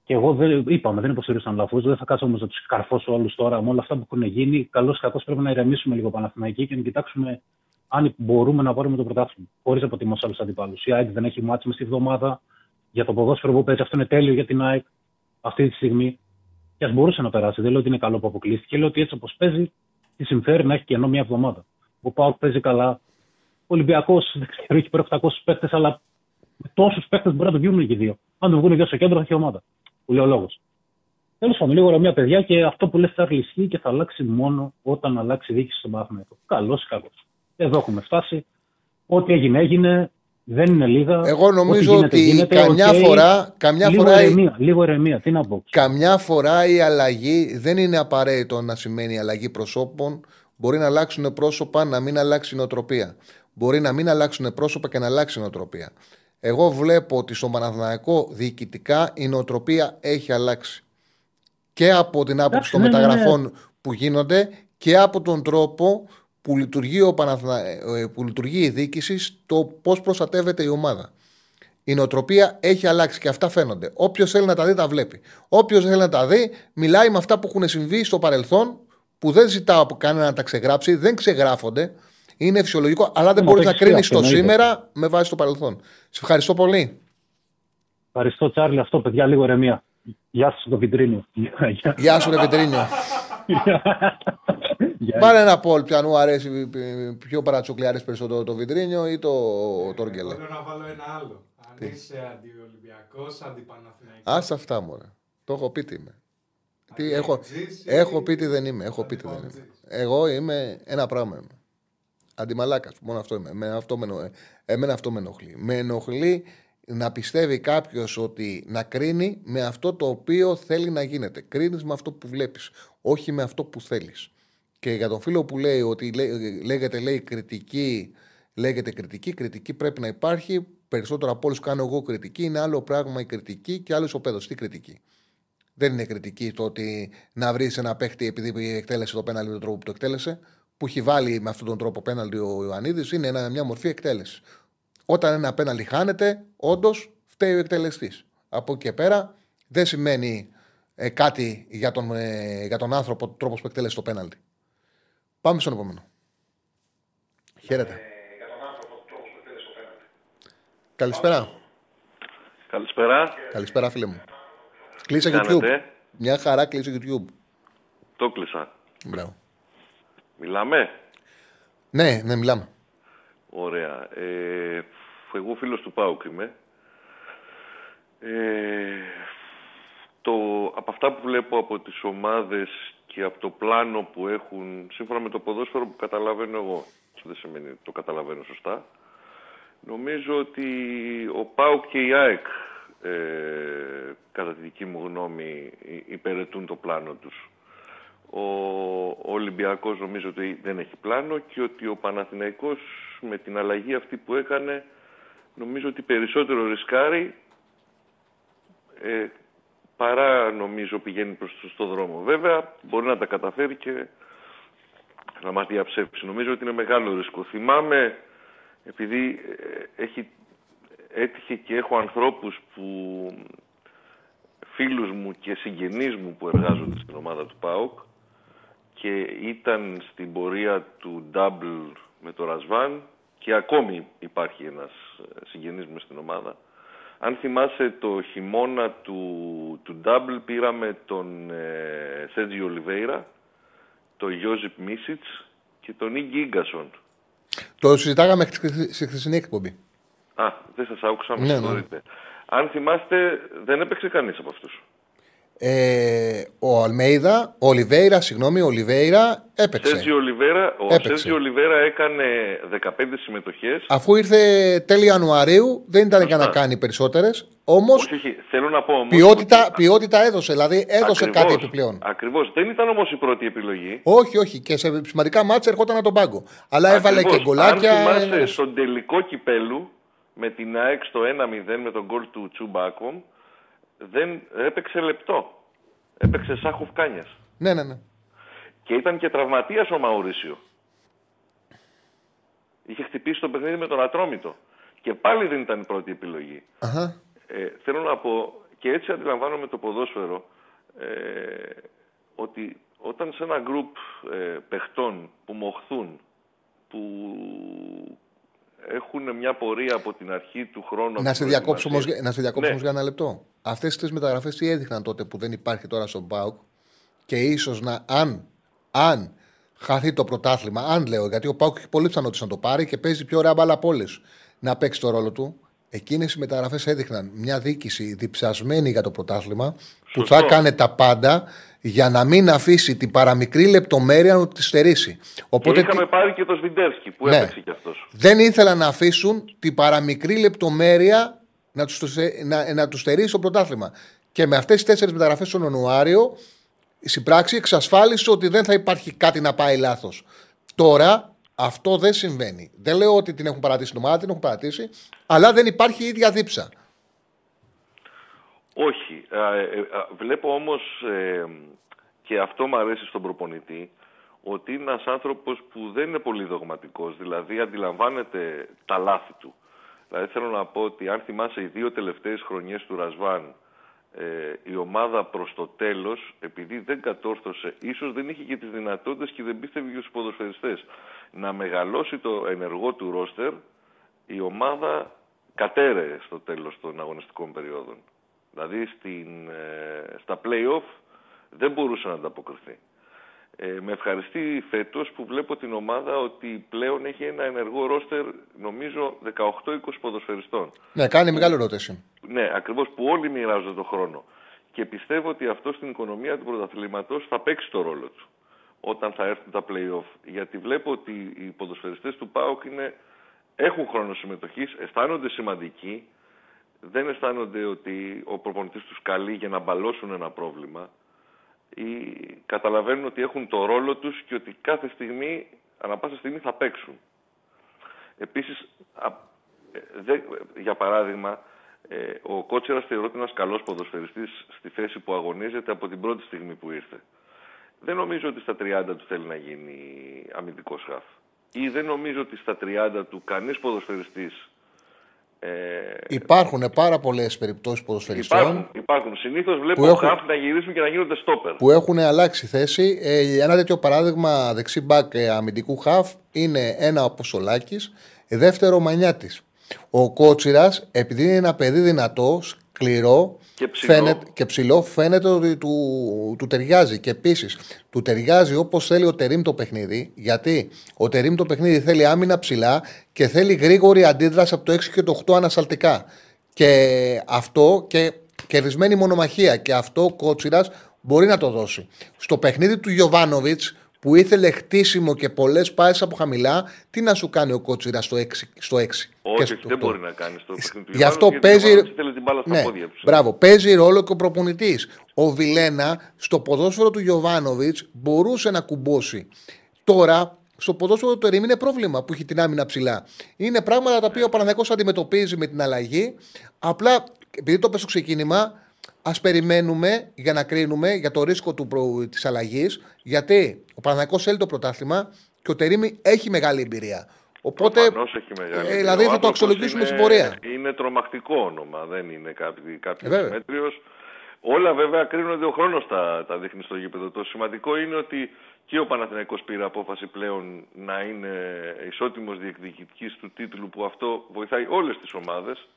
Και εγώ δεν, είπαμε, δεν υποστηρίζω λαφού. Δεν θα κάτσω όμως να τους καρφώσω όλους τώρα με όλα αυτά που έχουν γίνει. Καλώς ή κακώς πρέπει να ηρεμήσουμε λίγο Παναθηναϊκή και να κοιτάξουμε αν μπορούμε να πάρουμε το πρωτάθλημα. Χωρίς αποτιμώ άλλους αντιπάλους. Η ΑΕΚ δεν έχει μάτσει μες στη βδομάδα. Για το ποδόσφαιρο που παίζει, αυτό είναι τέλειο για την ΑΕΚ αυτή τη στιγμή. Και ας μπορούσε να περάσει. Δεν λέω ότι είναι καλό που αποκλείστηκε. Λέω ότι έτσι όπως παίζει, τη συμφέρει να έχει και ενώ μια εβδομάδα. Ο Πάουκ παίζει καλά. Ο Ολυμπιακός δεν ξέρω, έχει πέρα 800 παίχτες, αλλά με τόσους παίχτες μπορεί να το βγουν και δύο. Αν το βγουν δύο στο κέντρο, θα έχει ομάδα. Που λέει ο λόγος. Τέλος πάντων, λίγο μια παιδιά και αυτό που λες θα λυσθεί και θα αλλάξει μόνο όταν αλλάξει η διοίκηση στον Παναθηναϊκό. Καλό ή κακό. Εδώ έχουμε φτάσει. ό,τι έγινε, έγινε. Δεν είναι λίγα. Εγώ νομίζω Ό,τι γίνεται, ότι γίνεται, καμιά οκ. φορά, καμιά λίγο φορά, Ηρεμία, λίγο ηρεμία. Τι να πω. καμιά φορά η αλλαγή δεν είναι απαραίτητο να σημαίνει αλλαγή προσώπων. Μπορεί να αλλάξουν πρόσωπα, να μην αλλάξει η νοοτροπία. Μπορεί να μην αλλάξουν πρόσωπα και να αλλάξει η νοοτροπία. Εγώ βλέπω ότι στο Παναθηναϊκό διοικητικά η νοοτροπία έχει αλλάξει. Και από την άποψη των ναι, ναι, ναι. μεταγραφών που γίνονται και από τον τρόπο που λειτουργεί, ο Παναθυνα... ε, που λειτουργεί η διοίκηση στο πώς προστατεύεται η ομάδα. Η νοοτροπία έχει αλλάξει και αυτά φαίνονται. Όποιος θέλει να τα δει, τα βλέπει. Όποιος θέλει να τα δει, μιλάει με αυτά που έχουν συμβεί στο παρελθόν, που δεν ζητάω από κανένα να τα ξεγράψει, δεν ξεγράφονται. Είναι φυσιολογικό, αλλά δεν Μα μπορείς το να έχεις κρίνεις πει το αυτό, εννοείται. σήμερα με βάση το παρελθόν. Σε ευχαριστώ πολύ. Ευχαριστώ, Τσάρλι. Αυτό, παιδιά, λίγο ερεμία. Γεια σα, το Βιτρίνιο. Γεια. Γεια σου, ρε Πετρίνιο. Γεια. Πάρε ένα πόλ, ποιανού αρέσει πιο παρατσούκλι, αρέσει περισσότερο το Βιτρίνιο ή το Τόργκελε. Εγώ να βάλω ένα άλλο. Αν είσαι αντιολυμπιακός, αντιπαναθηναϊκός. Άσε αυτά μωρέ. Το έχω πει τι είμαι. Τι, έχω, Αντιετζής ή- έχω πει τι δεν είμαι. Έχω πει τι δεν είμαι. Αντιπαουτζής. Εγώ είμαι ένα πράγμα. Είμαι. Αντιμαλάκας. Μόνο αυτό είμαι. Εμένα αυτό με, ενο- εμένα αυτό με ενοχλεί. Με ενοχλεί να πιστεύει κάποιος ότι να κρίνει με αυτό το οποίο θέλει να γίνεται. Κρίνεις με αυτό που βλέπεις, όχι με αυτό που θέλεις. Και για τον φίλο που λέει ότι λέ- λέγεται λέει κριτική, λέγεται κριτική, κριτική πρέπει να υπάρχει. Περισσότερο από όλους κάνω εγώ κριτική. Είναι άλλο πράγμα η κριτική και άλλος ο παιδό. Τι κριτική; Δεν είναι κριτική το ότι να βρεις ένα παίχτη επειδή εκτέλεσε το πέναλτι με τον τρόπο που το εκτέλεσε, που έχει βάλει με αυτόν τον τρόπο πέναλτι ο Ιωαννίδης, είναι ένα- μια μορφή εκτέλεσης. Όταν ένα πέναλτι χάνεται, όντως φταίει ο εκτελεστής. Από εκεί και πέρα δεν σημαίνει ε, κάτι για τον, ε, για τον άνθρωπο, τρόπος που εκτέλεσε το πέναλτι. Πάμε στον επόμενο. Χαίρετε. Καλησπέρα. Καλησπέρα. Καλησπέρα, φίλε μου. Κλείσε Τι YouTube. κάνετε; Μια χαρά κλείσε YouTube. Το κλείσα. Μπράβο. Μιλάμε; Ναι, ναι, μιλάμε. Ωραία. Ε, εγώ φίλος του ΠΑΟΚ είμαι. Ε, το, από αυτά που βλέπω από τις ομάδες και από το πλάνο που έχουν, σύμφωνα με το ποδόσφαιρο που καταλαβαίνω εγώ, δεν σημαίνει ότι το καταλαβαίνω σωστά, νομίζω ότι ο ΠΑΟΚ και η ΑΕΚ, ε, κατά τη δική μου γνώμη, υ- υπηρετούν το πλάνο τους. Ο, ο Ολυμπιακός νομίζω ότι δεν έχει πλάνο και ότι ο Παναθηναϊκός με την αλλαγή αυτή που έκανε νομίζω ότι περισσότερο ρισκάρει ε, παρά νομίζω πηγαίνει προς το σωστό δρόμο. Βέβαια μπορεί να τα καταφέρει και να μας διαψεύσει. Νομίζω ότι είναι μεγάλο ρίσκο. Θυμάμαι επειδή ε, έχει, έτυχε και έχω ανθρώπους που φίλους μου και συγγενείς μου που εργάζονται στην ομάδα του ΠΑΟΚ και ήταν στην πορεία του double με το Ρασβάν και ακόμη υπάρχει ένας ε, συγγενής μου στην ομάδα. Αν θυμάσαι το χειμώνα του, του double πήραμε τον ε, Σέτζι Ολιβέιρα, τον Γιώζιπ Μίσιτς και τον Ίγκη Ίγκασον. Το συζητάγαμε χθ- στη χθεσινή εκπομπή. Α, δεν σας άκουσα, με Ναι, ναι. συγχωρείτε. Αν θυμάστε, δεν έπαιξε κανείς από αυτούς. Ε, ο Αλμέιδα, ο Ολιβέηρα, συγγνώμη, ο Ολιβέηρα έπαιξε. Σέρζι Ολιβέρα, ο Έπαιξε. Σέρζι Ολιβέρα έκανε 15 συμμετοχές. Αφού ήρθε τέλη Ιανουαρίου, δεν ήταν για να Σωστά. κάνει περισσότερες. Όμως Όχι, όχι, θέλω να πω όμως... ποιότητα, ότι- ποιότητα έδωσε. Δηλαδή έδωσε Ακριβώς, κάτι επιπλέον. Ακριβώς. Δεν ήταν όμως η πρώτη επιλογή. Όχι, όχι. Και σε σημαντικά μάτια ερχόταν από τον πάγκο. Αλλά έβαλε Ακριβώς. και γκολάκια. Αν θυμάσαι ε, στον τελικό κυπέλου με την ΑΕΚ στο 1-0 με τον γκολ του Τσουμπάκομ δεν έπαιξε λεπτό. Έπαιξε Σάχοφ Κάνιας. Ναι, ναι, ναι. Και ήταν και τραυματίας ο Μαουρίσιο. Είχε χτυπήσει το παιχνίδι με τον Ατρόμητο. Και πάλι δεν ήταν η πρώτη επιλογή. Αχα. Ε, θέλω να πω, και έτσι αντιλαμβάνομαι το ποδόσφαιρο, ε, ότι όταν σε ένα γκρουπ ε, παιχτών που μοχθούν, που έχουν μια πορεία από την αρχή του χρόνου... Να από σε την διακόψω όμως προετοιμασία. να σε διακόψω Ναι. όμως για ένα λεπτό. Αυτές τις μεταγραφές τι έδειχναν τότε που δεν υπάρχει τώρα στον Πάουκ και ίσως να, αν, αν χαθεί το πρωτάθλημα, αν λέω, γιατί ο Πάουκ έχει πολύ πιθανότητα να το πάρει και παίζει πιο ωραία μπάλα από όλες να παίξει το ρόλο του. Εκείνες οι μεταγραφές έδειχναν μια διοίκηση διψασμένη για το πρωτάθλημα που Σωστό. θα έκανε τα πάντα για να μην αφήσει την παραμικρή λεπτομέρεια να τη στερήσει. Οπότε, και είχαμε πάρει και τον Σβιντέρσκι που ναι, έπαιξε κι αυτός. Δεν ήθελαν να αφήσουν την παραμικρή λεπτομέρεια να τους να, να τους στερήσει το πρωτάθλημα. Και με αυτές τις τέσσερις μεταγραφές τον Ιανουάριο, η συμπράξη εξασφάλισε ότι δεν θα υπάρχει κάτι να πάει λάθος. Τώρα αυτό δεν συμβαίνει. Δεν λέω ότι την έχουν παρατήσει την ομάδα, την έχουν παρατήσει, αλλά δεν υπάρχει η ίδια δίψα. Όχι. Ε, ε, βλέπω όμως ε, και αυτό μου αρέσει στον προπονητή ότι είναι ένας άνθρωπος που δεν είναι πολύ δογματικός, δηλαδή αντιλαμβάνεται τα λάθη του. Δηλαδή θέλω να πω ότι αν θυμάσαι οι δύο τελευταίες χρονιές του Ρασβάν η ομάδα προς το τέλος, επειδή δεν κατόρθωσε, ίσως δεν είχε και τις δυνατότητες και δεν πίστευε για τους ποδοσφαιριστές, να μεγαλώσει το ενεργό του ρόστερ, η ομάδα κατέρεε στο τέλος των αγωνιστικών περιόδων. Δηλαδή στην, ε, στα play-off δεν μπορούσε να ανταποκριθεί. Ε, με ευχαριστεί φέτος που βλέπω την ομάδα ότι πλέον έχει ένα ενεργό ρόστερ, νομίζω 18-20 ποδοσφαιριστών. Ναι, κάνει μεγάλη ερώτηση. Ναι, ακριβώς που όλοι μοιράζονται τον χρόνο. Και πιστεύω ότι αυτό στην οικονομία του πρωταθλήματος θα παίξει το ρόλο του όταν θα έρθουν τα play-off. Γιατί βλέπω ότι οι ποδοσφαιριστές του ΠΑΟΚ είναι, έχουν χρόνο συμμετοχής, αισθάνονται σημαντικοί, δεν αισθάνονται ότι ο προπονητής τους καλεί για να μπαλώσουν ένα πρόβλημα ή καταλαβαίνουν ότι έχουν το ρόλο τους και ότι κάθε στιγμή, ανά πάσα στιγμή θα παίξουν. Επίσης, ε, για παράδειγμα, ε, ο Κότσερας θεωρώ ότι είναι ένας καλός ποδοσφαιριστής στη θέση που αγωνίζεται από την πρώτη στιγμή που ήρθε. Δεν νομίζω ότι στα 30 του θέλει να γίνει αμυντικός χαφ. Ή δεν νομίζω ότι στα 30 του κανείς ποδοσφαιριστής ε, υπάρχουν πάρα πολλές περιπτώσεις ποδοσφαιριστών. Υπάρχουν. υπάρχουν. Συνήθως βλέπω έχουν, χαφ να γυρίσουν και να γίνονται στόπερ. Που έχουν αλλάξει θέση. Ε, ένα τέτοιο παράδειγμα δεξί μπακ ε, αμυντικού χαφ είναι ένα ο Ποσολάκης, δεύτερο ο Μανιάτης. Ο Κότσιρας, επειδή είναι ένα παιδί δυνατό, σκληρό, και ψηλό. Φαίνεται, και ψηλό φαίνεται ότι του, του ταιριάζει. Και επίσης του ταιριάζει όπως θέλει ο Τερήμ το παιχνίδι. Γιατί ο Τερήμ το παιχνίδι θέλει άμυνα ψηλά και θέλει γρήγορη αντίδραση από το 6 και το 8 ανασαλτικά. Και αυτό και κερδισμένη μονομαχία. Και αυτό ο Κότσιρας μπορεί να το δώσει. Στο παιχνίδι του Γιωβάνοβιτς που ήθελε χτίσιμο και πολλές πάσει από χαμηλά, τι να σου κάνει ο Κότσιρας στο 6. Στο 6 Όχι, δεν μπορεί να κάνει στο παιχνίδι Γι' αυτό παίζει. Ναι, μπράβο, παίζει ρόλο και ο προπονητής. Ο Βιλένα στο ποδόσφαιρο του Γιωβάνοβιτς μπορούσε να κουμπώσει. Τώρα στο ποδόσφαιρο του Ερήμ είναι πρόβλημα που έχει την άμυνα ψηλά. Είναι πράγματα τα οποία ο Παναγιακός αντιμετωπίζει με την αλλαγή. Απλά επειδή το πες στο ξεκίνημα, Α περιμένουμε για να κρίνουμε για το ρίσκο της αλλαγής. Γιατί ο Παναγικό θέλει το πρωτάθλημα και ο Τερήμι έχει μεγάλη εμπειρία. Οπότε, έχει μεγάλη ε, δηλαδή θα το αξιολογήσουμε στην πορεία. Είναι τρομακτικό όνομα, δεν είναι κάποιος ε, μέτριο. Όλα βέβαια κρίνονται, ο χρόνος τα, τα δείχνει στο γήπεδο. Το σημαντικό είναι ότι και ο Παναθηναϊκός πήρε απόφαση πλέον να είναι ισότιμος διεκδικητής του τίτλου που αυτό βοηθάει όλες τις ομάδες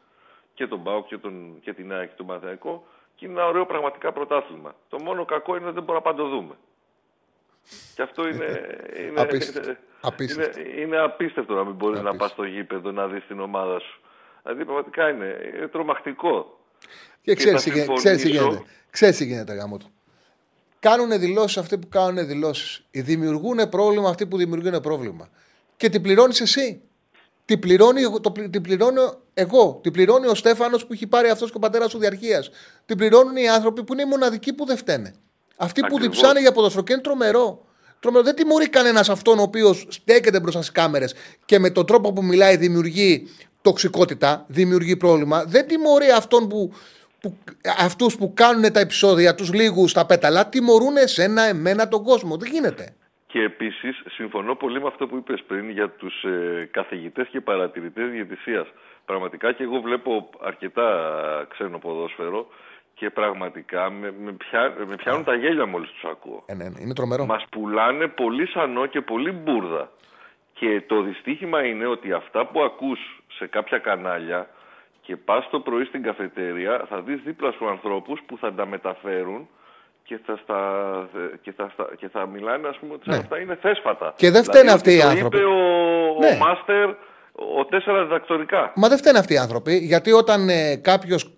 και τον ΠΑΟΚ και, τον, και την ΑΕΚ και τον Παναθηναϊκό και είναι ένα ωραίο πραγματικά πρωτάθλημα. Το μόνο κακό είναι ότι δεν μπορούμε να παντοδούμε. Και αυτό είναι, είναι, απίστευτο. απίστευτο. είναι, είναι απίστευτο να μην μπορείς να πας στο γήπεδο να δεις την ομάδα σου. Δηλαδή πραγματικά είναι, είναι τρομακτικό. Και ξέρεις τι γίνεται. Ξέρεις τι γίνεται, γάμο του. Κάνουν δηλώσεις αυτοί που κάνουν δηλώσεις. Δημιουργούν πρόβλημα αυτοί που δημιουργούν πρόβλημα. Και την πληρώνεις εσύ. Την πληρώνει, το, την πληρώνω εγώ. Την πληρώνει ο Στέφανος που έχει πάρει αυτός και ο πατέρας του διαρκείας. Την πληρώνουν οι άνθρωποι που είναι οι μοναδικοί που δεν φταίνε. Αυτοί που διψάνε για ποδοσφαιρό και είναι τρομερό. τρομερό. Δεν τιμωρεί κανένας αυτόν ο οποίος στέκεται μπροστά στις κάμερες και με τον τρόπο που μιλάει δημιουργεί τοξικότητα, δημιουργεί πρόβλημα. Δεν τιμωρεί αυτόν που, που, αυτούς που κάνουν τα επεισόδια, τους λίγους στα πέταλα, τιμωρούν εσένα, εμένα, τον κόσμο. Δεν γίνεται. Και επίσης, συμφωνώ πολύ με αυτό που είπες πριν για τους ε, καθηγητές και παρατηρητές διαιτησίας. Πραγματικά και εγώ βλέπω αρκετά ξένο ποδόσφαιρο και πραγματικά με, με, με πιάνουν τα γέλια μόλις τους ακούω. Ε, ναι, ναι, είναι τρομερό. Μας πουλάνε πολύ σανό και πολύ μπουρδα. Και το δυστύχημα είναι ότι αυτά που ακούς σε κάποια κανάλια και πας το πρωί στην καφετέρια θα δεις δίπλα σου ανθρώπους που θα τα μεταφέρουν και θα, στα, και θα, και θα μιλάνε ας πούμε ότι ναι. αυτά είναι θέσφατα. Και δεν φταίνε δηλαδή, αυτοί οι άνθρωποι. είπε ο, ναι. ο Μάστερ ο τέσσερα διδακτορικά. Μα δεν φταίνε αυτοί οι άνθρωποι γιατί όταν ε, κάποιος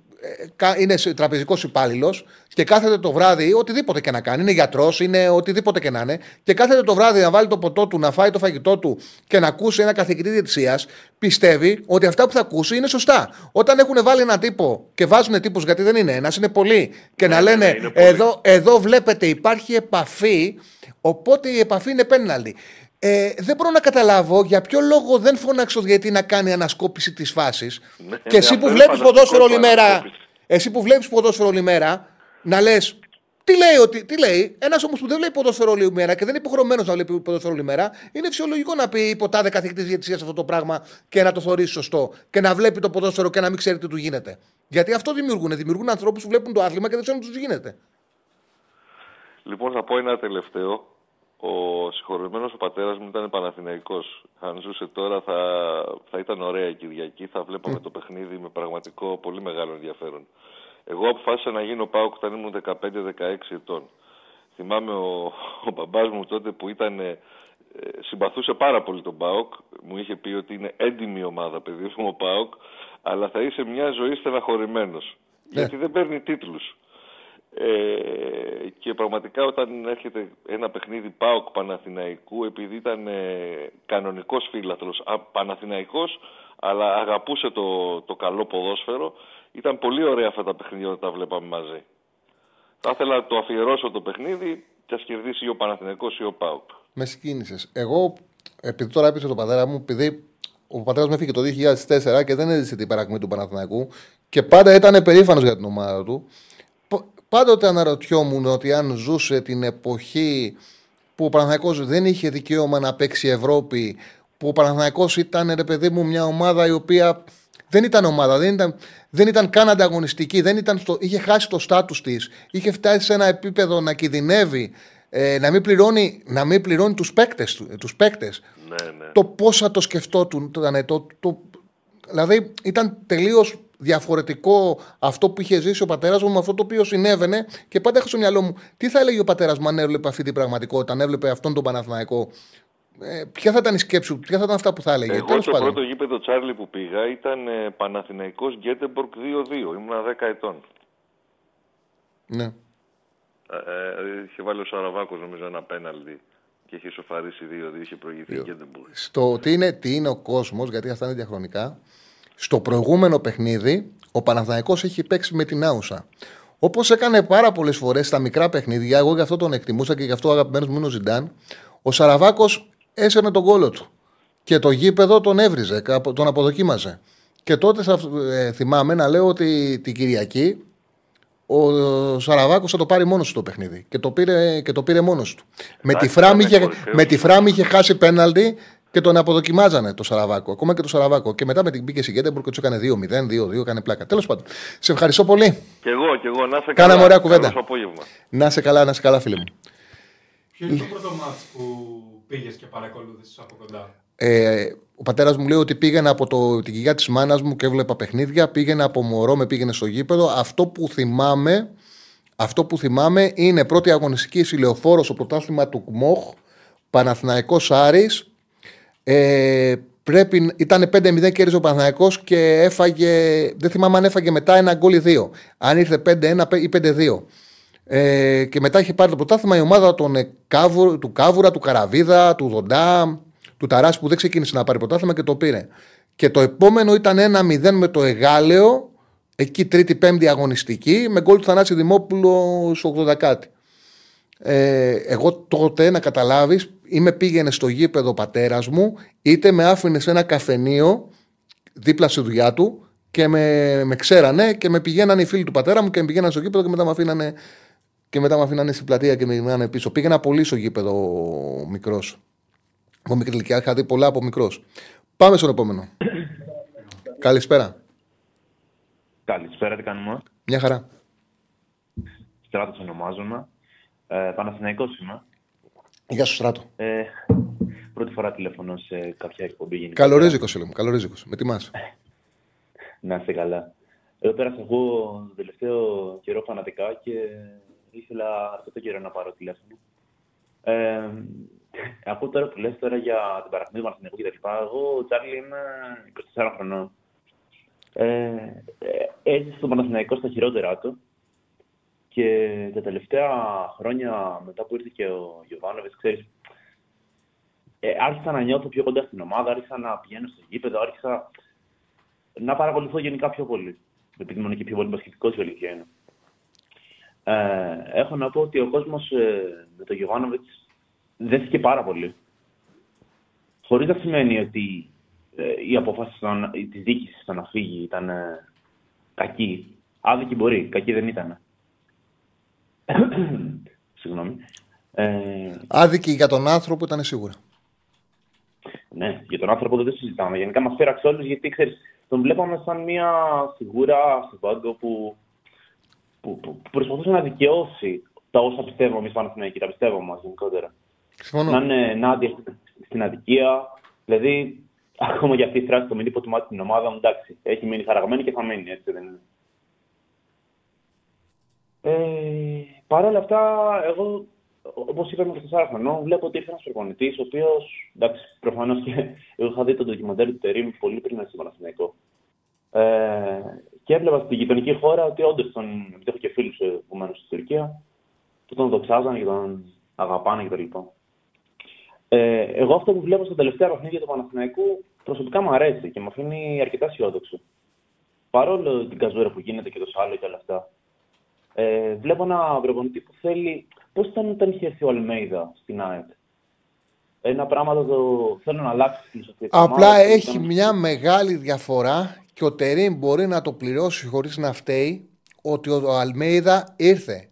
είναι τραπεζικός υπάλληλος και κάθεται το βράδυ, οτιδήποτε και να κάνει, είναι γιατρός, είναι οτιδήποτε και να είναι, και κάθεται το βράδυ να βάλει το ποτό του, να φάει το φαγητό του και να ακούσει ένα καθηγητή διετησία, πιστεύει ότι αυτά που θα ακούσει είναι σωστά. Όταν έχουν βάλει έναν τύπο και βάζουν τύπους, γιατί δεν είναι ένας, είναι πολλοί, και να Ναι, λένε ναι, είναι πολλοί. εδώ, εδώ βλέπετε υπάρχει επαφή, οπότε η επαφή είναι πέναλτη. Ε, δεν μπορώ να καταλάβω για ποιο λόγο δεν φώναξε ο διαιτή να κάνει ανασκόπηση της φάσης. Ναι, και ναι, εσύ αυτό που είναι βλέπεις φανταστικό ποδόσφαιρο όλη το μέρα, ανασκόπηση. εσύ που βλέπεις ποδόσφαιρο όλη μέρα, να λες. Τι λέει, ότι, τι λέει; Ένας όμως που δεν βλέπει ποδόσφαιρο όλη μέρα και δεν είναι υποχρεωμένος να βλέπει ποδόσφαιρο όλη μέρα, είναι φυσιολογικό να πει υποτάδε καθηγητής διαιτησίας αυτό το πράγμα και να το θεωρήσει σωστό. Και να βλέπει το ποδόσφαιρο και να μην ξέρει τι του γίνεται. Γιατί αυτό δημιουργούν. Δημιουργούν ανθρώπους που βλέπουν το άθλημα και δεν ξέρουν τι τους γίνεται. Λοιπόν, θα πω ένα τελευταίο. Ο συγχωρεμένο ο πατέρας μου ήταν Παναθηναϊκός. Αν ζούσε τώρα θα, θα ήταν ωραία η Κυριακή. Θα βλέπαμε το παιχνίδι με πραγματικό πολύ μεγάλο ενδιαφέρον. Εγώ αποφάσισα να γίνω ΠΑΟΚ όταν ήμουν 15-16 ετών. Θυμάμαι ο, ο μπαμπάς μου τότε που ήταν, ε, συμπαθούσε πάρα πολύ τον ΠΑΟΚ. Μου είχε πει ότι είναι έντιμη ομάδα, παιδί μου, ο ΠΑΟΚ, αλλά θα είσαι μια ζωή στεναχωρημένος. Γιατί δεν παίρνει τίτλους. Ε, και πραγματικά όταν έρχεται ένα παιχνίδι ΠΑΟΚ Παναθηναϊκού επειδή ήταν ε, κανονικός φίλαθλος α, Παναθηναϊκός αλλά αγαπούσε το, το καλό ποδόσφαιρο ήταν πολύ ωραία αυτά τα παιχνίδια όταν τα βλέπαμε μαζί θα ήθελα να το αφιερώσω το παιχνίδι και ας κερδίσει ή ο Παναθηναϊκός ή ο ΠΑΟΚ Με συγκίνησε. Εγώ, επειδή τώρα έπεισε το πατέρα μου, επειδή ο πατέρας μου έφυγε το 2004 και δεν έζησε την παρακμή του Παναθηναϊκού και πάντα ήταν περήφανος για την ομάδα του. Π- Πάντοτε αναρωτιόμουν ότι αν ζούσε την εποχή που ο Παναθηναϊκός δεν είχε δικαίωμα να παίξει Ευρώπη, που ο Παναθηναϊκός ήταν, ρε παιδί μου, μια ομάδα η οποία δεν ήταν ομάδα, δεν ήταν, δεν ήταν καν ανταγωνιστική, δεν ήταν στο, είχε χάσει το στάτους της, είχε φτάσει σε ένα επίπεδο να κινδυνεύει, ε, να μην πληρώνει, να μην πληρώνει τους παίκτες, του- τους παίκτες. ναι, ναι. Το πώς θα το σκεφτόταν, το, το, δηλαδή ήταν τελείως διαφορετικό αυτό που είχε ζήσει ο πατέρας μου με αυτό το οποίο συνέβαινε και πάντα έχω στο μυαλό μου τι θα έλεγε ο πατέρας μου αν έβλεπε αυτή την πραγματικότητα, αν έβλεπε αυτόν τον Παναθηναϊκό; Ε, ποια θα ήταν η σκέψη του, ποια θα ήταν αυτά που θα έλεγε; Εγώ Τέλος το πάντων. πρώτο γήπεδο Τσάρλι που πήγα ήταν ε, Παναθηναϊκός Γκέτεμπορκ 2-2. Ήμουνα 10 ετών. Ναι. Ε, ε, είχε βάλει ο Σαραβάκος νομίζω ένα πέναλτι και είχε σοφαρίσει 2-2. Είχε προηγηθεί η Γκέτεμπορκ. Στο τι είναι, τι είναι ο κόσμος, γιατί αυτά είναι διαχρονικά. Στο προηγούμενο παιχνίδι, ο Παναθηναϊκός έχει παίξει με την Άουσα. Όπως έκανε πάρα πολλές φορές στα μικρά παιχνίδια, εγώ γι' αυτό τον εκτιμούσα και γι' αυτό ο αγαπημένος μου είναι ο Ζιντάν, ο Σαραβάκος έσαιρνε τον κόλο του. Και το γήπεδο τον έβριζε, κάπου- τον αποδοκίμαζε. Και τότε θα, ε, θυμάμαι να λέω ότι την Κυριακή ο Σαραβάκος θα το πάρει μόνος του το παιχνίδι. Και το πήρε, και το πήρε μόνος του. Με τη, Εντάξει, Φράμ ήταν είχε, κορυφαίος. με τη Φράμ είχε χάσει πέναλτι και τον αποδοκιμάζανε το Σαραβάκο. Ακόμα και το Σαραβάκο. Και μετά με την μπήκε η Γκέντεμπουργκ και τους έκανε 2-0, 2-2, έκανε πλάκα. Τέλος πάντων. Σε ευχαριστώ πολύ. Κι εγώ, κι εγώ. Να σε Κάναμε καλά. ωραία κουβέντα. Καλώς απόγευμα. Να σε καλά, να σε καλά, φίλε μου. Ποιο είναι το πρώτο μάτς που πήγες και παρακολούθησες από κοντά; Ε, ο πατέρας μου λέει ότι πήγαινε από το, την κοιλιά της μάνας μου και έβλεπα παιχνίδια. Πήγαινε από μωρό, με πήγαινε στο γήπεδο. Αυτό που θυμάμαι, αυτό που θυμάμαι είναι πρώτη αγωνιστική ηλεοφόρο στο πρωτάθλημα του ΚΜΟΧ, Παναθηναϊκός Άρης. Ε, πρέπει, ήταν 5-0 κέρδιζε ο Παναθηναϊκός και έφαγε, δεν θυμάμαι αν έφαγε μετά ένα γκολ ή δύο. Αν ήρθε 5-1 ή 5-2. Ε, και μετά είχε πάρει το πρωτάθλημα η ομάδα των, ε, Κάβου- του Κάβουρα, του Καραβίδα, του Δοντά, του Ταράση που δεν ξεκίνησε να πάρει πρωτάθλημα και το πήρε. Και το επόμενο ήταν 1-0 με το Εγάλεο, εκεί τρίτη-πέμπτη αγωνιστική, με γκολ του Θανάση Δημόπουλος στο 80 κάτι. Ε, εγώ τότε να καταλάβεις, είμαι πήγαινε στο γήπεδο ο πατέρας μου, είτε με άφηνε σε ένα καφενείο δίπλα στη δουλειά του και με, με ξέρανε και με πηγαίνανε οι φίλοι του πατέρα μου και με πηγαίνανε στο γήπεδο και μετά με αφήνανε, και μετά με αφήνανε στην πλατεία και με γυρνάνε πίσω. Πήγαινα πολύ στο γήπεδο μικρός. Από μικρής ηλικίας είχα δει πολλά από μικρός. Πάμε στον επόμενο. Καλησπέρα. Καλησπέρα, τι κάνουμε; Μια χαρά. Στράτος ονομάζομαι. Ε, Παναθηναϊκός είμαι. Γεια σου, Στράτο. Ε, πρώτη φορά τηλεφωνώ σε κάποια εκπομπή γενικά. Καλορίζικο, φίλε μου. Καλορίζικο. Με τιμάς. Να είστε καλά. Εδώ πέρα σε ακούω το τελευταίο καιρό φανατικά και ήθελα αρκετό καιρό να πάρω τηλέφωνο. Ε, ακούω τώρα που λες τώρα για την παραχνή του Παναθηναϊκού και τα λοιπά. Εγώ, Τσάρλι, είμαι 24 χρονών. Ε, ε, έζησε τον Παναθηναϊκό στα χειρότερά του και τα τελευταία χρόνια μετά που ήρθε και ο Γιωβάνοβιτς, ξέρεις, ε, άρχισα να νιώθω πιο κοντά στην ομάδα, άρχισα να πηγαίνω στο γήπεδο, άρχισα να παρακολουθώ γενικά πιο πολύ. Επειδή ήμουν και πιο πολύ μπασκετικός η αλήθεια είναι. Ε, έχω να πω ότι ο κόσμος ε, με τον Γιωβάνοβιτς δέθηκε πάρα πολύ. Χωρίς να σημαίνει ότι ε, η απόφαση της διοίκησης στο να φύγει ήταν ε, κακή. Άδικη μπορεί, κακή δεν ήταν. Συγγνώμη. Ε, Άδικη για τον άνθρωπο ήταν σίγουρα. Ναι, για τον άνθρωπο δεν το συζητάμε. Γενικά μας πέραξε όλους γιατί ξέρεις, τον βλέπαμε σαν μια φιγούρα στον πάγκο που, που, που, που προσπαθούσε να δικαιώσει τα όσα πιστεύουμε εμείς πάνω στην τα πιστεύω μας γενικότερα. Συμφωνώ. Να είναι ενάντια στην αδικία. Δηλαδή, ακόμα και αυτή η φράση το μην υποτιμάτε την ομάδα μου, εντάξει, έχει μείνει χαραγμένη και θα μείνει, έτσι δεν είναι. Ε, Παρ' όλα αυτά, εγώ, όπως είπαμε και 4 χρονών, βλέπω ότι ήρθε ένας προπονητής, ο οποίος, εντάξει, προφανώς και εγώ είχα δει το ντοκιμαντέρ του Τερήμ πολύ πριν να Παναθηναϊκό. Ε, και έβλεπα στην γειτονική χώρα ότι όντως τον. επειδή έχω και φίλους που μένουν στην Τουρκία, που τον δοξάζαν και τον αγαπάνε κτλ. Ε, εγώ αυτό που βλέπω στα τελευταία παιχνίδια του Παναθηναϊκού προσωπικά μου αρέσει και με αφήνει αρκετά αισιόδοξο. Παρόλο την καζούρα που γίνεται και το σάλο και όλα αυτά. Ε, βλέπω ένα προπονητή που θέλει. Πώς ήταν όταν είχε έρθει ο Αλμέιδα στην ΑΕΤ. Ένα πράγμα το θέλω να αλλάξει τη φιλοσοφία. Απλά έχει μια μεγάλη διαφορά και ο Τερήμ μπορεί να το πληρώσει χωρίς να φταίει ότι ο Αλμέιδα ήρθε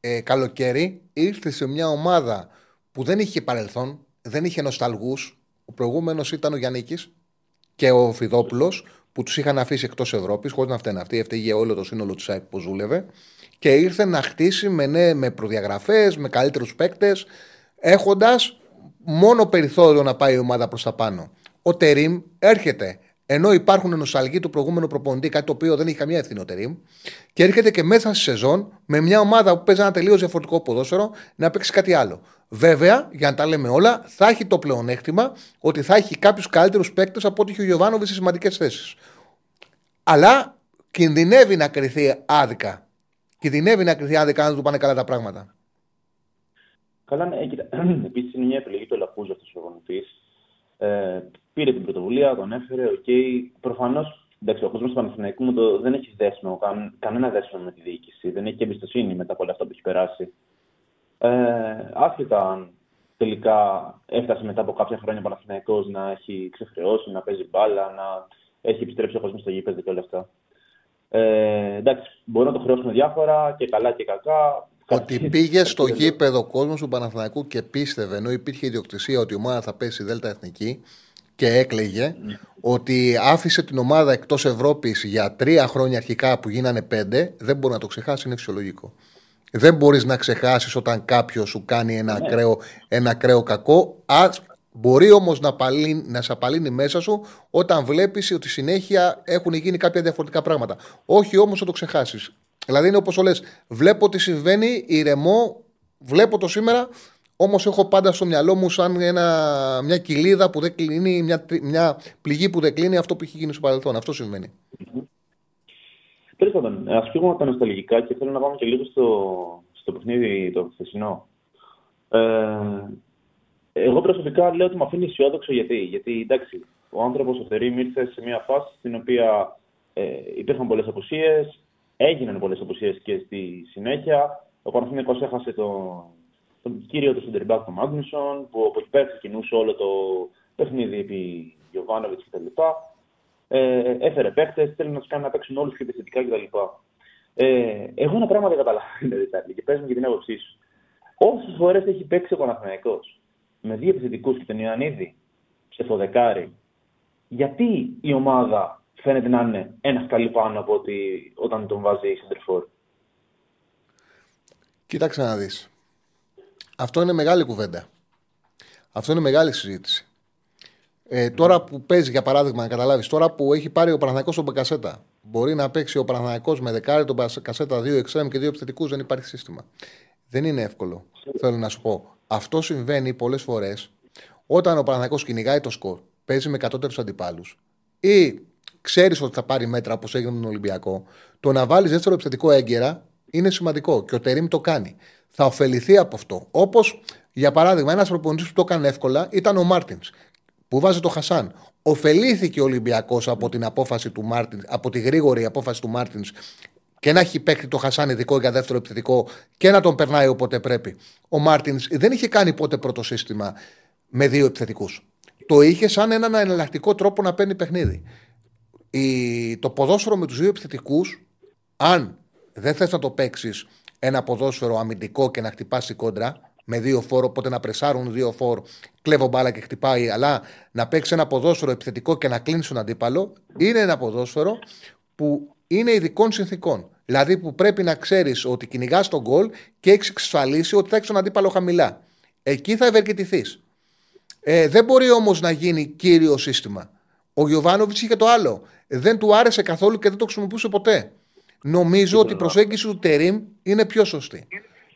ε, καλοκαίρι, ήρθε σε μια ομάδα που δεν είχε παρελθόν, δεν είχε νοσταλγούς. Ο προηγούμενος ήταν ο Γιάννη και ο Φιδόπουλος που τους είχαν αφήσει εκτός Ευρώπης, χωρίς να φταίνουν αυτοί. Έφταιγε όλο το σύνολο του ΣΑΕΚ που ζούλευε. Και ήρθε να χτίσει με, ναι, με προδιαγραφές, με καλύτερους παίκτες, έχοντας μόνο περιθώριο να πάει η ομάδα προς τα πάνω. Ο Τερήμ έρχεται ενώ υπάρχουν νοσταλγοί του προηγούμενου προπονητή, κάτι το οποίο δεν έχει καμία ευθύνη ο Τερήμ, και έρχεται και μέσα στη σεζόν με μια ομάδα που παίζει ένα τελείως διαφορετικό ποδόσφαιρο να παίξει κάτι άλλο. Βέβαια, για να τα λέμε όλα, θα έχει το πλεονέκτημα ότι θα έχει κάποιους καλύτερους παίκτες από ό,τι είχε ο Γιωβάνοβι σε σημαντικές θέσεις. Αλλά κινδυνεύει να κρυθεί άδικα. Κινδυνεύει να κρυθεί άδικα αν του πάνε καλά τα πράγματα. Καλά, ναι, κοίτα. Επίσης είναι μια επιλογή του Αλαφούζου αυτός ο προπονητής. Ε, πήρε την πρωτοβουλία, τον έφερε, OK. Okay. Προφανώς ο κόσμος του Παναθηναϊκού το, δεν έχει δεσμό, καν, κανένα δεσμό με τη διοίκηση. Δεν έχει και εμπιστοσύνη μετά από όλα αυτά που έχει περάσει. Ε, άσχετα αν τελικά έφτασε μετά από κάποια χρόνια ο Παναθηναϊκός να έχει ξεχρεώσει, να παίζει μπάλα, να έχει επιστρέψει ο κόσμος στο γήπεδο και όλα αυτά. Ε, εντάξει, μπορεί να το χρεώσουμε διάφορα και καλά και κακά. Ότι πήγε στο γήπεδο κόσμος του Παναθηναϊκού και πίστευε, ενώ υπήρχε ιδιοκτησία ότι η ομάδα θα πέσει Δέλτα Εθνική και έκλαιγε ναι. ότι άφησε την ομάδα εκτός Ευρώπης για τρία χρόνια αρχικά που γίνανε πέντε, δεν μπορεί να το ξεχάσει, είναι φυσιολογικό. Δεν μπορείς να ξεχάσεις όταν κάποιος σου κάνει ένα, ναι. ακραίο, ένα ακραίο κακό. Ας, μπορεί όμως να, να σε απαλύνει μέσα σου όταν βλέπεις ότι συνέχεια έχουν γίνει κάποια διαφορετικά πράγματα. Όχι όμως να το ξεχάσεις. Δηλαδή είναι όπως το λες. Βλέπω τι συμβαίνει, ηρεμό, βλέπω το σήμερα, Όμως έχω πάντα στο μυαλό μου σαν ένα, μια κοιλίδα που δεν κλείνει, μια, μια πληγή που δεν κλείνει αυτό που έχει γίνει στο παρελθόν. Αυτό συμβαίνει. Τέλος πάντων, ας φύγουμε από τα νοσταλγικά και θέλω να πάμε και λίγο στο, στο παιχνίδι το χθεσινό. Ε, εγώ προσωπικά λέω ότι με αφήνει αισιόδοξο γιατί. Γιατί εντάξει, ο άνθρωπος ο Θερήμ ήρθε σε μια φάση στην οποία ε, υπήρχαν πολλές απουσίες, έγιναν πολλές απουσίες και στη συνέχεια. Ο Παναθηναϊκός έχασε τον, τον κύριο του Σεντερμπάκ τον Μάγνουσον, που από εκεί πέρα ξεκινούσε όλο το παιχνίδι επί Γιωβάνοβιτς κτλ. Ε, έφερε παίχτε, θέλει να τους κάνει να παίξουν όλους και επιθετικά κτλ. Ε, εγώ ένα πράγμα δεν καταλαβαίνω, δηλαδή, και παίζουμε και την άποψή σου. Όσες φορές έχει παίξει ο Παναθυναϊκό με δύο επιθετικούς και τον Ιωαννίδη σε φοδεκάρι, γιατί η ομάδα φαίνεται να είναι ένας καλή πάνω από ότι όταν τον βάζει η Σεντερφόρ. Κοίταξε να δεις. Αυτό είναι μεγάλη κουβέντα. Αυτό είναι μεγάλη συζήτηση. Ε, τώρα που παίζει, για παράδειγμα, να καταλάβεις, τώρα που έχει πάρει ο Παναθανικό τον Μπακασέτα, μπορεί να παίξει ο Παναθανικό με δεκάρι τον Μπακασέτα, δύο εξτρέμ και δύο επιθετικούς, δεν υπάρχει σύστημα. Δεν είναι εύκολο. Θέλω να σου πω. Αυτό συμβαίνει πολλές φορές όταν ο Παναθηναϊκό κυνηγάει το σκορ, παίζει με κατώτερου αντιπάλους ή ξέρεις ότι θα πάρει μέτρα όπως έγινε με τον Ολυμπιακό, το να βάλεις δεύτερο επιθετικό έγκαιρα είναι σημαντικό και ο Τερίμ το κάνει. Θα ωφεληθεί από αυτό. Όπως για παράδειγμα, ένας προπονητής που το έκανε εύκολα ήταν ο Μάρτινς, που βάζει το Χασάν. Ωφελήθηκε ο Ολυμπιακός από την απόφαση του Μάρτιν, από τη γρήγορη απόφαση του Μάρτινς και να έχει παίκτη το Χασάν ειδικό για δεύτερο επιθετικό και να τον περνάει όποτε πρέπει. Ο Μάρτινς δεν είχε κάνει ποτέ πρώτο σύστημα με δύο επιθετικούς. Το είχε σαν έναν εναλλακτικό τρόπο να παίρνει παιχνίδι. Η, το ποδόσφαιρο με τους δύο επιθετικούς, αν δεν θες να το παίξεις ένα ποδόσφαιρο αμυντικό και να χτυπάς την κόντρα, με δύο φόρ, οπότε να πρεσάρουν δύο φόρ, κλέβω μπάλα και χτυπάει, αλλά να παίξει ένα ποδόσφαιρο επιθετικό και να κλείνει τον αντίπαλο, είναι ένα ποδόσφαιρο που είναι ειδικών συνθήκων. Δηλαδή που πρέπει να ξέρεις ότι κυνηγάς τον γκολ και έχεις εξασφαλίσει ότι θα έχεις τον αντίπαλο χαμηλά. Εκεί θα ευεργετηθείς. Ε, δεν μπορεί όμως να γίνει κύριο σύστημα. Ο Γιωβάνοβιτς είχε το άλλο. Δεν του άρεσε καθόλου και δεν το χρησιμοποιούσε ποτέ. Νομίζω ότι η προσέγγιση του Τερήμ είναι πιο σωστή.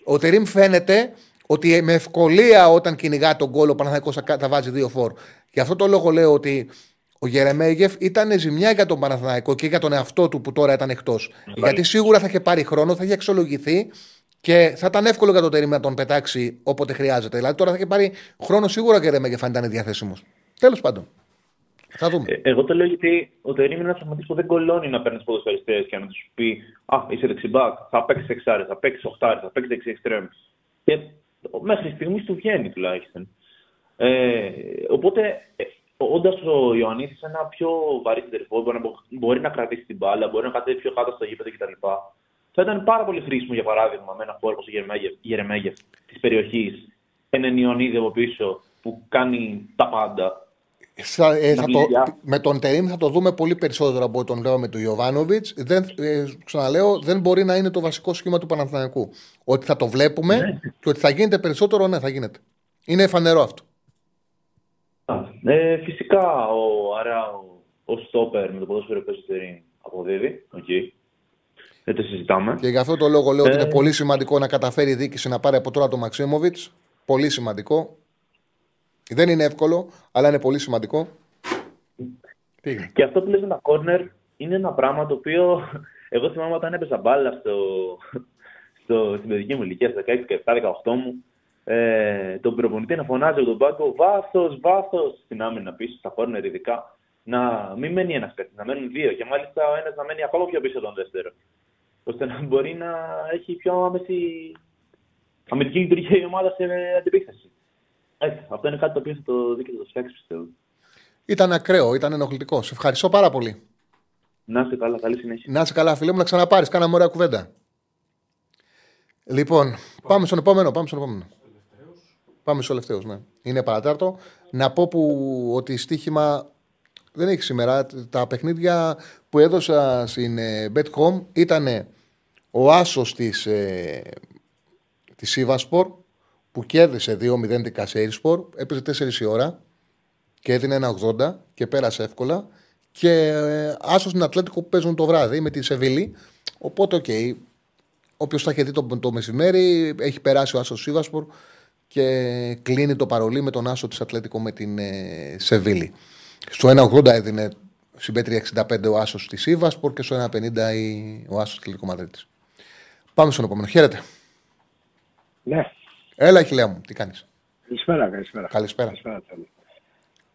Ο Τερήμ φαίνεται ότι με ευκολία όταν κυνηγά τον γκολ ο Παναθηναϊκός θα βάζει δύο φόρ. Γι' αυτό το λόγο λέω ότι ο Γερεμέγεφ ήταν ζημιά για τον Παναθηναϊκό και για τον εαυτό του που τώρα ήταν εκτός. Γιατί σίγουρα θα είχε πάρει χρόνο, θα είχε αξιολογηθεί και θα ήταν εύκολο για τον Τερήμ να τον πετάξει όποτε χρειάζεται. Δηλαδή τώρα θα είχε πάρει χρόνο σίγουρα ο Γερεμέγεφ αν ήταν διαθέσιμος. Τέλος πάντων. Θα δούμε. Ε, εγώ το λέω γιατί ο Τερήμ είναι ένας αθλητή που δεν κολώνει να παίρνει ποδοσφαιριστές και να τους πει Α, είσαι δεξιμπάκ, θα παίξεις εξάρι, θα παίξεις οχτάρι, θα παίξεις δεξί εξτρέμ. Και μέχρι στιγμής του βγαίνει τουλάχιστον. Ε, οπότε, ε, όντας ο Ιωαννίδη ένα πιο βαρύ συντερφό, μπορεί, μπορεί να κρατήσει την μπάλα, μπορεί να κατέβει πιο κάτω στο γήπεδο κτλ. Θα ήταν πάρα πολύ χρήσιμο, για παράδειγμα, με ένα χώρο όπω ο Γερεμέγεφ της περιοχής, έναν Ιωαννίδη από πίσω που κάνει τα πάντα. Ε, θα το, με τον Τερήμ θα το δούμε πολύ περισσότερο από τον λέω με τον Ιωβάνοβιτ. Ε, ξαναλέω, δεν μπορεί να είναι το βασικό σχήμα του Παναθηναϊκού. Ότι θα το βλέπουμε ναι. και ότι θα γίνεται περισσότερο, ναι, θα γίνεται. Είναι φανερό αυτό. Ε, φυσικά, ο, άρα ο, ο Στόπερ με το ποδόσφαιρο που Τερήμ αποδίδει. Okay. Δεν το συζητάμε. Και γι' αυτό το λόγο λέω ε... ότι είναι πολύ σημαντικό να καταφέρει η διοίκηση να πάρει από τώρα τον Μαξίμοβιτς. Πολύ σημαντικό. Δεν είναι εύκολο, αλλά είναι πολύ σημαντικό. Και αυτό που λες με τα κόρνερ είναι ένα πράγμα το οποίο εγώ θυμάμαι όταν έπαιζα μπάλα στο, στο, στην παιδική μου ηλικία, στα 16, 17, 18 μου, ε, τον προπονητή να φωνάζει από τον πάγκο βάθος, βάθος στην άμυνα πίσω, στα κόρνερ ειδικά. Να μην μένει ένας παίκτης, να μένουν δύο και μάλιστα ο ένας να μένει ακόμα πιο πίσω τον δεύτερο. ώστε να μπορεί να έχει πιο άμεση αμυντική λειτουργία η ομάδα σε αντιπίθεση. Έτσι, αυτό είναι κάτι το οποίο θα το δει και θα το φτιάξει, πιστεύω. Ήταν ακραίο, ήταν ενοχλητικό. Σε ευχαριστώ πάρα πολύ. Να είσαι καλά, καλή συνέχεια. Να είσαι καλά, φίλε μου, να ξαναπάρεις. Κάναμε ωραία κουβέντα. Λοιπόν, πάμε στον επόμενο. Πάμε στον επόμενο. Πάμε στους τελευταίους, ναι. Είναι παρατάρτο. Να πω που ότι στοίχημα δεν έχει σήμερα. Τα παιχνίδια που έδωσα στην ε, Bet.com ήταν ο άσος της ε, της Σίβασπορ που κέρδισε 2-0 την Καϊσέρισπορ. Έπαιζε 4 η ώρα και έδινε ένα 80 και πέρασε εύκολα. Και ε, άσο στην Ατλέτικο που παίζουν το βράδυ με τη Σεβίλη. Οπότε, OK. Okay, Όποιος τα έχει δει το, το μεσημέρι, έχει περάσει ο Άσος Σίβασπορ και κλείνει το παρολί με τον Άσο της Ατλέτικο με την ε, Σεβίλη. Στο 1,80 έδινε συμπέτρια 65 ο Άσος της Σίβασπορ και στο 1,50 ο Άσος της Ατλέτικο Μαδρίτης. Πάμε στον επόμενο. Χαίρετε. Ναι. Έλα, χιλιά μου, τι κάνεις; Καλησπέρα, καλησπέρα. Καλησπέρα. καλησπέρα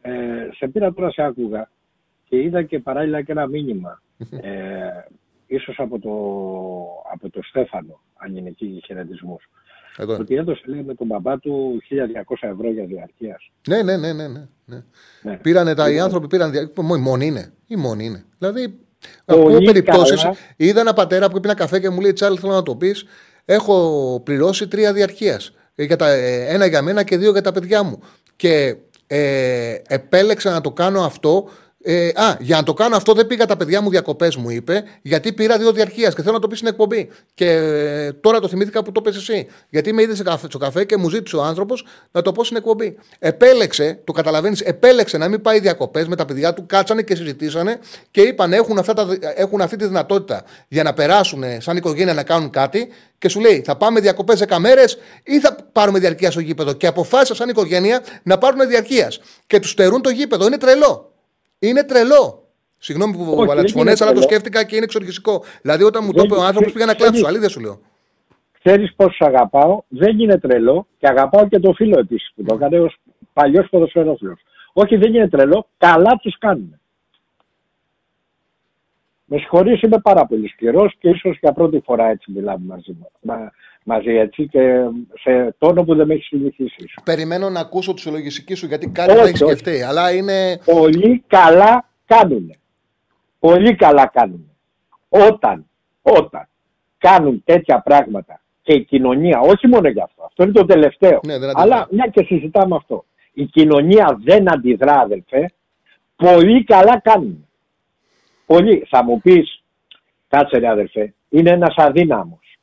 ε, σε πήρα τώρα, σε άκουγα και είδα και παράλληλα και ένα μήνυμα. ε, ίσως από το, από το Στέφανο, αν είναι εκεί χαιρετισμούς. Εδώ. Ότι έδωσε λέει, με τον μπαμπά του 1200 ευρώ για διαρκείας. Ναι, ναι, ναι, ναι. ναι. ναι. Πήρανε τα, οι λοιπόν. άνθρωποι πήραν διαρκεία. Μόνοι είναι. Ή μόνοι είναι. Δηλαδή, ακούω περιπτώσεις. Είδα ένα πατέρα που είπε ένα καφέ και μου λέει: Τσάρλ, θέλω να το πεις. Έχω πληρώσει τρία διαρκείας. Ε, ε, ένα για μένα και δύο για τα παιδιά μου. Και ε, επέλεξα να το κάνω αυτό ε, α, για να το κάνω αυτό δεν πήγα τα παιδιά μου διακοπές, μου είπε, γιατί πήρα δύο διαρκείας και θέλω να το πει στην εκπομπή. Και ε, τώρα το θυμήθηκα που το πες εσύ. Γιατί με είδες στο καφέ και μου ζήτησε ο άνθρωπος να το πω στην εκπομπή. Επέλεξε, το καταλαβαίνεις, επέλεξε να μην πάει διακοπές με τα παιδιά του, κάτσανε και συζητήσανε και είπαν έχουν, αυτά τα, έχουν αυτή τη δυνατότητα για να περάσουν σαν οικογένεια να κάνουν κάτι και σου λέει θα πάμε διακοπές 10 μέρες ή θα πάρουμε διαρκεία στο γήπεδο. Και αποφάσισαν σαν οικογένεια να πάρουν διαρκείας. Και τους στερούν το γήπεδο. Είναι τρελό. Είναι τρελό. Συγγνώμη που Όχι, βάλα τι δεν φωνές, είναι αλλά το τρελό. σκέφτηκα και είναι εξοργιστικό. Δηλαδή, όταν μου το Δεν- είπε ο άνθρωπος, ξέρεις- πήγα να κλάψω. ξέρεις- Αλήθεια σου λέω. Ξέρεις πώς σ' αγαπάω, δεν είναι τρελό και αγαπάω και το φίλο επίσης που το έκανε ως παλιός ποδοσφαιρόφιλος. Όχι, δεν είναι τρελό, καλά τους κάνουν. Με συγχωρείς, είμαι πάρα πολύ σκληρός και ίσως για πρώτη φορά έτσι μιλάμε μαζί, μου. μα, μαζί έτσι και σε τόνο που δεν με έχεις συνηθίσει. Περιμένω να ακούσω τη συλλογιστική σου γιατί κάτι Όχι, θα έχει όχι. σκεφτεί. Αλλά είναι. Πολύ καλά κάνουν. Πολύ καλά κάνουν. Όταν, όταν κάνουν τέτοια πράγματα και η κοινωνία, όχι μόνο για αυτό, αυτό είναι το τελευταίο, Ναι, δεν αντιδρά. αλλά μια και συζητάμε αυτό, η κοινωνία δεν αντιδρά αδελφέ, πολύ καλά κάνουν. Πολύ. Θα μου πεις, κάτσε ρε αδελφέ, είναι ένας αδύναμος.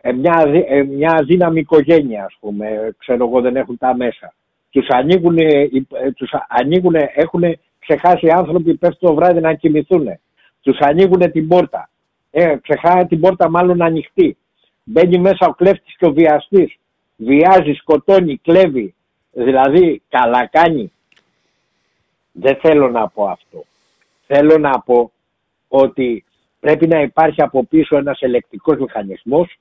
Ε, μια, αδύ- ε, μια αδύναμη οικογένεια, ας πούμε, ε, ξέρω εγώ, δεν έχουν τα μέσα. Τους ανοίγουν, ε, ε, τους ανοίγουν έχουν ξεχάσει οι άνθρωποι, πέφτουν το βράδυ να κοιμηθούν. Τους ανοίγουν την πόρτα. Ε, ξεχάει την πόρτα μάλλον ανοιχτή. Μπαίνει μέσα ο κλέφτης και ο βιαστής. Βιάζει, σκοτώνει, κλέβει. Δηλαδή, καλά κάνει. Δεν θέλω να πω αυτό. Θέλω να πω ότι πρέπει να υπάρχει από πίσω ένας ελεκτικός μηχανισμός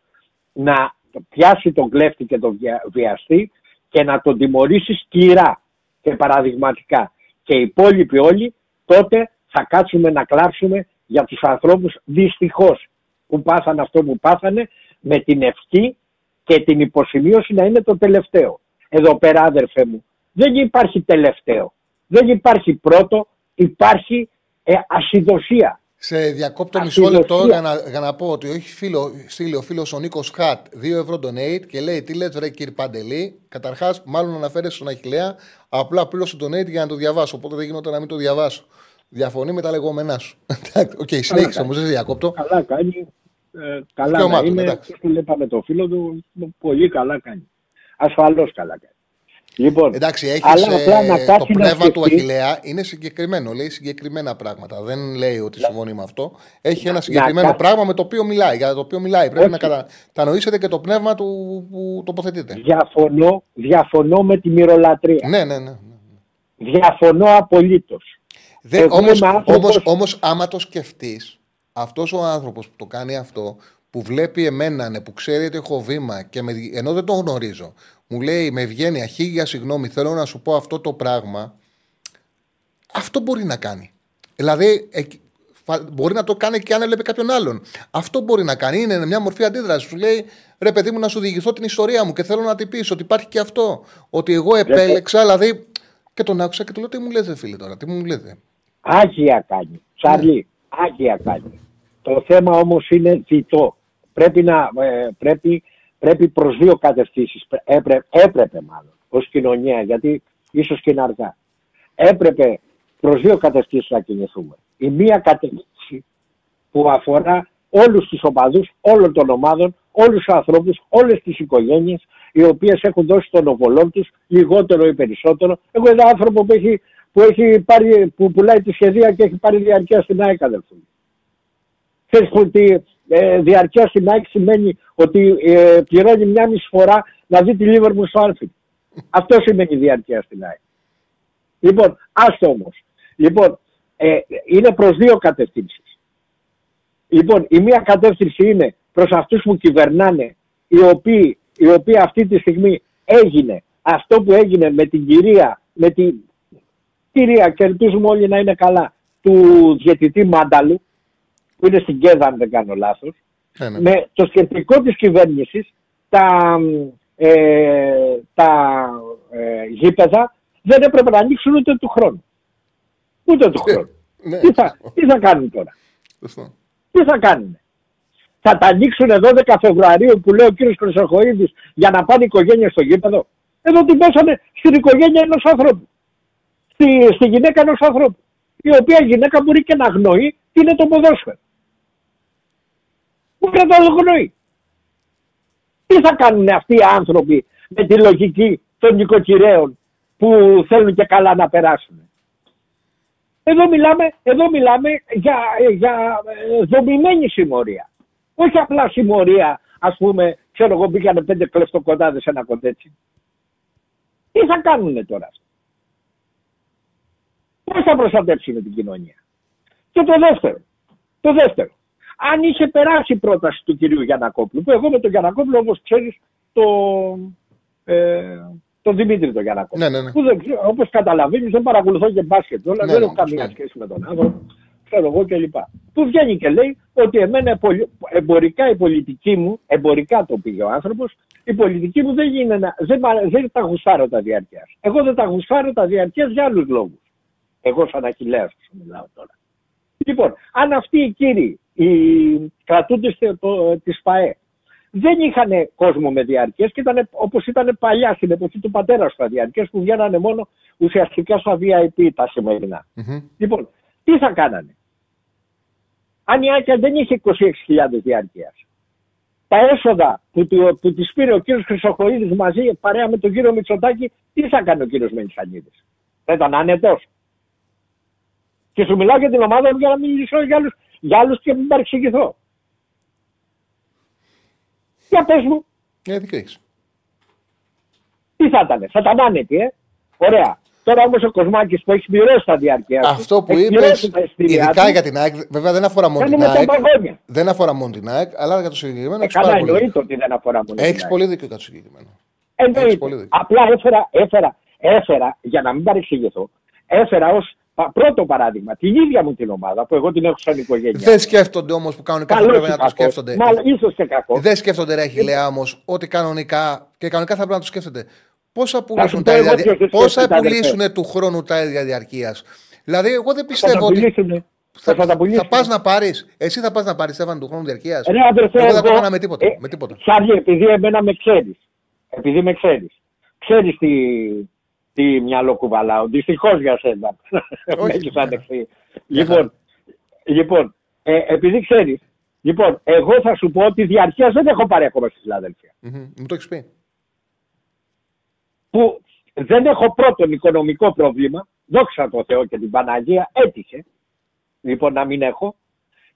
να πιάσει τον κλέφτη και τον βια- βιαστή και να τον τιμωρήσει σκληρά και παραδειγματικά. Και οι υπόλοιποι όλοι τότε θα κάτσουμε να κλάψουμε για τους ανθρώπους δυστυχώς που πάθανε αυτό που πάθανε με την ευχή και την υποσημείωση να είναι το τελευταίο. Εδώ πέρα αδερφέ μου δεν υπάρχει τελευταίο. Δεν υπάρχει πρώτο, υπάρχει ε, ασυδοσία. Σε διακόπτω Ασυδοσία. μισό λεπτό για να, για να πω ότι έχει φίλο, στείλει ο φίλος ο Νίκος Χατ 2 ευρώ donate και λέει: Τι λες, ρε κύριε Παντελή. Καταρχάς, μάλλον αναφέρεσαι στον Αχηλέα. Απλά πλήρωσε το donate για να το διαβάσω. Οπότε δεν γινόταν να μην το διαβάσω. Διαφωνεί με τα λεγόμενά σου. Εντάξει, Οκ, συνέχισε κάνει. όμως, δεν σε διακόπτω. Καλά κάνει. Ε, καλά να Δικαίωμά του, είναι. εντάξει. Αυτό που είπαμε το φίλο του, πολύ καλά κάνει. Ασφαλώς καλά κάνει. Λοιπόν, Εντάξει, έχεις αλλά απλά να το κάτσεις να πνεύμα του σκεφτεί- Αχιλλέα είναι συγκεκριμένο. Λέει συγκεκριμένα πράγματα. Δεν λέει ότι συμφωνεί με αυτό. Έχει ένα συγκεκριμένο κάτσει- πράγμα με το οποίο μιλάει. Για το οποίο μιλάει. Πρέπει Όχι. να κατα... κατανοήσετε και το πνεύμα του που τοποθετείτε. Διαφωνώ, διαφωνώ με τη μοιρολατρία. Ναι, ναι, ναι. Διαφωνώ απολύτως. Δεν, Εγώ όμως, είμαι άνθρωπος- όμως, όμως, άμα το σκεφτείς, αυτός ο άνθρωπος που το κάνει αυτό, που βλέπει εμένα, ναι, που ξέρει ότι έχω βήμα και με, ενώ δεν τον γνωρίζω, μου λέει με ευγένεια, χίλια συγγνώμη, θέλω να σου πω αυτό το πράγμα, αυτό μπορεί να κάνει. Δηλαδή, εκ- φα- μπορεί να το κάνει και αν έβλεπε κάποιον άλλον. Αυτό μπορεί να κάνει. Είναι μια μορφή αντίδρασης. Σου λέει, ρε παιδί μου, να σου διηγηθώ την ιστορία μου και θέλω να την πει ότι υπάρχει και αυτό. Ότι εγώ επέλεξα, δηλαδή. Και τον άκουσα και του λέω, τι μου λέτε, φίλε τώρα, τι μου λέτε; Άγια κάνει. Τσάρλι, άγια κάνει. Το θέμα όμως είναι διτό. Πρέπει, να, ε, πρέπει, πρέπει προς δύο κατευθύνσεις. Έπρε, έπρεπε μάλλον ως κοινωνία, γιατί ίσως και είναι αργά. Έπρεπε προς δύο κατευθύνσεις να κινηθούμε. Η μία κατεύθυνση που αφορά όλους τους οπαδούς όλων των ομάδων, όλους τους ανθρώπους, όλες τις οικογένειες οι οποίες έχουν δώσει τον οβολό τους λιγότερο ή περισσότερο. Εγώ ένα άνθρωπο που, έχει, που, έχει πάρει, που πουλάει τη σχεδία και έχει πάρει διαρκεία στην ΑΕΚ αδελφού. μου. Ξέρεις που ότι ε, διαρκεία στην ΑΕΚ σημαίνει ότι ε, πληρώνει μια μισή φορά να δει τη λίβερ μου στο Άνφιλ. Αυτό σημαίνει διαρκεία στην ΑΕΚ. Λοιπόν, άστο όμως. Λοιπόν, ε, είναι προς δύο κατευθύνσεις. Λοιπόν, η μία κατεύθυνση είναι προς αυτούς που κυβερνάνε, οι οποίοι, οι οποίοι αυτή τη στιγμή έγινε αυτό που έγινε με την κυρία, με την κυρία και ελπίζουμε όλοι να είναι καλά, του διαιτητή Μάνταλου, που είναι στην Κέδα αν δεν κάνω λάθος, Ναι, ναι. με το σκεπτικό της κυβέρνησης, τα, ε, τα ε, γήπεδα δεν έπρεπε να ανοίξουν ούτε του χρόνου. Ούτε του χρόνου. Ναι, τι, θα, τι θα κάνουν τώρα; σωστό. Τι θα κάνουν. Θα τα ανοίξουν 12 Φεβρουαρίου που λέει ο κύριος Χρυσοχοίδης για να πάνε οι οικογένειες στο γήπεδο; Εδώ την πέσανε στην οικογένεια ενός ανθρώπου. Στη, στη γυναίκα ενός ανθρώπου. Η οποία γυναίκα μπορεί και να αγνοεί τι είναι το ποδόσφαιρο. Μπορεί να το αγνοεί. Τι θα κάνουν αυτοί οι άνθρωποι με τη λογική των νοικοκυρέων που θέλουν και καλά να περάσουν; Εδώ μιλάμε, εδώ μιλάμε για, για ε, δομημένη συμμορία. Όχι απλά συμμορία, ας πούμε, ξέρω εγώ μπήκανε πέντε κλεφτοκοντάδες σε ένα κοντέτσι. Τι θα κάνουν τώρα αυτό. Πώς θα προστατεύσουν την κοινωνία; Και το δεύτερο. Το δεύτερο. Αν είχε περάσει η πρόταση του κυρίου Γιανακόπουλου, που εγώ με τον Γιανακόπουλο, όπως ξέρεις, το, ε, τον Δημήτρη τον Γιανακόπουλο. Ναι, ναι, ναι. Που δεν ξέρω, όπως καταλαβαίνεις, δεν παρακολουθώ και μπάσκετ. Όλα Ναι, δεν ναι, έχω καμία σωστό. σχέση με τον άνθρωπο. Ξέρω εγώ κλπ. Που βγαίνει και λέει ότι εμένα πολι- εμπορικά η πολιτική μου, εμπορικά το πήγε ο άνθρωπος, η πολιτική μου δεν, είναι, να- δεν, μ' δεν τα γουστάρω τα διαρκείας. Εγώ δεν τα γουστάρω τα διαρκείας για άλλους λόγους. Εγώ σαν Αχιλέας σου μιλάω τώρα. Λοιπόν, αν αυτοί οι κύριοι, οι κρατούντες της ΠαΕ, δεν είχαν κόσμο με διαρκές και ήταν όπως ήταν παλιά στην εποχή του πατέρα του τα διαρκές που βγαίνανε μόνο ουσιαστικά στα VIP τα σημερινά. Μμμ. Λοιπόν, τι θα κάνανε; Αν η Άκια δεν είχε 26.000 διάρκειας, τα έσοδα που, του, που της πήρε ο κύριος Χρυσοχοίδης μαζί παρέα με τον κύριο Μητσοτάκη, τι θα κάνει ο κύριος Μενισανίδης; Θα ήταν άνετος; Και σου μιλάω για την ομάδα μου για να μην μιλήσω για άλλους, για άλλους και μην παρεξηγηθώ. Για πες μου, Ε, δίκιο έχεις. τι θα ήταν. Θα ήταν άνετοι, ε. Ωραία. Τώρα όμως ο Κοσμάκης που έχει πληρώσει τα διάρκεια του, Αυτό που έχει είπες, πληρώσει τα εισιτήριά ειδικά του, για την ΑΕΚ, βέβαια δεν αφορά μόνο κάνει την ΑΕΚ. μεταπαγόνια. Δεν αφορά μόνο την ΑΕΚ, αλλά για το συγκεκριμένο Ε, έχεις πάρα καλά, πολύ δίκιο. εννοείται ότι δεν αφορά μόνο. την Έχεις ΑΕΚ. πολύ δίκιο για το συγκεκριμένο. Εννοείται. Έχεις πολύ δίκιο. Απλά έφερα, έφερα, έφερα, για να μην παρεξηγηθώ, έφερα ως πρώτο παράδειγμα την ίδια μου την ομάδα που εγώ την έχω σαν οικογένεια. Δεν σκέφτονται όμως που κανονικά θα Καλό πρέπει ή να το κακός. σκέφτονται. Μάλλον ίσως και κακός. Δεν σκέφτονται ρε Αχιλέα όμως ότι κανονικά και κανονικά θα πρέπει να το σκέφτονται. Πώς θα πουλήσουν, σου τα πω ίδια, εγώ ποιος δεν πώς θα σκέφτεται, αδερφέ. πουλήσουν του χρόνου τα ίδια διαρκείας. Δηλαδή, εγώ δεν Θα τα πιστεύω ότι. πουλήσουνε. Θα, Θα τα πουλήσουν. θα πας να πάρεις. Εσύ θα πας να πάρεις Στέφαν του χρόνου διαρκείας. Ρε αδερφέ, Εγώ δεν το εγώ- έκανα με τίποτα. ε, με τίποτα. Σάβγε, επειδή εμένα με ξέρεις. Επειδή με ξέρεις. Ξέρεις τι, τι μυαλό κουβαλάω. Δυστυχώς για σένα. με έχεις ανεχθεί. Λοιπόν, λοιπόν ε, επειδή ξέρεις. Λοιπόν, εγώ θα σου πω ότι διαρκείας δεν έχω πάρει ακόμα στη Φιλαδέλφια. Μμμ. Μου το έχεις πει. που δεν έχω πρώτον οικονομικό πρόβλημα, δόξα τω Θεώ και την Παναγία, έτυχε λοιπόν να μην έχω.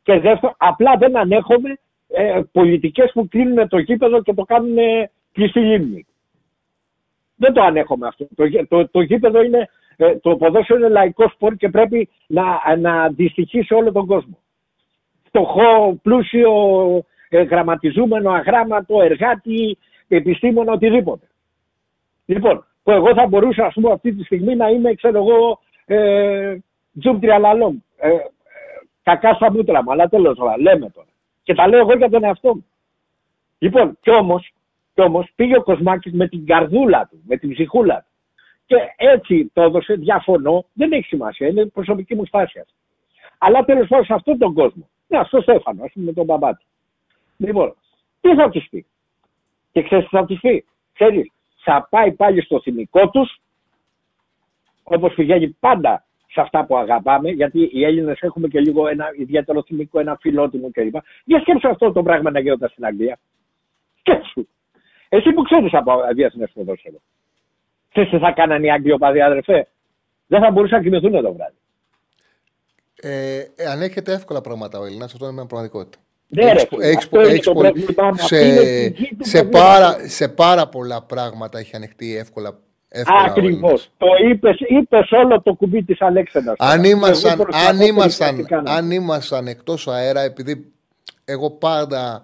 Και δεύτερον, απλά δεν ανέχομαι ε, πολιτικές που κλείνουν το γήπεδο και το κάνουν ε, κλειστή λίμνη. Δεν το ανέχομαι αυτό. Το, γε- το, το γήπεδο είναι, ε, το ποδόσφαιρο είναι λαϊκό σπορ και πρέπει να, να αντιστοιχεί σε όλο τον κόσμο. Φτωχό, πλούσιο, ε, γραμματιζούμενο, αγράμματο, εργάτη, επιστήμονα, οτιδήποτε. Λοιπόν, που εγώ θα μπορούσα, ας πούμε, αυτή τη στιγμή να είμαι, ξέρω εγώ, ε, τζουμ τριαλαλόμ. Ε, ε, κακά στα μούτρα μου, αλλά τέλος πάντων, λέμε τώρα. Και τα λέω εγώ για τον εαυτό μου. Λοιπόν, κι όμως, κι όμως πήγε ο Κοσμάκης με την καρδούλα του, με την ψυχούλα του. Και έτσι το έδωσε, διαφωνώ, δεν έχει σημασία, είναι προσωπική μου στάση αυτή. Αλλά τέλος πάντων σε αυτόν τον κόσμο, ναι, στο Στέφανο, ας πούμε, με τον μπαμπά του. Λοιπόν, τι θα τους πει; Και ξέρεις τι θα τους πει; Ξέρεις, θα πάει πάλι στο θυμικό τους, όπως πηγαίνει πάντα σε αυτά που αγαπάμε, γιατί οι Έλληνες έχουμε και λίγο ένα ιδιαίτερο θυμικό, ένα φιλότιμο κλπ. Για σκέψου αυτό το πράγμα να γίνονταν στην Αγγλία. Σκέψου. Εσύ που ξέρεις από διεθνές ποδόσφαιρο. Ξέρεις τι θα κάνανε οι Άγγλοι οπαδοί, αδερφέ; Δεν θα μπορούσαν να κοιμηθούν το βράδυ. Ε, ε, ανέχεται εύκολα πράγματα ο Έλληνας, αυτό είναι μια πραγματικότητα. Ναι, ρε, Έχεις- φίλε, έχεις- αυτό είναι έχεις το πολύ- πρόβλημά μου. σε, Αυτή είναι η πηγή του σε, προβλήματος. πάρα, σε πάρα πολλά πράγματα έχει ανοιχτεί εύκολα. εύκολα ο Ακριβώς. Έλληνας. Το είπε είπες όλο το κουμπί της Αλέξανδρας. Αν ήμασταν, Εγώ προσπαθώ αν ήμασταν, τελικά τι κάναμε. αν ήμασταν εκτός αέρα, επειδή εγώ πάντα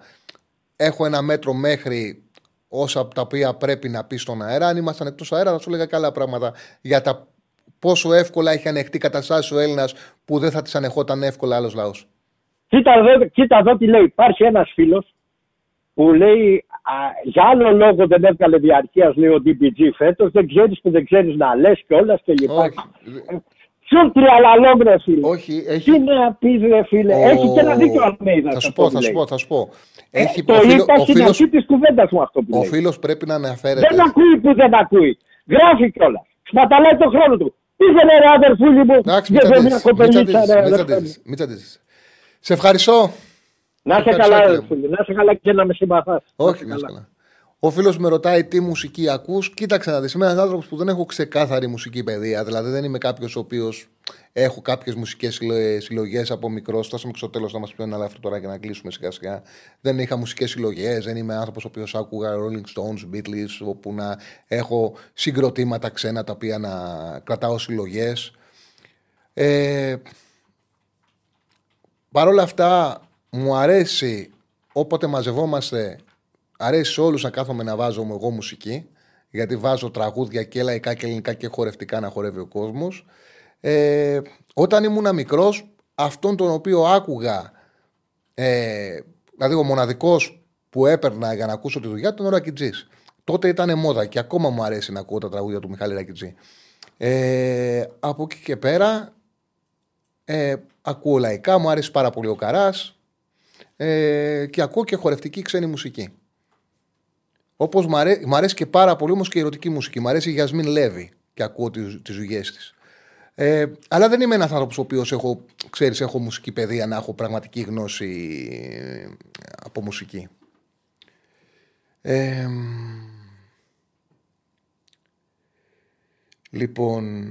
έχω ένα μέτρο μέχρι όσα από τα οποία πρέπει να πεις στον αέρα, αν ήμασταν εκτός αέρα θα σου έλεγα καλά πράγματα για τα πόσο εύκολα έχει ανεχτεί καταστάσει ο Έλληνας που δεν θα τις ανεχόταν εύκολα άλλος λαός. Κοίτα εδώ, κοίτα εδώ τι λέει. Υπάρχει ένας φίλος που λέει α, για άλλο λόγο δεν έβγαλε διαρκείας, λέει ο DPG φέτος. Δεν ξέρεις που δεν ξέρεις να λες και όλας και λοιπά. Ποιο τριαλαλόμ, ρε φίλε. Όχι, έχει. Τι να πεις, ρε φίλε. Ο- Έχει και ένα δίκιο Αλμέιδα. Θα σου πω, θα σου πω, θα σου πω. Ε, Έχει, το ο φίλο- είπα ο στην φίλος- αρχή της κουβέντας μου αυτό που ο λέει. φίλος πρέπει να αναφέρεται. Δεν ακούει που δεν ακούει. Γράφει κιόλας. Σπαταλάει το χρόνο του. Πήγαινε ρε αδερφούλη μου. Εντάξει, μην Για μια τσαντίζεις, μην κοπελίτσα, τσαντίζεις, ρε μην αδερφέ μου. τσαντίζεις, μην τσαντίζεις. Σε ευχαριστώ. Να σε Ευχαριστώ, καλά, κύριε μου. αδερφούλη. Να σε καλά και να με συμπαθάς. Όχι, να είσαι καλά. Ο φίλος με ρωτάει τι μουσική ακούς. Κοίταξε να δεις. Είμαι ένας άνθρωπος που δεν έχω ξεκάθαρη μουσική παιδεία. Δηλαδή δεν είμαι κάποιος ο οποίος έχω κάποιες μουσικές συλλογές από μικρός. Φτάσαμε και στο τέλος να μας πει ένα λάθο τώρα και να κλείσουμε σιγά σιγά. Δεν είχα μουσικές συλλογές. Δεν είμαι άνθρωπος ο οποίος άκουγα Rolling Stones, Beatles, όπου να έχω συγκροτήματα ξένα τα οποία να κρατάω συλλογές. Ε, Παρ' όλα αυτά, μου αρέσει όποτε μαζευόμαστε, αρέσει σε όλους να κάθομαι να βάζω εγώ μουσική, γιατί βάζω τραγούδια και λαϊκά και ελληνικά και χορευτικά να χορεύει ο κόσμος. Ε, όταν ήμουν μικρός, αυτόν τον οποίο άκουγα, ε, δηλαδή ο μοναδικός που έπαιρνα για να ακούσω τη δουλειά ήταν ο Ρακιτζής. Τότε ήταν μόδα και ακόμα μου αρέσει να ακούω τα τραγούδια του Μιχάλη Ρακιτζή. Ε, από εκεί και πέρα ε, ακούω λαϊκά, μου αρέσει πάρα πολύ ο Καράς ε, και ακούω και χορευτική ξένη μουσική. Όπως μου, αρέ... μου αρέσει και πάρα πολύ όμως και η ερωτική μουσική. Μου αρέσει η Γιασμίν Λέβη και ακούω τις δουλειέ της. Ε, αλλά δεν είμαι ένας άνθρωπος ο οποίος έχω, ξέρεις, έχω μουσική παιδεία να έχω πραγματική γνώση ε, από μουσική. Ε, λοιπόν,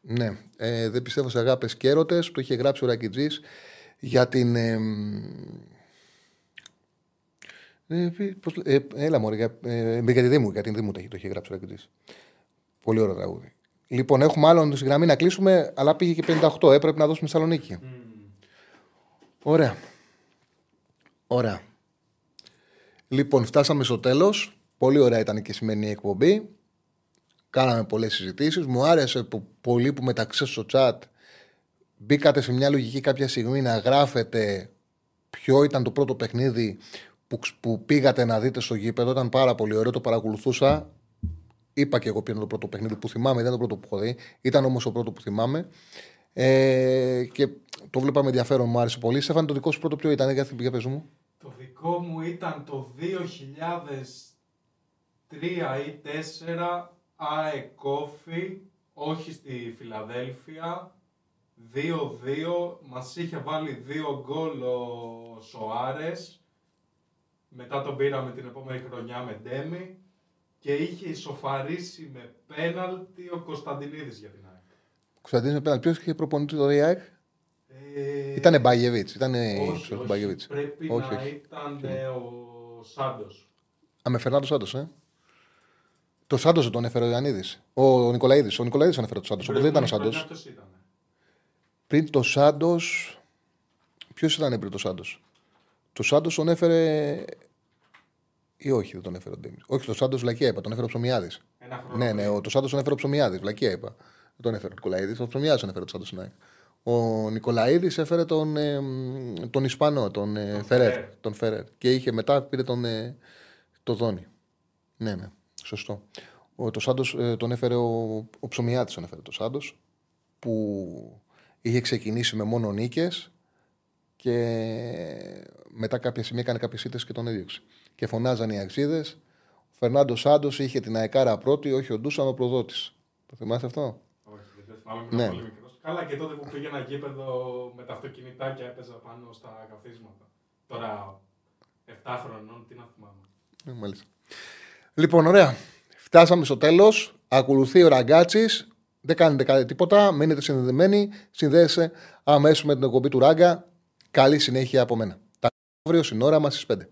ναι, ε, δεν πιστεύω σε αγάπες και έρωτες, το είχε γράψει ο Ρακιτζής για την... Ε, ε, πώς, ε, έλα μωρέ, για, ε, για τη Δήμου, για την Δήμου το, το είχε γράψει ο Ρακιτζής. Πολύ ωραίο τραγούδι. Λοιπόν, έχουμε άλλον στη γραμμή να κλείσουμε, αλλά πήγε και 58. Έπρεπε να δώσουμε Θεσσαλονίκη. Mm. Ωραία. Ωραία. Λοιπόν, φτάσαμε στο τέλος. Πολύ ωραία ήταν και η σημερινή εκπομπή. Κάναμε πολλές συζητήσεις. Μου άρεσε που, πολύ που μεταξύ στο chat μπήκατε σε μια λογική κάποια στιγμή να γράφετε ποιο ήταν το πρώτο παιχνίδι που, που πήγατε να δείτε στο γήπεδο. Ήταν πάρα πολύ ωραίο, το παρακολουθούσα. Είπα και εγώ ποιο είναι το πρώτο παιχνίδι που θυμάμαι, δεν ήταν το πρώτο που έχω δει. Ήταν όμως το πρώτο που θυμάμαι. Ε, και το βλέπαμε ενδιαφέρον, μου άρεσε πολύ. Στέφαν, το δικό σου πρώτο ποιο ήταν, για την πηγή μου. Το δικό μου ήταν το 2003 ή 2004 ΑΕΚΟΦΗ, όχι στη Φιλαδέλφια. 2-2, μας είχε βάλει δύο γκολ ο Σοάρες. Μετά τον πήραμε την επόμενη χρονιά με Ντέμι και είχε ισοφαρίσει με πέναλτι ο Κωνσταντινίδης για την ΑΕΚ. Κωνσταντινίδης με πέναλτι. Ποιος είχε προπονητή το ΑΕΚ; Ε... Ήτανε Μπάγεβιτς. Ήτανε όχι, όχι, Μπάγεβιτς. πρέπει όχι, να όχι. ήταν ε, ο Σάντος. Α, με Φερνάντο Σάντος, ε. Το Σάντος τον έφερε ο Ιωαννίδης. Ο Νικολαίδης. Ο Νικολαίδης τον έφερε το Σάντος. Δεν ήταν ο Σάντος. Πριν το Σάντος. Ποιος ήταν πριν το Σάντος; Το Σάντος τον έφερε. ή όχι, δεν τον έφερε ο Ντέμις. Όχι, το Σάντος Βλακία είπα, τον έφερε ο Ψωμιάδης. Ναι, ναι, το Σάντος τον έφερε ο Ψωμιάδης. Βλακία είπα. Δεν τον έφερε ο Νικολαίδης. Ο Ψωμιάδης τον έφερε το Σάντος Ο Νικολαίδης έφερε τον, ε, τον Ισπανό, τον, ε, Φερέρ, τον Φερέρ. Και είχε μετά πήρε τον, ε, το Δόνι. Ναι, ναι. Σωστό. Ο, το Σάντος ε, τον έφερε ο, ο Ψωμιάτη, τον έφερε το Σάντος, που είχε ξεκινήσει με μόνο νίκες και μετά κάποια στιγμή έκανε κάποιες ήττες και τον έδιωξε. Και φωνάζαν οι αξίδες. Ο Φερνάντος Σάντος είχε την αεκάρα πρώτη, όχι ο Ντούσαν ο προδότης. Το θυμάσαι αυτό; Όχι, δεν το θυμάμαι. Ναι. Πολύ μικρός. Καλά και τότε που πήγε ένα γήπεδο με τα αυτοκινητάκια έπαιζα πάνω στα καθίσματα. Τώρα 7 χρονών, τι να θυμάμαι. Ε, μάλιστα. Λοιπόν, ωραία. Φτάσαμε στο τέλος. Ακολουθεί ο Ραγκάτσης. Δεν κάνετε κάτι τίποτα. Μείνετε συνδεδεμένοι. Συνδέεσαι αμέσως με την εκπομπή του Ράγκα. Καλή συνέχεια από μένα. Τα αύριο στην ώρα μας στις 5.